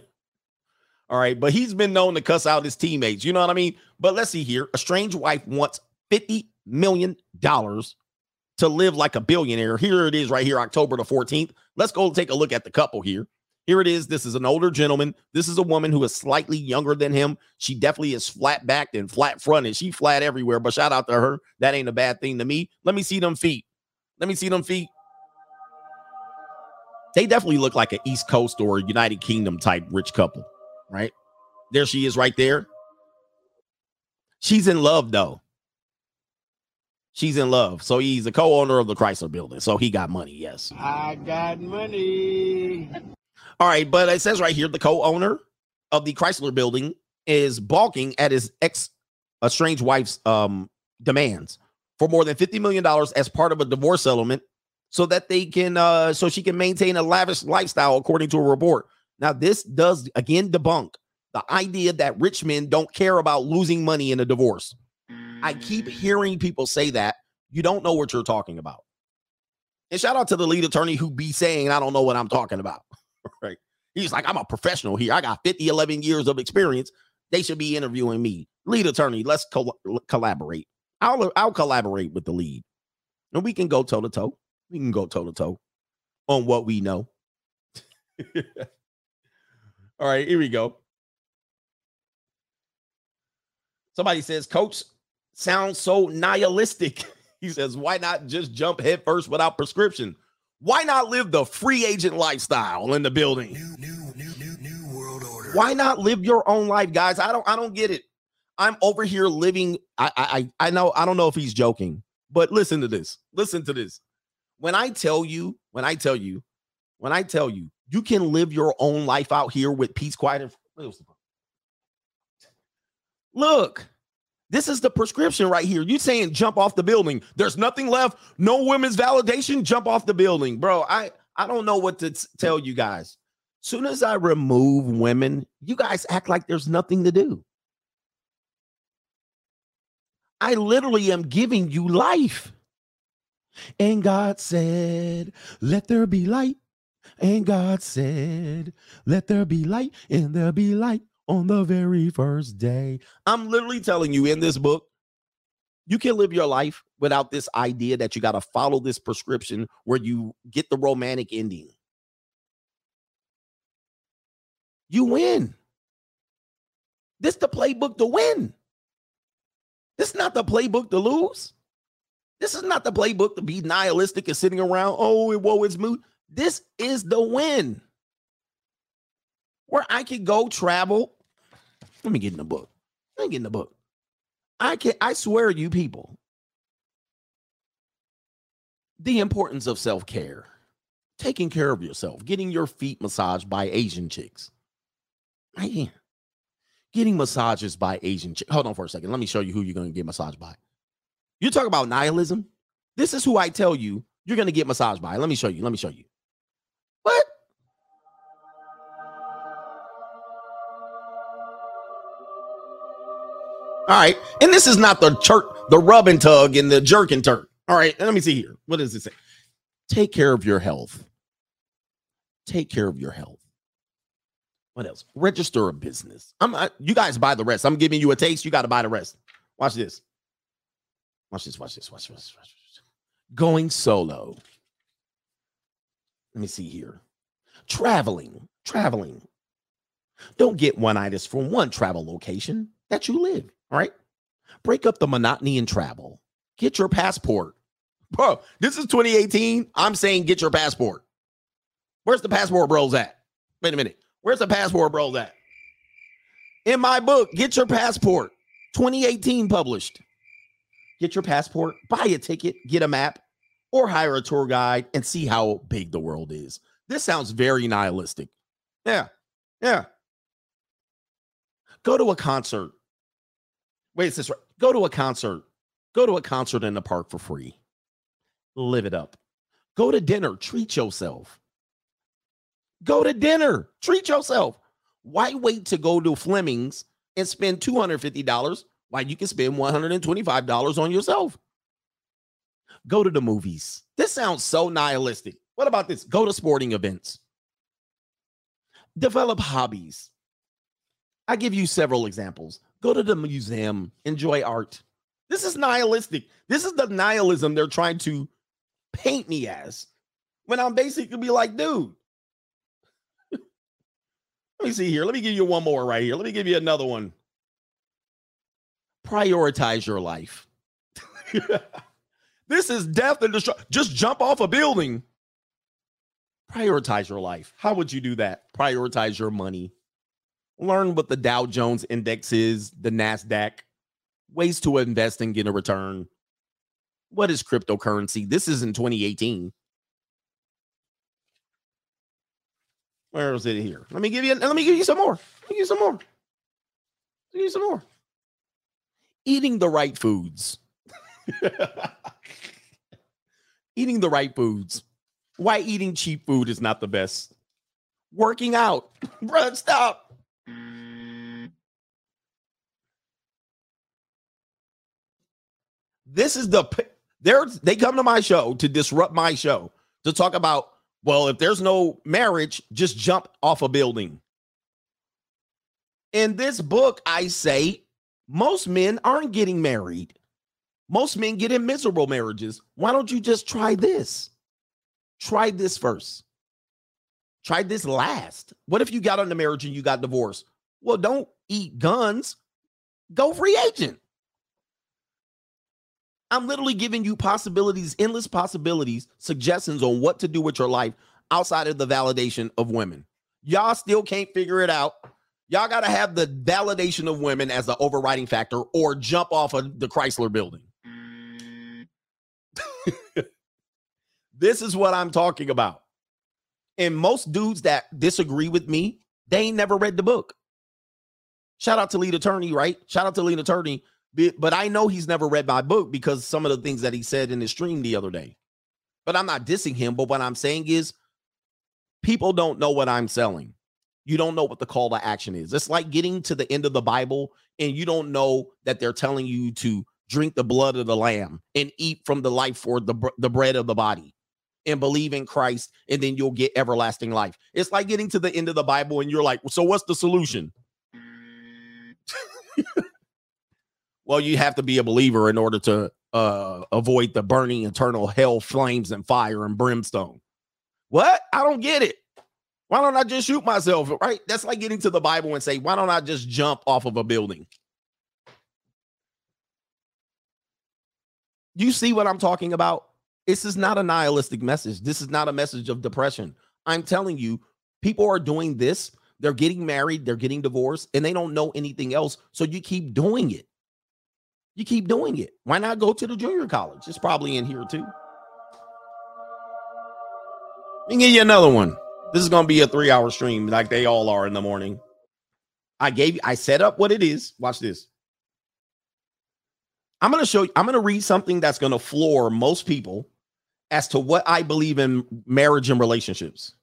All right. But he's been known to cuss out his teammates. You know what I mean? But let's see here. A strange wife wants $50 million to live like a billionaire. Here it is right here, October the 14th. Let's go take a look at the couple here. Here it is. This is an older gentleman. This is a woman who is slightly younger than him. She definitely is flat backed and flat fronted. She flat everywhere, but shout out to her. That ain't a bad thing to me. Let me see them feet. Let me see them feet. They definitely look like an East Coast or United Kingdom type rich couple, right? There she is right there. She's in love though. She's in love. So he's a co-owner of the Chrysler building. So he got money, yes. I got money. All right, but it says right here the co-owner of the Chrysler building is balking at his ex estranged wife's um demands for more than 50 million dollars as part of a divorce settlement so that they can uh so she can maintain a lavish lifestyle according to a report. Now this does again debunk the idea that rich men don't care about losing money in a divorce. I keep hearing people say that. You don't know what you're talking about. And shout out to the lead attorney who be saying, I don't know what I'm talking about. right. He's like, I'm a professional here. I got 50, 11 years of experience. They should be interviewing me. Lead attorney, let's col- collaborate. I'll, I'll collaborate with the lead. And we can go toe to toe. We can go toe to toe on what we know. All right, here we go. Somebody says, Coach sounds so nihilistic. He says, Why not just jump headfirst without prescription? Why not live the free agent lifestyle in the building? New, new, new, new, new world order. Why not live your own life, guys? I don't I don't get it. I'm over here living. I I I know I don't know if he's joking, but listen to this. Listen to this. When I tell you, when I tell you, when I tell you, you can live your own life out here with peace, quiet, and look. This is the prescription right here. You saying jump off the building. There's nothing left. No women's validation. Jump off the building. Bro, I I don't know what to t- tell you guys. Soon as I remove women, you guys act like there's nothing to do. I literally am giving you life. And God said, Let there be light. And God said, Let there be light, and there be light on the very first day. I'm literally telling you in this book, you can live your life without this idea that you got to follow this prescription where you get the romantic ending. You win. This the playbook to win. This is not the playbook to lose. This is not the playbook to be nihilistic and sitting around. Oh, whoa, it's moot. This is the win. Where I could go travel. Let me get in the book. Let me get in the book. I can I swear you people. The importance of self-care. Taking care of yourself, getting your feet massaged by Asian chicks. Man. Getting massages by Asian chicks. Hold on for a second. Let me show you who you're to get massaged by. You talk about nihilism. This is who I tell you you're to get massaged by. Let me show you. Let me show you. What? All right. And this is not the church, the rub and tug and the jerk and turk. All right. Let me see here. What does it say? Take care of your health. Take care of your health. What else? Register a business. I'm I, you guys buy the rest. I'm giving you a taste. You got to buy the rest. Watch this. Watch this. Watch this. Watch this. Watch this. Going solo. Let me see here. Traveling. Traveling. Don't get one itis from one travel location that you live. All right. Break up the monotony in travel. Get your passport. Bro, this is 2018. I'm saying get your passport. Where's the passport bros at? Wait a minute. Where's the passport bros at? In my book, get your passport. 2018 published. Get your passport, buy a ticket, get a map, or hire a tour guide and see how big the world is. This sounds very nihilistic. Yeah. Yeah. Go to a concert. Wait, is this right? Go to a concert. Go to a concert in the park for free. Live it up. Go to dinner. Treat yourself. Go to dinner. Treat yourself. Why wait to go to Fleming's and spend $250 while you can spend $125 on yourself? Go to the movies. This sounds so nihilistic. What about this? Go to sporting events. Develop hobbies. I give you several examples. Go to the museum, enjoy art. This is nihilistic. This is the nihilism they're trying to paint me as. When I'm basically be like, dude, let me see here. Let me give you one more right here. Let me give you another one. Prioritize your life. this is death and destruction. Just jump off a building. Prioritize your life. How would you do that? Prioritize your money. Learn what the Dow Jones index is, the NASDAQ, ways to invest and get a return. What is cryptocurrency? This is in 2018. Where is it here? Let me give you let me give you some more. Let me give you some more. Give you some more. Eating the right foods. eating the right foods. Why eating cheap food is not the best. Working out. Bruh, stop. Mm. This is the they're they come to my show to disrupt my show to talk about well, if there's no marriage, just jump off a building. In this book, I say most men aren't getting married. Most men get in miserable marriages. Why don't you just try this? Try this first. Try this last. What if you got on the marriage and you got divorced? Well, don't eat guns. Go free agent. I'm literally giving you possibilities, endless possibilities, suggestions on what to do with your life outside of the validation of women. Y'all still can't figure it out. Y'all got to have the validation of women as the overriding factor or jump off of the Chrysler building. Mm. this is what I'm talking about. And most dudes that disagree with me, they ain't never read the book. Shout out to lead attorney, right? Shout out to lead attorney. But I know he's never read my book because some of the things that he said in his stream the other day. But I'm not dissing him. But what I'm saying is, people don't know what I'm selling. You don't know what the call to action is. It's like getting to the end of the Bible and you don't know that they're telling you to drink the blood of the lamb and eat from the life or the, the bread of the body and believe in Christ, and then you'll get everlasting life. It's like getting to the end of the Bible and you're like, so what's the solution? well, you have to be a believer in order to uh, avoid the burning eternal hell flames and fire and brimstone. What? I don't get it. Why don't I just shoot myself? Right? That's like getting to the Bible and say, why don't I just jump off of a building? You see what I'm talking about? This is not a nihilistic message. This is not a message of depression. I'm telling you, people are doing this. They're getting married, they're getting divorced, and they don't know anything else. So you keep doing it. You keep doing it. Why not go to the junior college? It's probably in here too. Let me give you another one. This is gonna be a three-hour stream, like they all are in the morning. I gave I set up what it is. Watch this. I'm gonna show you, I'm gonna read something that's gonna floor most people as to what I believe in marriage and relationships.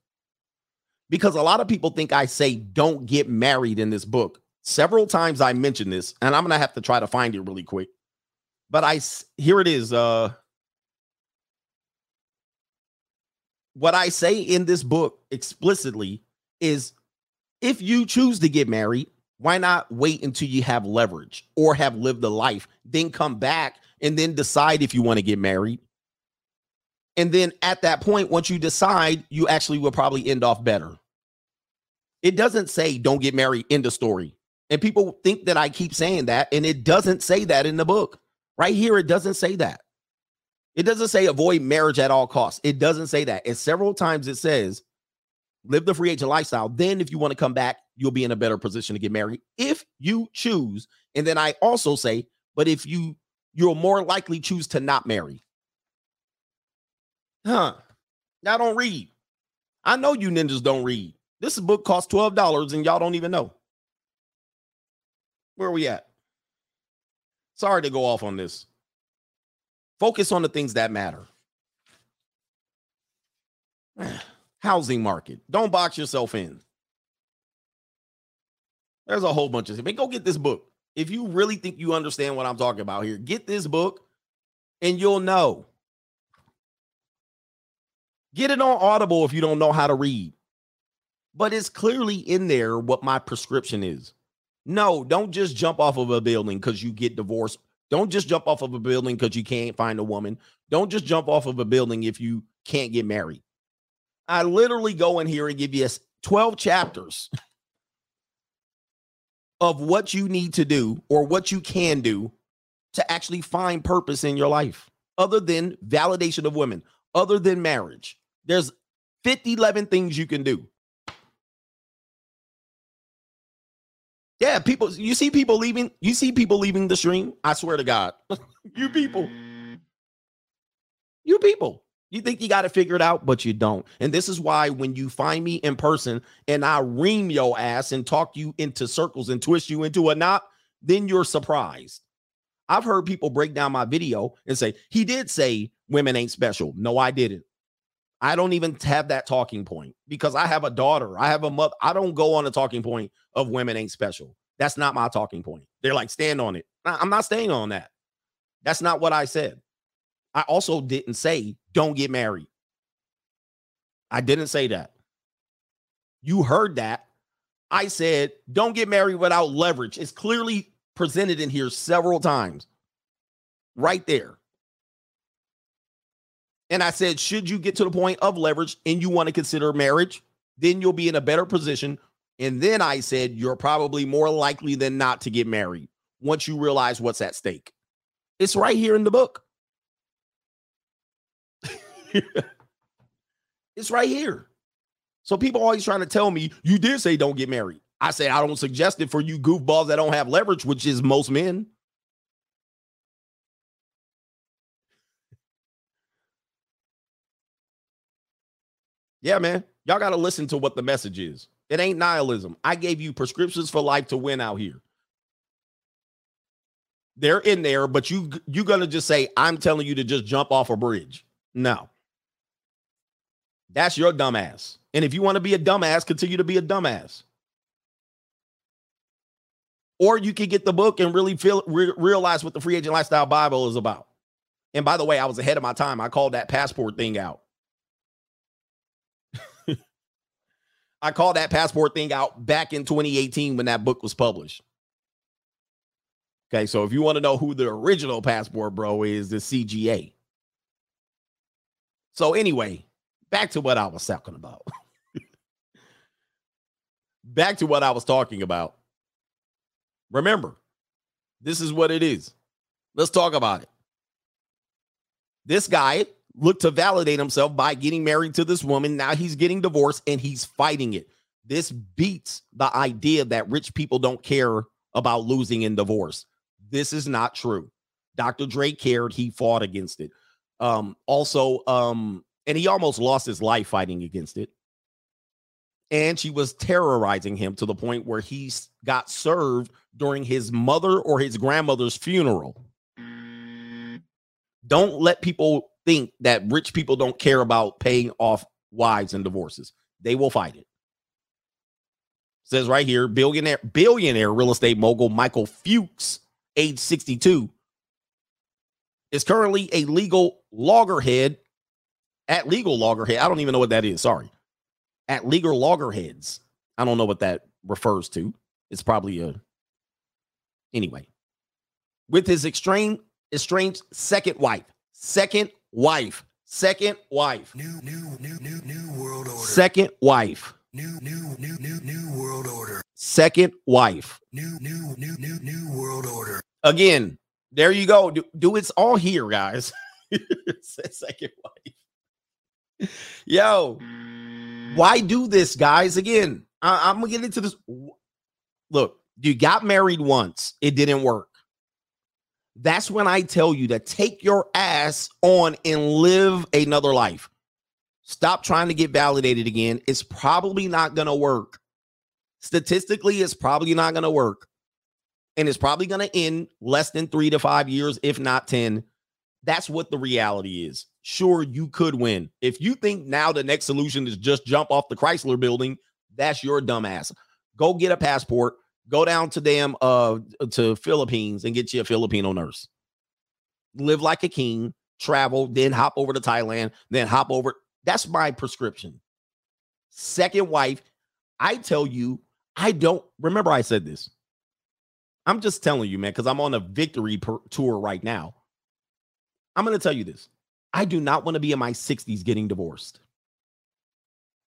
Because a lot of people think I say don't get married in this book. Several times I mention this, and I'm gonna have to try to find it really quick. But I, here it is. Uh what I say in this book explicitly is if you choose to get married, why not wait until you have leverage or have lived a life, then come back and then decide if you want to get married? And then at that point, once you decide, you actually will probably end off better. It doesn't say don't get married in the story. And people think that I keep saying that, and it doesn't say that in the book. Right here, it doesn't say that. It doesn't say avoid marriage at all costs. It doesn't say that. And several times it says live the free agent lifestyle. Then, if you want to come back, you'll be in a better position to get married if you choose. And then I also say, but if you you'll more likely choose to not marry. Huh. Y'all don't read. I know you ninjas don't read. This book costs $12 and y'all don't even know. Where are we at? Sorry to go off on this. Focus on the things that matter. Housing market. Don't box yourself in. There's a whole bunch of things. Go get this book. If you really think you understand what I'm talking about here, get this book and you'll know. Get it on Audible if you don't know how to read. But it's clearly in there what my prescription is. No, don't just jump off of a building because you get divorced. Don't just jump off of a building because you can't find a woman. Don't just jump off of a building if you can't get married. I literally go in here and give you 12 chapters of what you need to do or what you can do to actually find purpose in your life other than validation of women, other than marriage. There's 50, 11 things you can do. Yeah, people, you see people leaving, you see people leaving the stream. I swear to God. you people. You people. You think you got it out, but you don't. And this is why when you find me in person and I ream your ass and talk you into circles and twist you into a knot, then you're surprised. I've heard people break down my video and say, he did say women ain't special. No, I didn't. I don't even have that talking point because I have a daughter. I have a mother. I don't go on a talking point of women ain't special. That's not my talking point. They're like, stand on it. I'm not staying on that. That's not what I said. I also didn't say don't get married. I didn't say that. You heard that. I said don't get married without leverage. It's clearly presented in here several times. Right there. And I said, should you get to the point of leverage and you want to consider marriage, then you'll be in a better position. And then I said, you're probably more likely than not to get married once you realize what's at stake. It's right here in the book. it's right here. So people always trying to tell me, you did say don't get married. I say, I don't suggest it for you goofballs that don't have leverage, which is most men. Yeah, man. Y'all got to listen to what the message is. It ain't nihilism. I gave you prescriptions for life to win out here. They're in there, but you you gonna just say, I'm telling you to just jump off a bridge. No. That's your dumbass. And if you want to be a dumbass, continue to be a dumbass. Or you could get the book and really feel re- realize what the free agent lifestyle Bible is about. And by the way, I was ahead of my time. I called that passport thing out. I called that passport thing out back in 2018 when that book was published. Okay, so if you want to know who the original passport bro is, the CGA. So anyway, back to what I was talking about. back to what I was talking about. Remember, this is what it is. Let's talk about it. This guy looked to validate himself by getting married to this woman. Now he's getting divorced and he's fighting it. This beats the idea that rich people don't care about losing in divorce. This is not true. Dr. Dre cared. He fought against it. Um, also, um, and he almost lost his life fighting against it. And she was terrorizing him to the point where he got served during his mother or his grandmother's funeral. Don't let people think that rich people don't care about paying off wives and divorces. They will fight it. Says right here, billionaire billionaire real estate mogul Michael Fuchs, age 62, is currently a legal loggerhead at legal loggerhead. I don't even know what that is. Sorry. At legal loggerheads. I don't know what that refers to. It's probably a anyway. With his extreme estranged second wife, second wife, second wife, New, new, new, new, new world order. second wife, New, new, new, new, new world order. second wife. New, new, new, new, new world order. Again, there you go. Do, do it's all here, guys. Second wife. Yo, why do this, guys? Again, I, I'm gonna get into this. Look, you got married once, it didn't work. That's when I tell you to take your ass on and live another life. Stop trying to get validated again. It's probably not gonna work. Statistically, it's probably not gonna work and it's probably going to end less than three to five years, if not 10. That's what the reality is. Sure, you could win. If you think now the next solution is just jump off the Chrysler building, that's your dumbass. Go get a passport, go down to damn uh to Philippines and get you a Filipino nurse. Live like a king, travel, then hop over to Thailand, then hop over. That's my prescription. Second wife, I tell you, I don't remember I said this. I'm just telling you, man, because I'm on a victory tour right now. I'm going to tell you this. I do not want to be in my 60s getting divorced.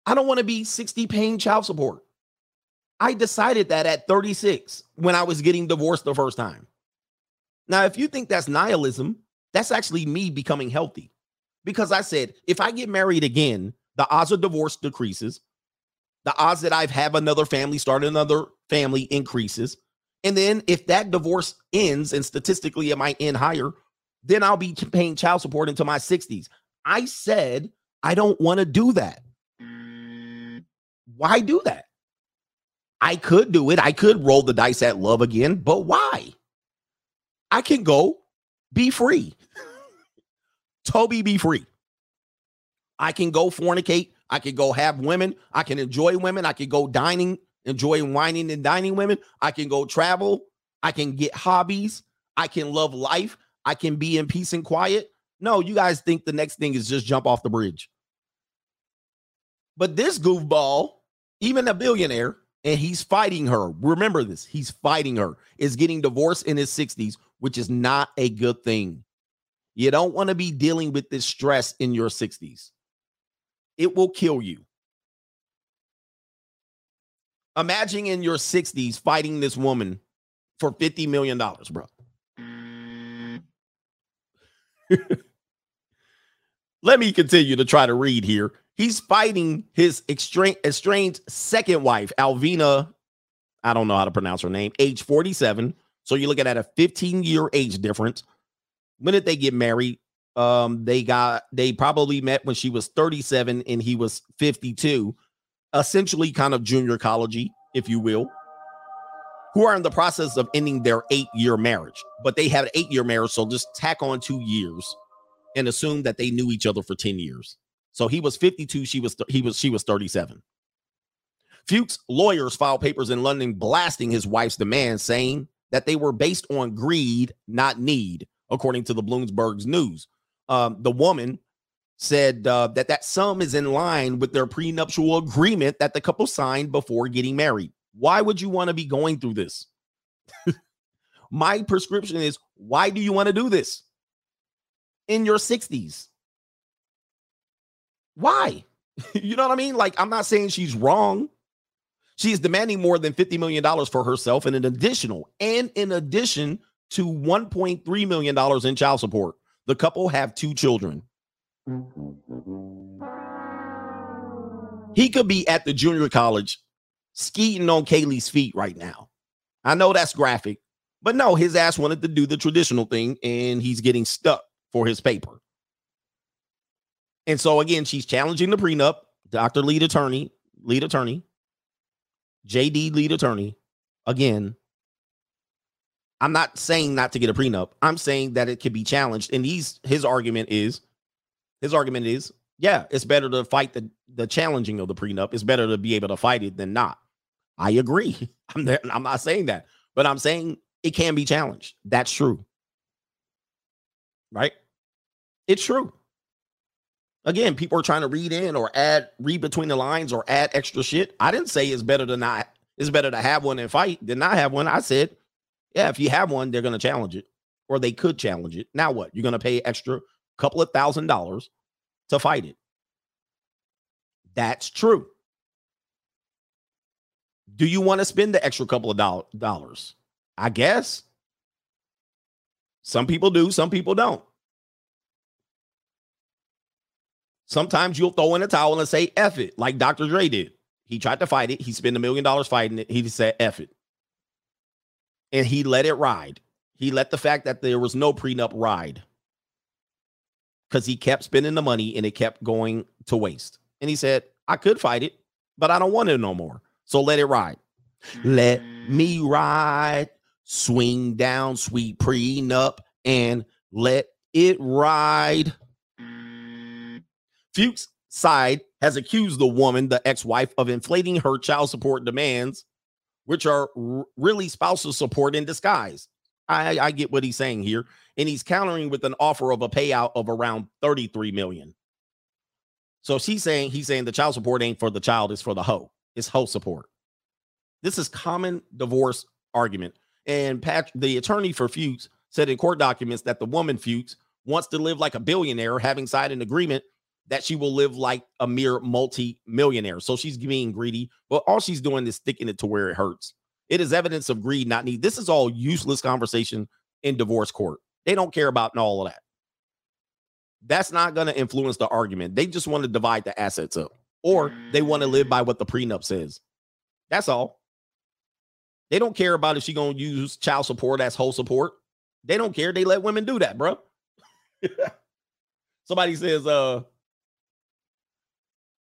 I don't want to be 60 paying child support. I decided that at 36 when I was getting divorced the first time. Now, if you think that's nihilism, that's actually me becoming healthy. Because I said, if I get married again, the odds of divorce decreases. The odds that I've have another family, start another family increases. And then if that divorce ends, and statistically it might end higher, then I'll be paying child support into my 60s. I said, I don't want to do that. Why do that? I could do it. I could roll the dice at love again, but why? I can go be free. Toby, be free. I can go fornicate. I can go have women. I can enjoy women. I can go dining, enjoy wining and dining women. I can go travel. I can get hobbies. I can love life. I can be in peace and quiet. No, you guys think the next thing is just jump off the bridge. But this goofball, even a billionaire, and he's fighting her. Remember this, he's fighting her, is getting divorced in his 60s, which is not a good thing. You don't want to be dealing with this stress in your 60s. It will kill you. Imagine in your 60s fighting this woman for $50 million, bro. Let me continue to try to read here. He's fighting his estranged, second wife, Alvina. I don't know how to pronounce her name, age 47. So you're looking at a 15 year age difference. When did they get married? Um, they got they probably met when she was 37 and he was 52, essentially kind of junior college, if you will, who are in the process of ending their eight-year marriage. But they had an eight-year marriage, so just tack on two years and assume that they knew each other for 10 years. So he was 52, she was he was she was 37. Fuchs lawyers filed papers in London blasting his wife's demands, saying that they were based on greed, not need, according to the Bloomberg's news. Um, the woman said uh, that that sum is in line with their prenuptial agreement that the couple signed before getting married. Why would you want to be going through this? My prescription is why do you want to do this in your 60s? Why? you know what I mean? Like, I'm not saying she's wrong. She is demanding more than $50 million for herself and an additional, and in addition to $1.3 million in child support. The couple have two children. Mm-hmm. He could be at the junior college skeeting on Kaylee's feet right now. I know that's graphic, But no, his ass wanted to do the traditional thing and he's getting stuck for his paper. And so again, she's challenging the prenup. Dr. Lead Attorney, lead attorney, JD lead attorney. Again, I'm not saying not to get a prenup. I'm saying that it could be challenged. And he's his argument is his argument is, yeah, it's better to fight the the challenging of the prenup. It's better to be able to fight it than not. I agree. I'm there, I'm not saying that, but I'm saying it can be challenged. That's true. Right? It's true. Again, people are trying to read in or add read between the lines or add extra shit. I didn't say it's better to not it's better to have one and fight than not have one. I said, yeah, if you have one, they're going to challenge it or they could challenge it. Now what? You're going to pay extra couple of thousand dollars to fight it. That's true. Do you want to spend the extra couple of doll- dollars? I guess. Some people do, some people don't. Sometimes you'll throw in a towel and say F it, like Dr. Dre did. He tried to fight it. He spent a million dollars fighting it. He said F it. And he let it ride. He let the fact that there was no prenup ride because he kept spending the money and it kept going to waste. And he said, I could fight it, but I don't want it no more. So let it ride. Let me mm. ride. Swing down, sweet prenup, and let it ride. Mm. Fuchs' side has accused the woman, the ex wife, of inflating her child support demands, which are r- really spousal support in disguise. I, I get what he's saying here. And he's countering with an offer of a payout of around 33 million. So she's saying he's saying the child support ain't for the child, it's for the hoe. It's hoe support. This is common divorce argument. And Pat, the attorney for Fuchs said in court documents that the woman Fuchs wants to live like a billionaire, having signed an agreement that she will live like a mere multi-millionaire. So she's being greedy, but all she's doing is sticking it to where it hurts. It is evidence of greed, not need. This is all useless conversation in divorce court. They don't care about all of that. That's not going to influence the argument. They just want to divide the assets up, or they want to live by what the prenup says. That's all. They don't care about if she gonna use child support as whole support. They don't care. They let women do that, bro. Somebody says, uh,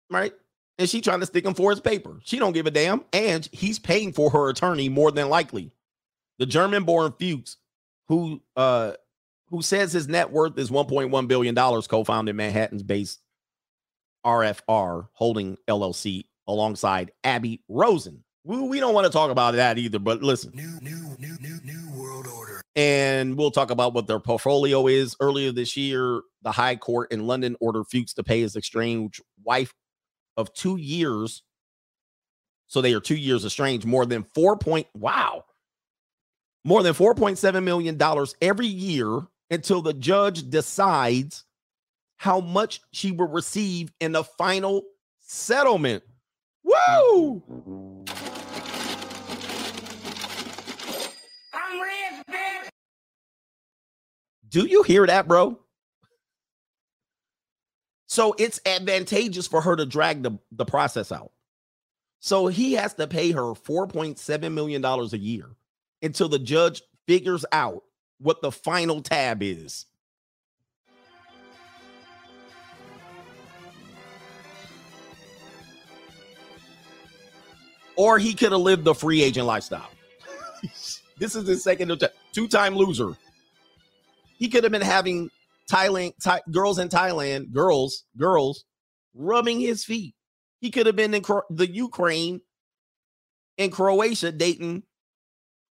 right? And she trying to stick him for his paper. She don't give a damn. And he's paying for her attorney more than likely. The German-born Fuchs, who uh who says his net worth is 1.1 billion dollars, co-founded Manhattan's based RFR Holding LLC alongside Aby Rosen. We, don't want to talk about that either, but listen. New, new, new, new, new world order. And we'll talk about what their portfolio is. Earlier this year, the High Court in London ordered Fuchs to pay his estranged wife of two years. So they are two years estranged, more than four point wow, more than four point seven million dollars every year until the judge decides how much she will receive in the final settlement. Woo! Mm-hmm. I'm rich, bitch. Do you hear that, bro? So it's advantageous for her to drag the, the process out. So he has to pay her $4.7 million a year until the judge figures out what the final tab is. Or he could have lived the free agent lifestyle. this is his second two time loser. He could have been having Thailand Thai, girls in Thailand, girls, girls rubbing his feet. He could have been in Cro- the Ukraine in Croatia dating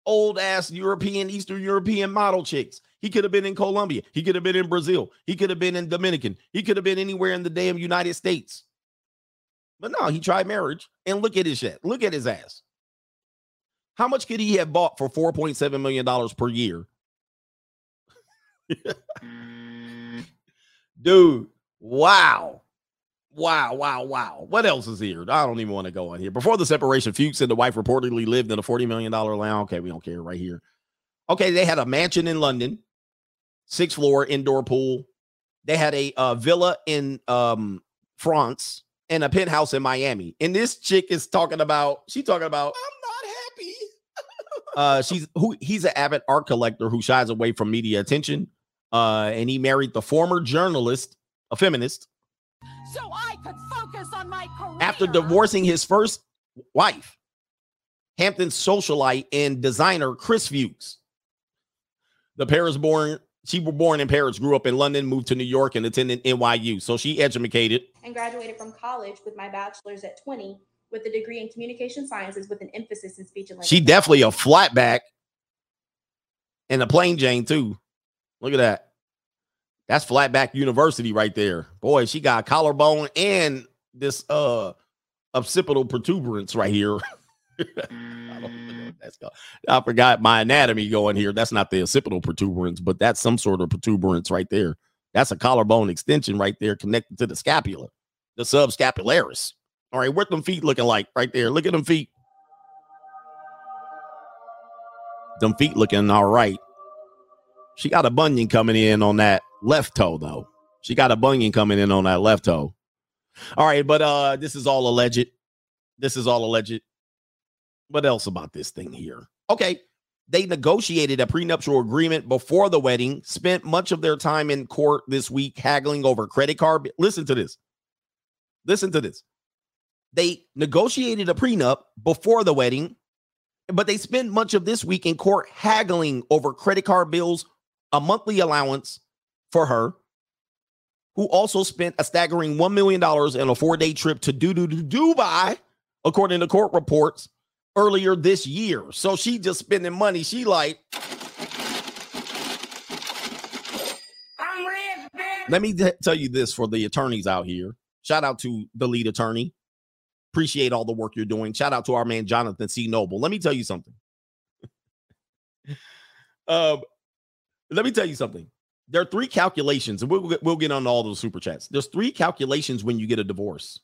old ass European, Eastern European model chicks. He could have been in Colombia. He could have been in Brazil. He could have been in Dominican. He could have been anywhere in the damn United States. But no, he tried marriage. And look at his shit. Look at his ass. How much could he have bought for $4.7 million per year? Dude, wow. Wow, wow, wow. What else is here? I don't even want to go on here. Before the separation, Fuchs and the wife reportedly lived in a $40 million land. Okay, we don't care right here. Okay, they had a mansion in London, six floor indoor pool. They had a uh, villa in um, France and a penthouse in Miami. And this chick is talking about, she talking about, I'm not happy. Uh, she's who he's an avid art collector who shies away from media attention. Uh, and he married the former journalist, a feminist, So I could focus on my career. after divorcing his first wife, Hampton socialite and designer Chris Fuchs. The Paris born, she was born in Paris, grew up in London, moved to New York, and attended NYU. So she educated. and graduated from college with my bachelor's at 20 with a degree in communication sciences with an emphasis in speech and language. She definitely a flatback and a plain Jane too. Look at that. That's flatback university right there. Boy, she got collarbone and this uh occipital protuberance right here. I. I forgot my anatomy going here. That's not the occipital protuberance, but that's some sort of protuberance right there. That's a collarbone extension right there connected to the scapula, the subscapularis. All right, what them feet looking like right there? Look at them feet. Them feet looking all right. She got a bunion coming in on that left toe, though. She got a bunion coming in on that left toe. All right, but uh this is all alleged. This is all alleged. What else about this thing here? Okay, they negotiated a prenuptial agreement before the wedding, spent much of their time in court this week haggling over credit card. Listen to this. Listen to this. They negotiated a prenup before the wedding, but they spent much of this week in court haggling over credit card bills, a monthly allowance for her, who also spent a staggering $1 million in a four day trip to Du- Du- Du- Dubai, according to court reports earlier this year. So she just spending money. She like, I'm rich, bitch. let me t- tell you this for the attorneys out here. Shout out to the lead attorney. Appreciate all the work you're doing. Shout out to our man Jonathan C. Noble. Let me tell you something. um, let me tell you something. There are three calculations, and we'll get, we'll get on all those super chats. There's three calculations when you get a divorce.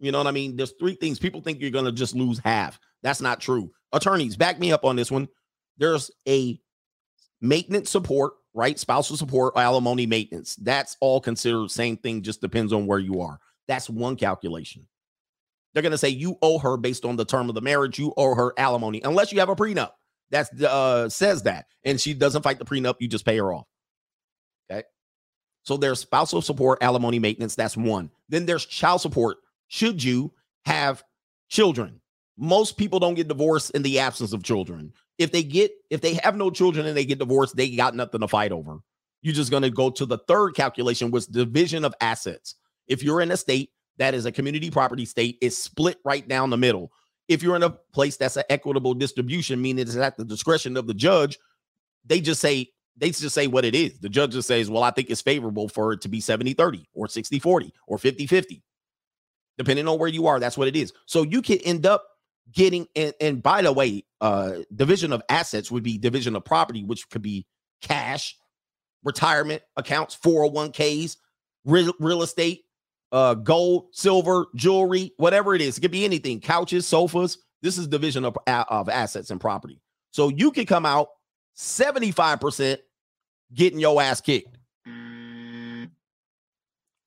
You know what I mean? There's three things. People think you're gonna just lose half. That's not true. Attorneys, back me up on this one. There's a maintenance support, right? Spousal support, alimony maintenance. That's all considered the same thing, just depends on where you are. That's one calculation. They're gonna say you owe her based on the term of the marriage, you owe her alimony, unless you have a prenup. That's uh says that, and she doesn't fight the prenup, you just pay her off. Okay. So there's spousal support, alimony maintenance. That's one. Then there's child support. Should you have children? Most people don't get divorced in the absence of children. If they get, if they have no children and they get divorced, they got nothing to fight over. You're just going to go to the third calculation, was division of assets. If you're in a state that is a community property state, it's split right down the middle. If you're in a place that's an equitable distribution, meaning it's at the discretion of the judge, they just say they just say what it is. The judge just says, well, I think it's favorable for it to be 70 30 or 60 40 or 50 50. Depending on where you are, that's what it is. So you can end up getting, and, and by the way, uh, division of assets would be division of property, which could be cash, retirement accounts, 401ks, real, real estate, uh, gold, silver, jewelry, whatever it is. It could be anything, couches, sofas. This is division of, of assets and property. So you can come out 75% getting your ass kicked.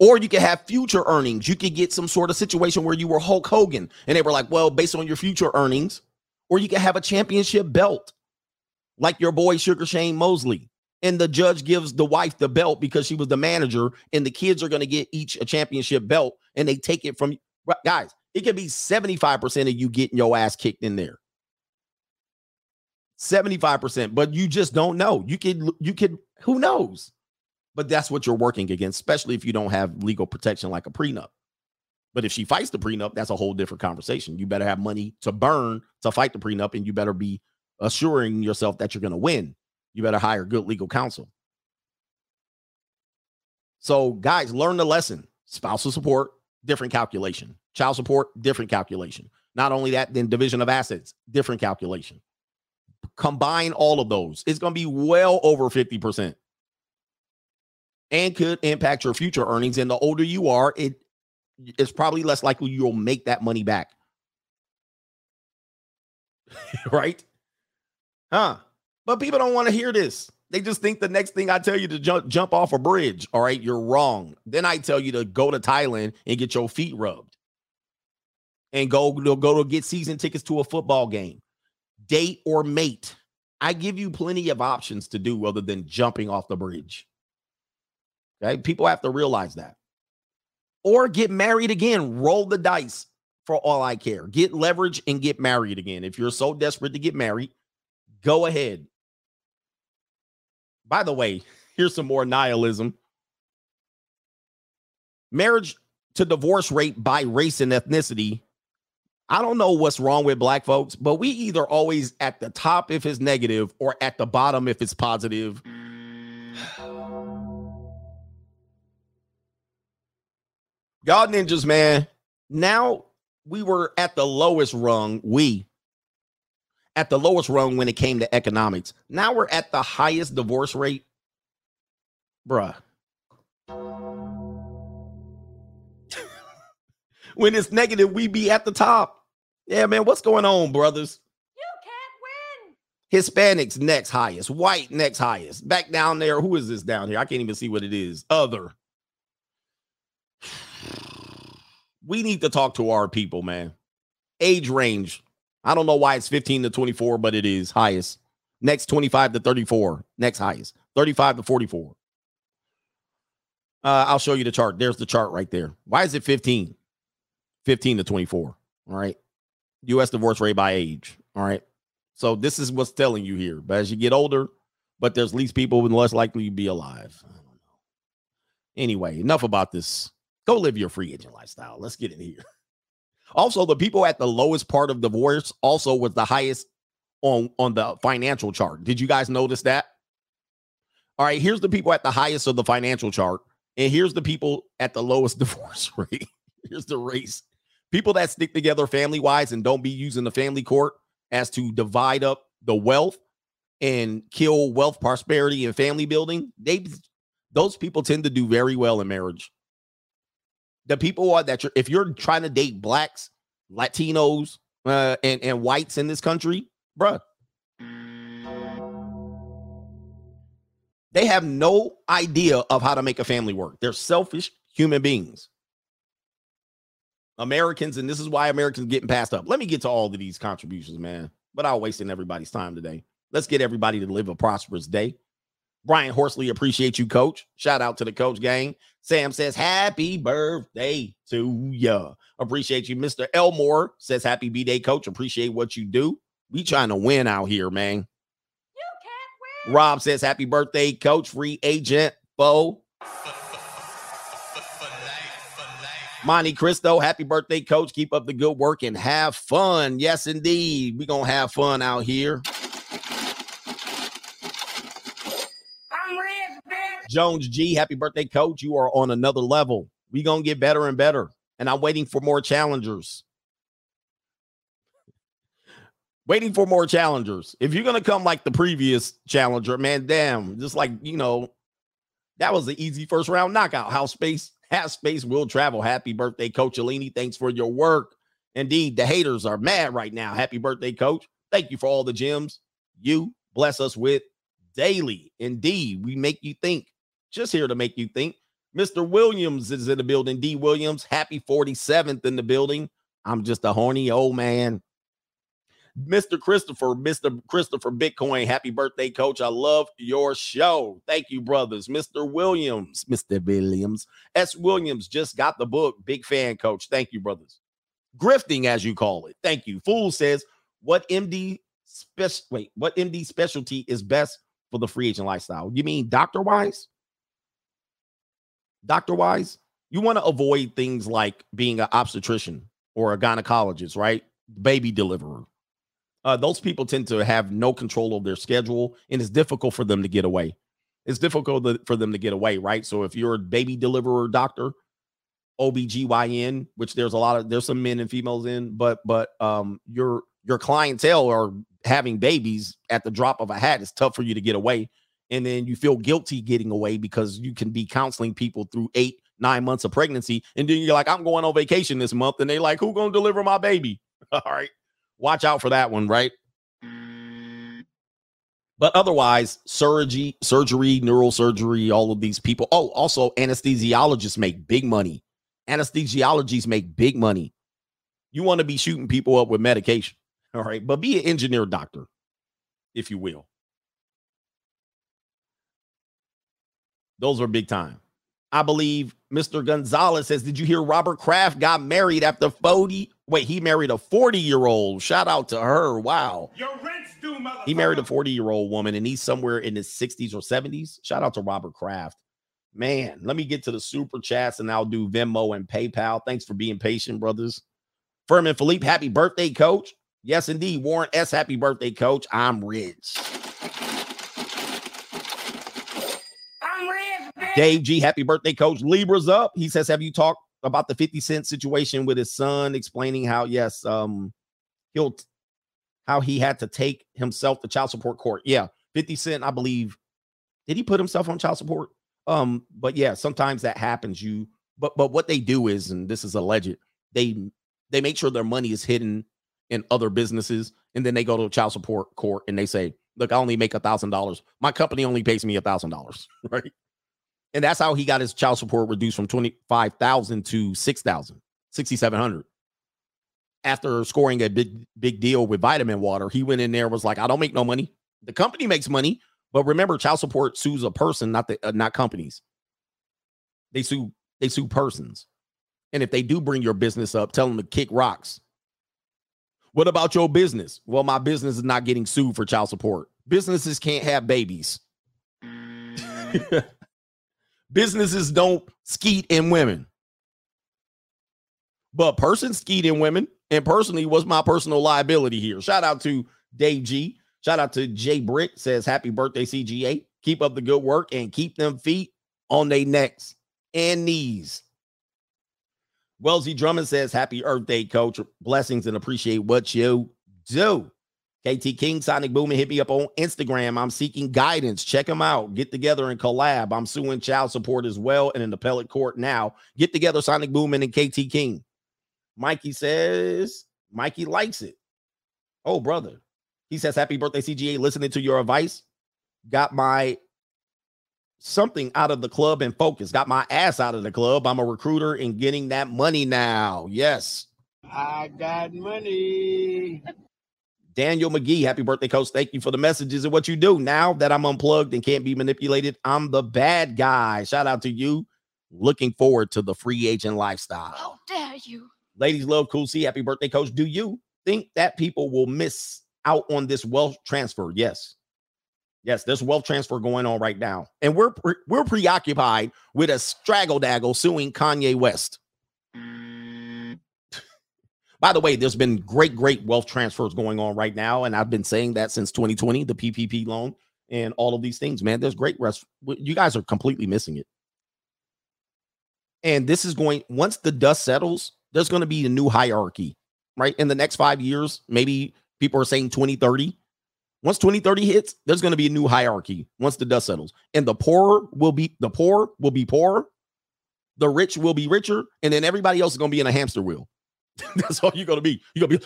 Or you could have future earnings. You could get some sort of situation where you were Hulk Hogan and they were like, well, based on your future earnings, or you could have a championship belt like your boy Sugar Shane Mosley. And the judge gives the wife the belt because she was the manager, and the kids are going to get each a championship belt and they take it from Right, guys. It could be 75% of you getting your ass kicked in there. 75%, but you just don't know. You could, you could, who knows? But that's what you're working against, especially if you don't have legal protection like a prenup. But if she fights the prenup, that's a whole different conversation. You better have money to burn to fight the prenup, and you better be assuring yourself that you're going to win. You better hire good legal counsel. So, guys, learn the lesson. Spousal support, different calculation. Child support, different calculation. Not only that, then division of assets, different calculation. Combine all of those. It's going to be well over 50% and could impact your future earnings. And the older you are, it it's probably less likely you'll make that money back. right? Huh? But people don't want to hear this. They just think the next thing I tell you to jump jump off a bridge. All right, you're wrong. Then I tell you to go to Thailand and get your feet rubbed, and go go to get season tickets to a football game. date, or mate. I give you plenty of options to do other than jumping off the bridge. Okay. People have to realize that. Or get married again. Roll the dice for all I care. Get leverage and get married again. If you're so desperate to get married, go ahead. By the way, here's some more nihilism. Marriage to divorce rate by race and ethnicity. I don't know what's wrong with black folks, but we either always at the top if it's negative or at the bottom if it's positive. God ninjas, man. Now we were at the lowest rung. We at the lowest rung when it came to economics. Now we're at the highest divorce rate. Bruh. when it's negative, we be at the top. Yeah, man, what's going on, brothers? You can't win. Hispanics next highest, white next highest. Back down there, who is this down here? I can't even see what it is. Other. We need to talk to our people, man. Age range. I don't know why it's 15 to 24, but it is highest. Next 25 to 34. Next highest. 35 to 44. Uh, I'll show you the chart. There's the chart right there. Why is it 15? 15 to 24. All right. US divorce rate by age. All right. So this is what's telling you here. But as you get older, but there's least people and less likely to be alive. I don't know. Anyway, enough about this. Go live your free agent lifestyle. Let's get in here. Also, the people at the lowest part of divorce also was the highest on on the financial chart. Did you guys notice that? All right, here's the people at the highest of the financial chart, and here's the people at the lowest divorce rate. here's the race. People that stick together family wise and don't be using the family court as to divide up the wealth and kill wealth, prosperity, and family building. They those people tend to do very well in marriage the people are that you're if you're trying to date blacks, Latinos, uh, and and whites in this country, bruh, they have no idea of how to make a family work. They're selfish human beings. Americans, and this is why Americans getting passed up. Let me get to all of these contributions, man. But I'm wasting everybody's time today. Let's get everybody to live a prosperous day. Brian Horsley, appreciate you, coach. Shout out to the coach gang. Sam says, Happy birthday to you. Appreciate you. Mr. Elmore says, Happy B Day, coach. Appreciate what you do. We trying to win out here, man. You can't win. Rob says, Happy birthday, coach. Free agent, Bo. Monte Cristo, happy birthday, coach. Keep up the good work and have fun. Yes, indeed. We're going to have fun out here. I'm rich, bitch. Jones G, happy birthday, coach. You are on another level. we going to get better and better. And I'm waiting for more challengers. Waiting for more challengers. If you're going to come like the previous challenger, man, damn, just like, you know, that was an easy first round knockout. How space, half space will travel. Happy birthday, Coach Alini. Thanks for your work. Indeed, the haters are mad right now. Happy birthday, Coach. Thank you for all the gems you bless us with daily. Indeed, we make you think. Just here to make you think. Mr. Williams is in the building. D. Williams, happy 47th in the building. I'm just a horny old man. Mr. Christopher, Mr. Christopher Bitcoin, happy birthday, coach. I love your show. Thank you, brothers. Mr. Williams, Mr. Williams, S. Williams just got the book. Big fan, coach. Thank you, brothers. Grifting, as you call it. Thank you. Fool says, what MD special wait, what MD specialty is best for the free agent lifestyle? You mean doctor wise? Doctor wise, you want to avoid things like being an obstetrician or a gynecologist, right? Baby deliverer. Uh, those people tend to have no control of their schedule, and it's difficult for them to get away. It's difficult to- for them to get away, right? So if you're a baby deliverer doctor, OBGYN, which there's a lot of there's some men and females in, but but um your your clientele are having babies at the drop of a hat. It's tough for you to get away. And then you feel guilty getting away because you can be counseling people through eight, nine months of pregnancy. And then you're like, I'm going on vacation this month. And they're like, who gonna deliver my baby? All right. Watch out for that one, right? But otherwise, surgery, surgery, neurosurgery, all of these people. Oh, also anesthesiologists make big money. Anesthesiologists make big money. You want to be shooting people up with medication. All right. But be an engineer doctor, if you will. Those are big time. I believe Mr. Gonzalez says, Did you hear Robert Kraft got married after 40? Wait, he married a 40 year old. Shout out to her. Wow. Your rent's due. He married a 40 year old woman and he's somewhere in his 60s or 70s. Shout out to Robert Kraft. Man, let me get to the super chats and I'll do Venmo and PayPal. Thanks for being patient, brothers. Furman Philippe, happy birthday, coach. Yes, indeed. Warren S, happy birthday, coach. I'm rich. I'm rich, bitch. Dave G, happy birthday, coach. Libra's up. He says, Have you talked about the 50 Cent situation with his son, explaining how, yes, um, he'll how he had to take himself to child support court. Yeah, 50 Cent, I believe. Did he put himself on child support? Um, but yeah, sometimes that happens. You but but what they do is, and this is alleged, they they make sure their money is hidden in other businesses, and then they go to child support court and they say, Look, I only make a thousand dollars. My company only pays me a thousand dollars, right? And that's how he got his child support reduced from 25,000 to 6,000, 6,700. After scoring a big, big deal with vitamin water, he went in there and was like, I don't make no money. The company makes money. But remember, child support sues a person, not the uh, not companies. They sue, they sue persons. And if they do bring your business up, tell them to kick rocks. What about your business? Well, my business is not getting sued for child support. Businesses can't have babies. Businesses don't skeet in women. But person skeet in women, and personally was my personal liability here. Shout out to Dave G. Shout out to Jay Brick says, Happy birthday, CGA. Keep up the good work and keep them feet on their necks and knees. Wellesley Drummond says, Happy Earth Day, coach. Blessings and appreciate what you do. KT King, Sonic Boom, and hit me up on Instagram. I'm seeking guidance. Check them out. Get together and collab. I'm suing child support as well and in appellate court now. Get together, Sonic Boom and KT King. Mikey says, Mikey likes it. Oh, brother. He says, Happy birthday, CGA. Listening to your advice. Got my something out of the club and focus. Got my ass out of the club. I'm a recruiter and getting that money now. Yes. I got money. Daniel McGee, happy birthday, coach. Thank you for the messages and what you do. Now that I'm unplugged and can't be manipulated, I'm the bad guy. Shout out to you. Looking forward to the free agent lifestyle. How dare you? Ladies love cool C. Happy birthday, coach. Do you think that people will miss out on this wealth transfer? Yes. Yes, there's wealth transfer going on right now. And we're pre- we're preoccupied with a straggle daggle suing Kanye West. By the way, there's been great, great wealth transfers going on right now. And I've been saying that since 2020, the PPP loan and all of these things, man. There's great rest. You guys are completely missing it. And this is going, once the dust settles, there's going to be a new hierarchy, right? In the next five years, maybe people are saying 2030. Once 2030 hits, there's going to be a new hierarchy once the dust settles. And the poor will be, the poor will be poorer, the rich will be richer, and then everybody else is going to be in a hamster wheel. That's all you're gonna be. You're gonna be.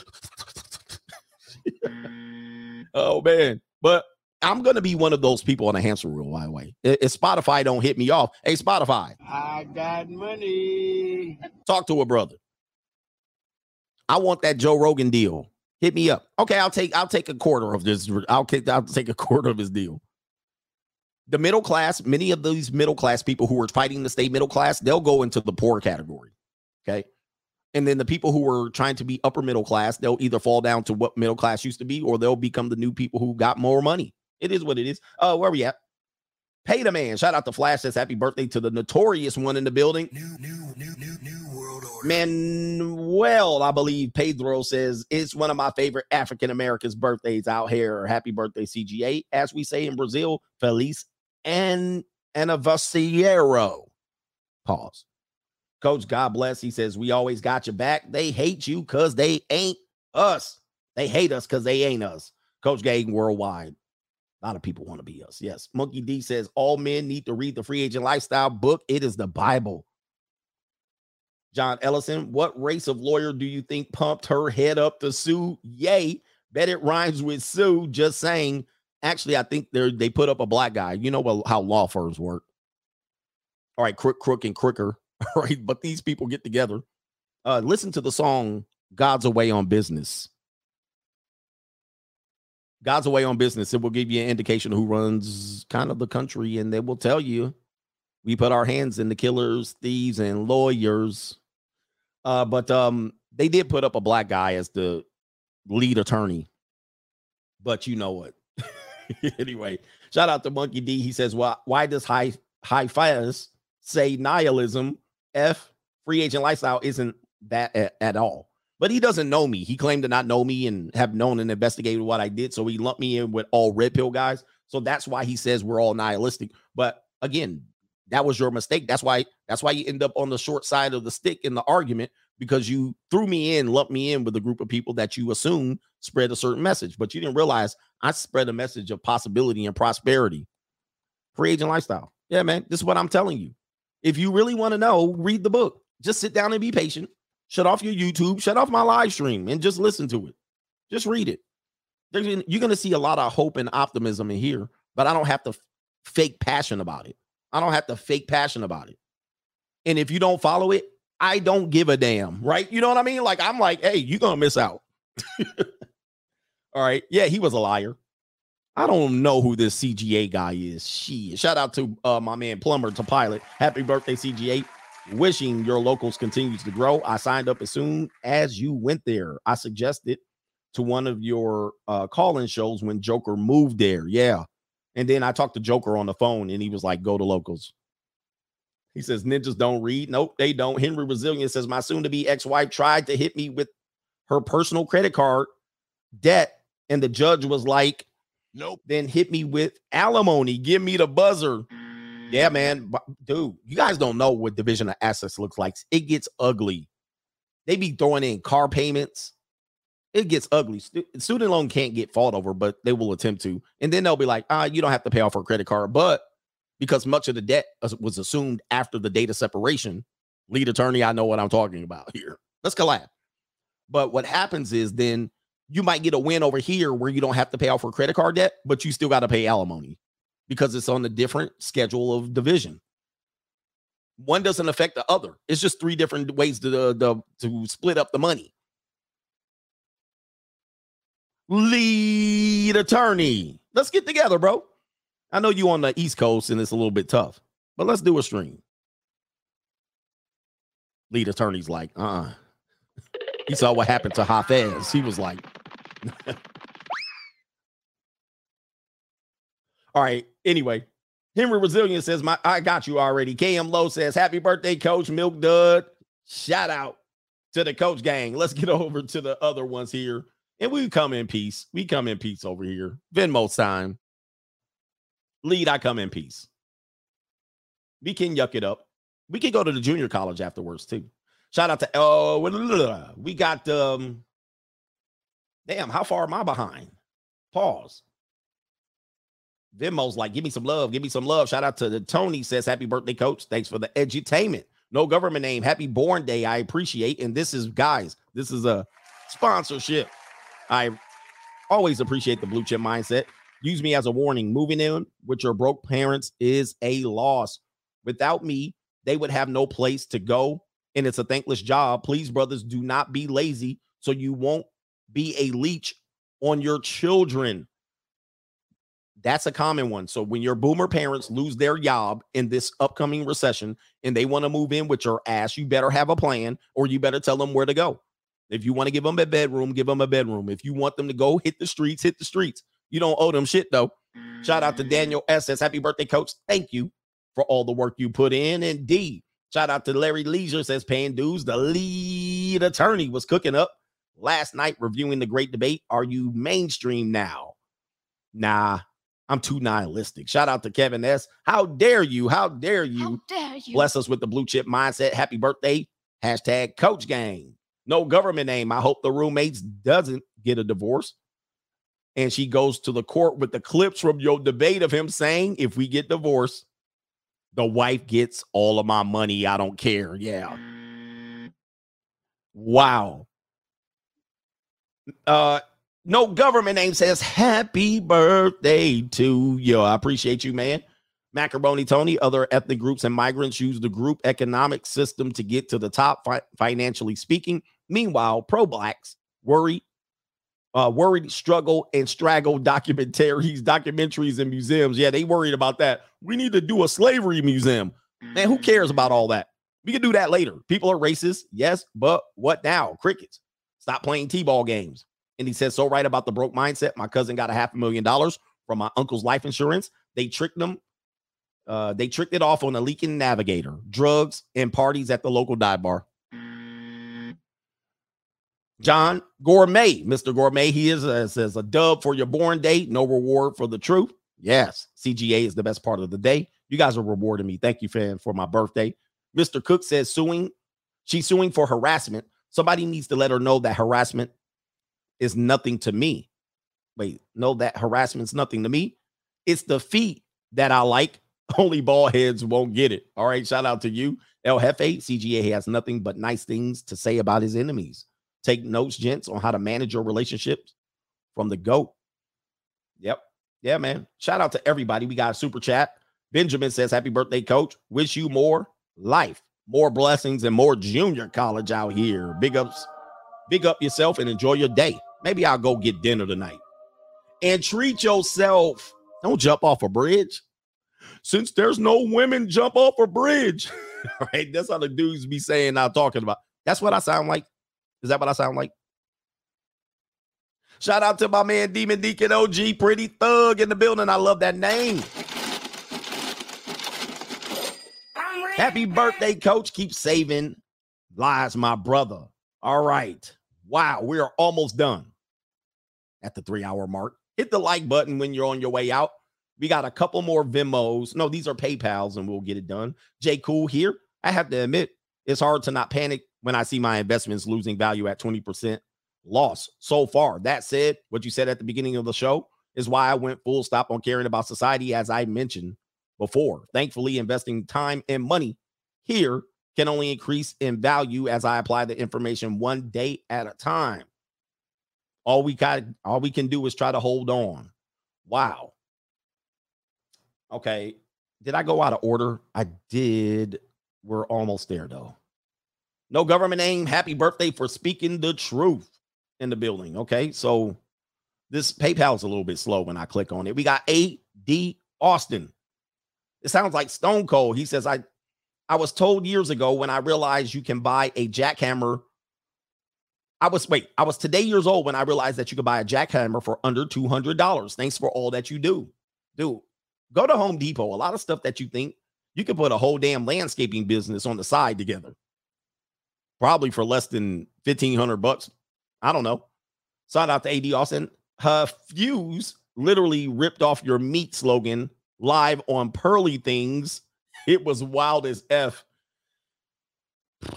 oh man, but I'm gonna be one of those people on a hamster wheel. By the way, if if Spotify don't hit me off, hey Spotify, I got money. talk to a brother. I want that Joe Rogan deal. Hit me up. Okay, I'll take I'll take a quarter of this. I'll take I'll take a quarter of his deal. The middle class, many of these middle class people who are fighting to stay middle class, they'll go into the poor category. Okay. And then the people who were trying to be upper middle class, they'll either fall down to what middle class used to be, or they'll become the new people who got more money. It is what it is. Uh, where are we at? Pay the man. Shout out to Flash. Says happy birthday to the notorious one in the building. New, new, new, new, new world order. Manuel, I believe Pedro says it's one of my favorite African Americans' birthdays out here. Happy birthday, CGA. As we say in Brazil, Feliz and Aniversario. Pause. Coach, God bless. He says, We always got your back. They hate you because they ain't us. They hate us because they ain't us. Coach Gagan Worldwide. A lot of people want to be us. Yes. Monkey D says, All men need to read the free agent lifestyle book. It is the Bible. John Ellison, what race of lawyer do you think pumped her head up to sue? Yay. Bet it rhymes with Sue. Just saying. Actually, I think they they put up a black guy. You know how law firms work. All right, Crook, Crook, and Crooker. Right, but these people get together. Uh, listen to the song God's Away on Business. God's away on business. It will give you an indication of who runs kind of the country, and they will tell you we put our hands in the killers, thieves, and lawyers. Uh, but um, they did put up a black guy as the lead attorney. But you know what? anyway, shout out to Monkey D. He says, "Well, why does high high fires say nihilism? F free agent lifestyle isn't that at, at all." But he doesn't know me. He claimed to not know me and have known and investigated what I did. So he lumped me in with all red pill guys. So that's why he says we're all nihilistic. But again, that was your mistake. That's why that's why you end up on the short side of the stick in the argument because you threw me in, lumped me in with a group of people that you assume spread a certain message, but you didn't realize I spread a message of possibility and prosperity. Free agent lifestyle. Yeah, man. This is what I'm telling you. If you really want to know, read the book. Just sit down and be patient. Shut off your YouTube, shut off my live stream, and just listen to it. Just read it. You're going to see a lot of hope and optimism in here, but I don't have to fake passion about it. I don't have to fake passion about it. And if you don't follow it, I don't give a damn, right? You know what I mean? Like, I'm like, hey, you're going to miss out. All right. Yeah, he was a liar. I don't know who this CGA guy is. She shout out to uh, my man Plumber to Pilot. Happy birthday, CGA. Wishing your locals continues to grow. I signed up as soon as you went there. I suggested to one of your uh, call-in shows when Joker moved there. Yeah. And then I talked to Joker on the phone and he was like, go to locals. He says, ninjas don't read. Nope, they don't. Henry Resilient says, my soon to be ex wife tried to hit me with her personal credit card debt. And the judge was like, nope. Then hit me with alimony. Give me the buzzer. Yeah, man. Dude, you guys don't know what division of assets looks like. It gets ugly. They be throwing in car payments. It gets ugly. Student loan can't get fought over, but they will attempt to. And then they'll be like, ah, you don't have to pay off a credit card. But because much of the debt was assumed after the data separation, lead attorney, I know what I'm talking about here. Let's collab. But what happens is then you might get a win over here where you don't have to pay off for credit card debt, but you still got to pay alimony because it's on a different schedule of division. One doesn't affect the other. It's just three different ways to the, the to split up the money. Lead attorney. Let's get together, bro. I know you on the East Coast and it's a little bit tough, but let's do a stream. Lead attorney's like, uh uh He saw what happened to Hafez. He was like, All right. Anyway, Henry Resilient says, My I got you already. KM Low says, Happy birthday, Coach Milk Dud. Shout out to the coach gang. Let's get over to the other ones here. And we come in peace. We come in peace over here. Venmo time. Lead, I come in peace. We can yuck it up. We can go to the junior college afterwards, too. Shout out to oh, we got um damn, how far am I behind? Pause. Venmo's like, give me some love, give me some love. Shout out to the Tony says, Happy birthday, coach. Thanks for the edutainment. No government name. Happy born day. I appreciate. And this is guys, this is a sponsorship. I always appreciate the blue chip mindset. Use me as a warning. Moving in with your broke parents is a loss. Without me, they would have no place to go. And it's a thankless job. Please, brothers, do not be lazy so you won't be a leech on your children. That's a common one. So when your boomer parents lose their job in this upcoming recession and they want to move in with your ass, you better have a plan or you better tell them where to go. If you want to give them a bedroom, give them a bedroom. If you want them to go hit the streets, hit the streets. You don't owe them shit though. Shout out to mm. Daniel S. Says, Happy birthday, coach. Thank you for all the work you put in. Indeed. Shout out to Larry Leisure says, paying dues. The lead attorney was cooking up last night reviewing the great debate. Are you mainstream now? Nah, I'm too nihilistic. Shout out to Kevin S. How dare you? How dare you? How dare you? Bless us with the blue chip mindset. Happy birthday. Hashtag coach gang. No government name. I hope the roommates doesn't get a divorce. And she goes to the court with the clips from your debate of him saying, if we get divorced, the wife gets all of my money. I don't care. Yeah. Mm. Wow. Uh no government name says happy birthday to you. I appreciate you, man. Macaroni Tony, other ethnic groups and migrants use the group economic system to get to the top fi- financially speaking. Meanwhile, pro blacks worry uh, worried struggle and straggle documentaries, documentaries, and museums. Yeah, they worried about that. We need to do a slavery museum. Man, who cares about all that? We can do that later. People are racist, yes, but what now? Crickets. Stop playing T-ball games. And he says, so right about the broke mindset. My cousin got a half a million dollars from my uncle's life insurance. They tricked them. Uh, they tricked it off on a leaking navigator, drugs, and parties at the local dive bar. John Gourmet, Mr. Gourmet, he is a, says a dub for your born date, no reward for the truth. Yes, CGA is the best part of the day. You guys are rewarding me. Thank you, fan, for my birthday. Mr. Cook says suing, she's suing for harassment. Somebody needs to let her know that harassment is nothing to me. Wait, no, that harassment's nothing to me. It's the feet that I like. Only ball heads won't get it. All right, shout out to you. El Jefe, CGA has nothing but nice things to say about his enemies. Take notes, gents, on how to manage your relationships from the GOAT. Yep. Yeah, man. Shout out to everybody. We got a super chat. Benjamin says, Happy birthday, coach. Wish you more life, more blessings, and more junior college out here. Big ups, big up yourself and enjoy your day. Maybe I'll go get dinner tonight. And treat yourself. Don't jump off a bridge. Since there's no women jump off a bridge. right? That's how the dudes be saying now talking about. That's what I sound like. Is that what I sound like? Shout out to my man Demon Deacon OG, pretty thug in the building. I love that name. Happy birthday, coach. Keep saving lives, my brother. All right. Wow, we are almost done at the three hour mark. Hit the like button when you're on your way out. We got a couple more Venmos. No, these are PayPals, and we'll get it done. J. Cool here. I have to admit, it's hard to not panic when I see my investments losing value at 20% loss so far. That said, what you said at the beginning of the show is why I went full stop on caring about society, as I mentioned before. Thankfully, investing time and money here can only increase in value as I apply the information one day at a time. All we got, all we can do is try to hold on. Wow. Okay. Did I go out of order? I did. We're almost there though. No government name. Happy birthday for speaking the truth in the building. Okay. So this PayPal's a little bit slow when I click on it. We got AD Austin. It sounds like Stone Cold. He says, I I was told years ago when I realized you can buy a jackhammer. I was wait, I was today years old when I realized that you could buy a jackhammer for under $200. Thanks for all that you do. Dude, go to Home Depot. A lot of stuff that you think you could put a whole damn landscaping business on the side together. Probably for less than 1500 bucks. I don't know. Shout out to AD Austin. Her fuse literally ripped off your meat slogan live on Pearly Things. It was wild as F.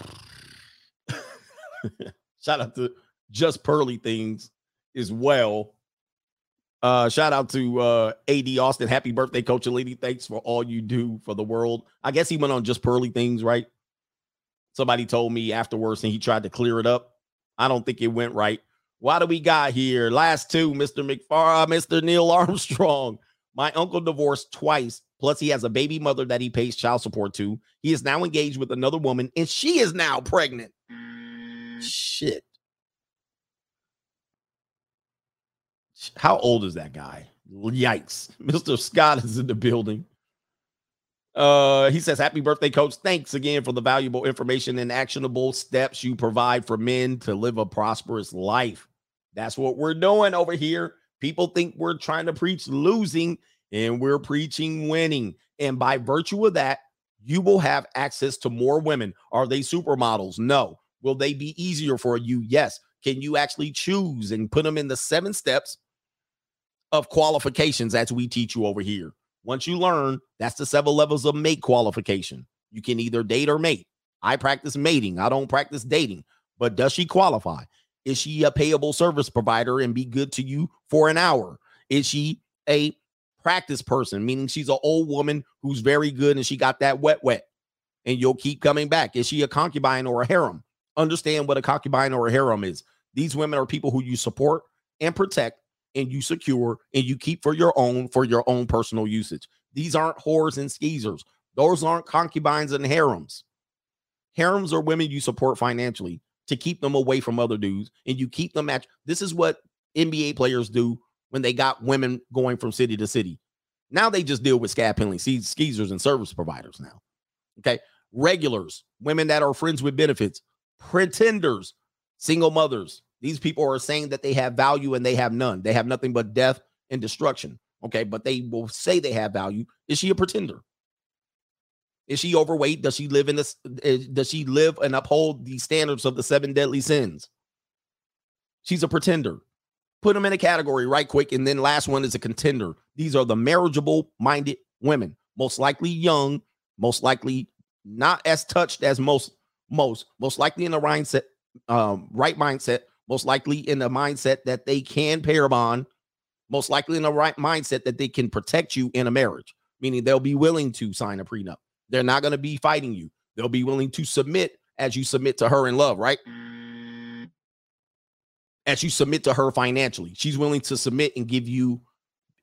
shout out to just Pearly Things as well. Uh, shout out to uh, AD Austin. Happy birthday, Coach Lady. Thanks for all you do for the world. I guess he went on just Pearly Things, right? Somebody told me afterwards and he tried to clear it up. I don't think it went right. Why do we got here? Last two, Mr. McFar, Mr. Neil Armstrong. My uncle divorced twice. Plus, he has a baby mother that he pays child support to. He is now engaged with another woman, and she is now pregnant. Shit. How old is that guy? Yikes. Mr. Scott is in the building. Uh, he says, Happy birthday, coach. Thanks again for the valuable information and actionable steps you provide for men to live a prosperous life. That's what we're doing over here. People think we're trying to preach losing, and we're preaching winning. And by virtue of that, you will have access to more women. Are they supermodels? No. Will they be easier for you? Yes. Can you actually choose and put them in the seven steps of qualifications as we teach you over here? Once you learn, that's the seven levels of mate qualification. You can either date or mate. I practice mating. I don't practice dating. But does she qualify? Is she a payable service provider and be good to you for an hour? Is she a practice person, meaning she's an old woman who's very good and she got that wet wet and you'll keep coming back? Is she a concubine or a harem? Understand what a concubine or a harem is. These women are people who you support and protect and you secure and you keep for your own for your own personal usage. These aren't whores and skeezers. Those aren't concubines and harems. Harems are women you support financially to keep them away from other dudes and you keep them at this is what NBA players do when they got women going from city to city. Now they just deal with scab penalty skeezers and service providers now. Okay. Regulars, women that are friends with benefits, pretenders, single mothers. These people are saying that they have value and they have none. They have nothing but death and destruction. Okay. But they will say they have value. Is she a pretender? Is she overweight? Does she live in this? eh, Does she live and uphold the standards of the seven deadly sins? She's a pretender. Put them in a category right quick. And then last one is a contender. These are the marriageable minded women, most likely young, most likely not as touched as most, most, most likely in the mindset, um, right mindset, most likely in the mindset that they can pair bond, most likely in the right mindset that they can protect you in a marriage, meaning they'll be willing to sign a prenup. They're not going to be fighting you. They'll be willing to submit as you submit to her in love, right? As you submit to her financially, she's willing to submit and give you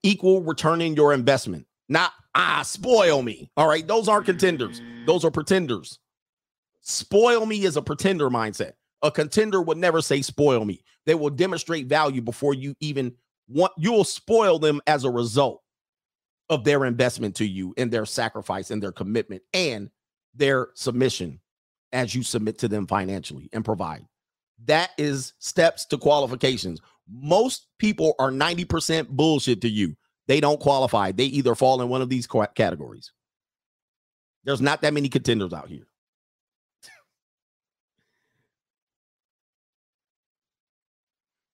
equal return in your investment. Not ah, spoil me. All right, those aren't contenders. Those are pretenders. Spoil me is a pretender mindset. A contender would never say spoil me. They will demonstrate value before you even want. You will spoil them as a result of their investment to you and their sacrifice and their commitment and their submission as you submit to them financially and provide. That is steps to qualifications. Most people are 90% bullshit to you. They don't qualify. They either fall in one of these categories. There's not that many contenders out here.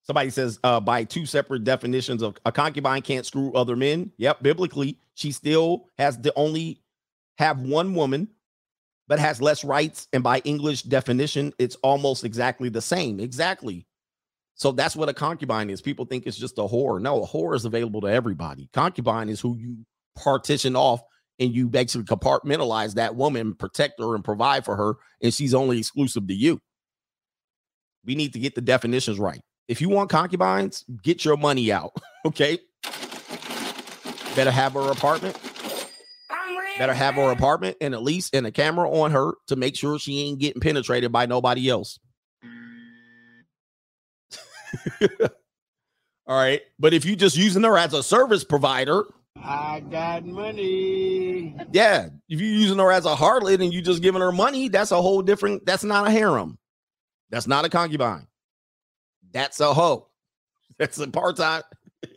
Somebody says uh, by two separate definitions of a concubine can't screw other men. Yep, biblically, she still has the only have one woman, but has less rights. And by English definition, it's almost exactly the same. Exactly. So that's what a concubine is. People think it's just a whore. No, a whore is available to everybody. Concubine is who you partition off and you basically compartmentalize that woman, protect her, and provide for her, and she's only exclusive to you. We need to get the definitions right. If you want concubines, get your money out. Okay. Better have her apartment. Better have her apartment and at least and a camera on her to make sure she ain't getting penetrated by nobody else. All right. But if you just using her as a service provider, I got money. yeah, if you're using her as a harlot and you just giving her money, that's a whole different. That's not a harem. That's not a concubine. That's a hoe. That's a part time.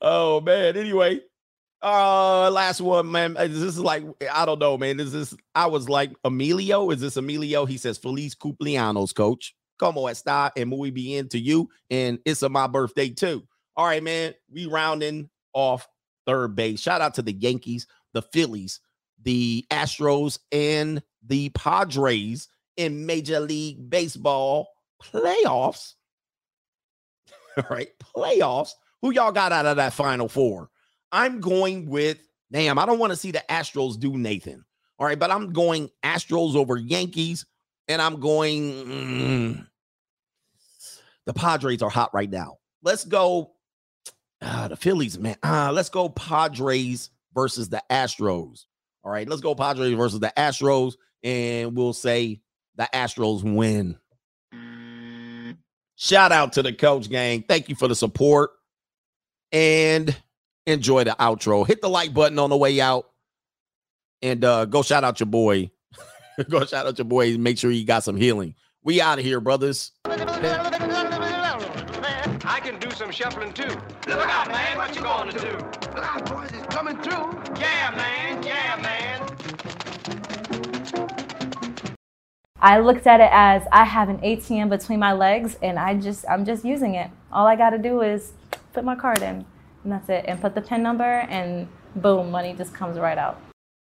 oh man. Anyway, uh, last one, man. This is like I don't know, man. Is this? I was like Emilio. Is this Emilio? He says Feliz cumpleaños, coach. Como está? And muy bien to you. And it's a my birthday too. All right, man. We rounding off third base. Shout out to the Yankees, the Phillies, the Astros, and the Padres in Major League Baseball playoffs. All right, playoffs. Who y'all got out of that final four? I'm going with, damn, I don't want to see the Astros do Nathan. All right, but I'm going Astros over Yankees, and I'm going. mm, the Padres are hot right now. Let's go. Ah, the Phillies, man. Ah, let's go Padres versus the Astros. All right, let's go Padres versus the Astros, and we'll say the Astros win. Shout out to the coach gang. Thank you for the support and enjoy the outro. Hit the like button on the way out and uh go shout out your boy. go shout out your boy. Make sure you got some healing. We out of here, brothers. I can do some shuffling too. Look out, man. What you gonna do? Look out, boys. It's coming through. Yeah, man. Yeah, man. I looked at it as I have an ATM between my legs and I just I'm just using it. All I got to do is put my card in and that's it and put the pin number and boom, money just comes right out.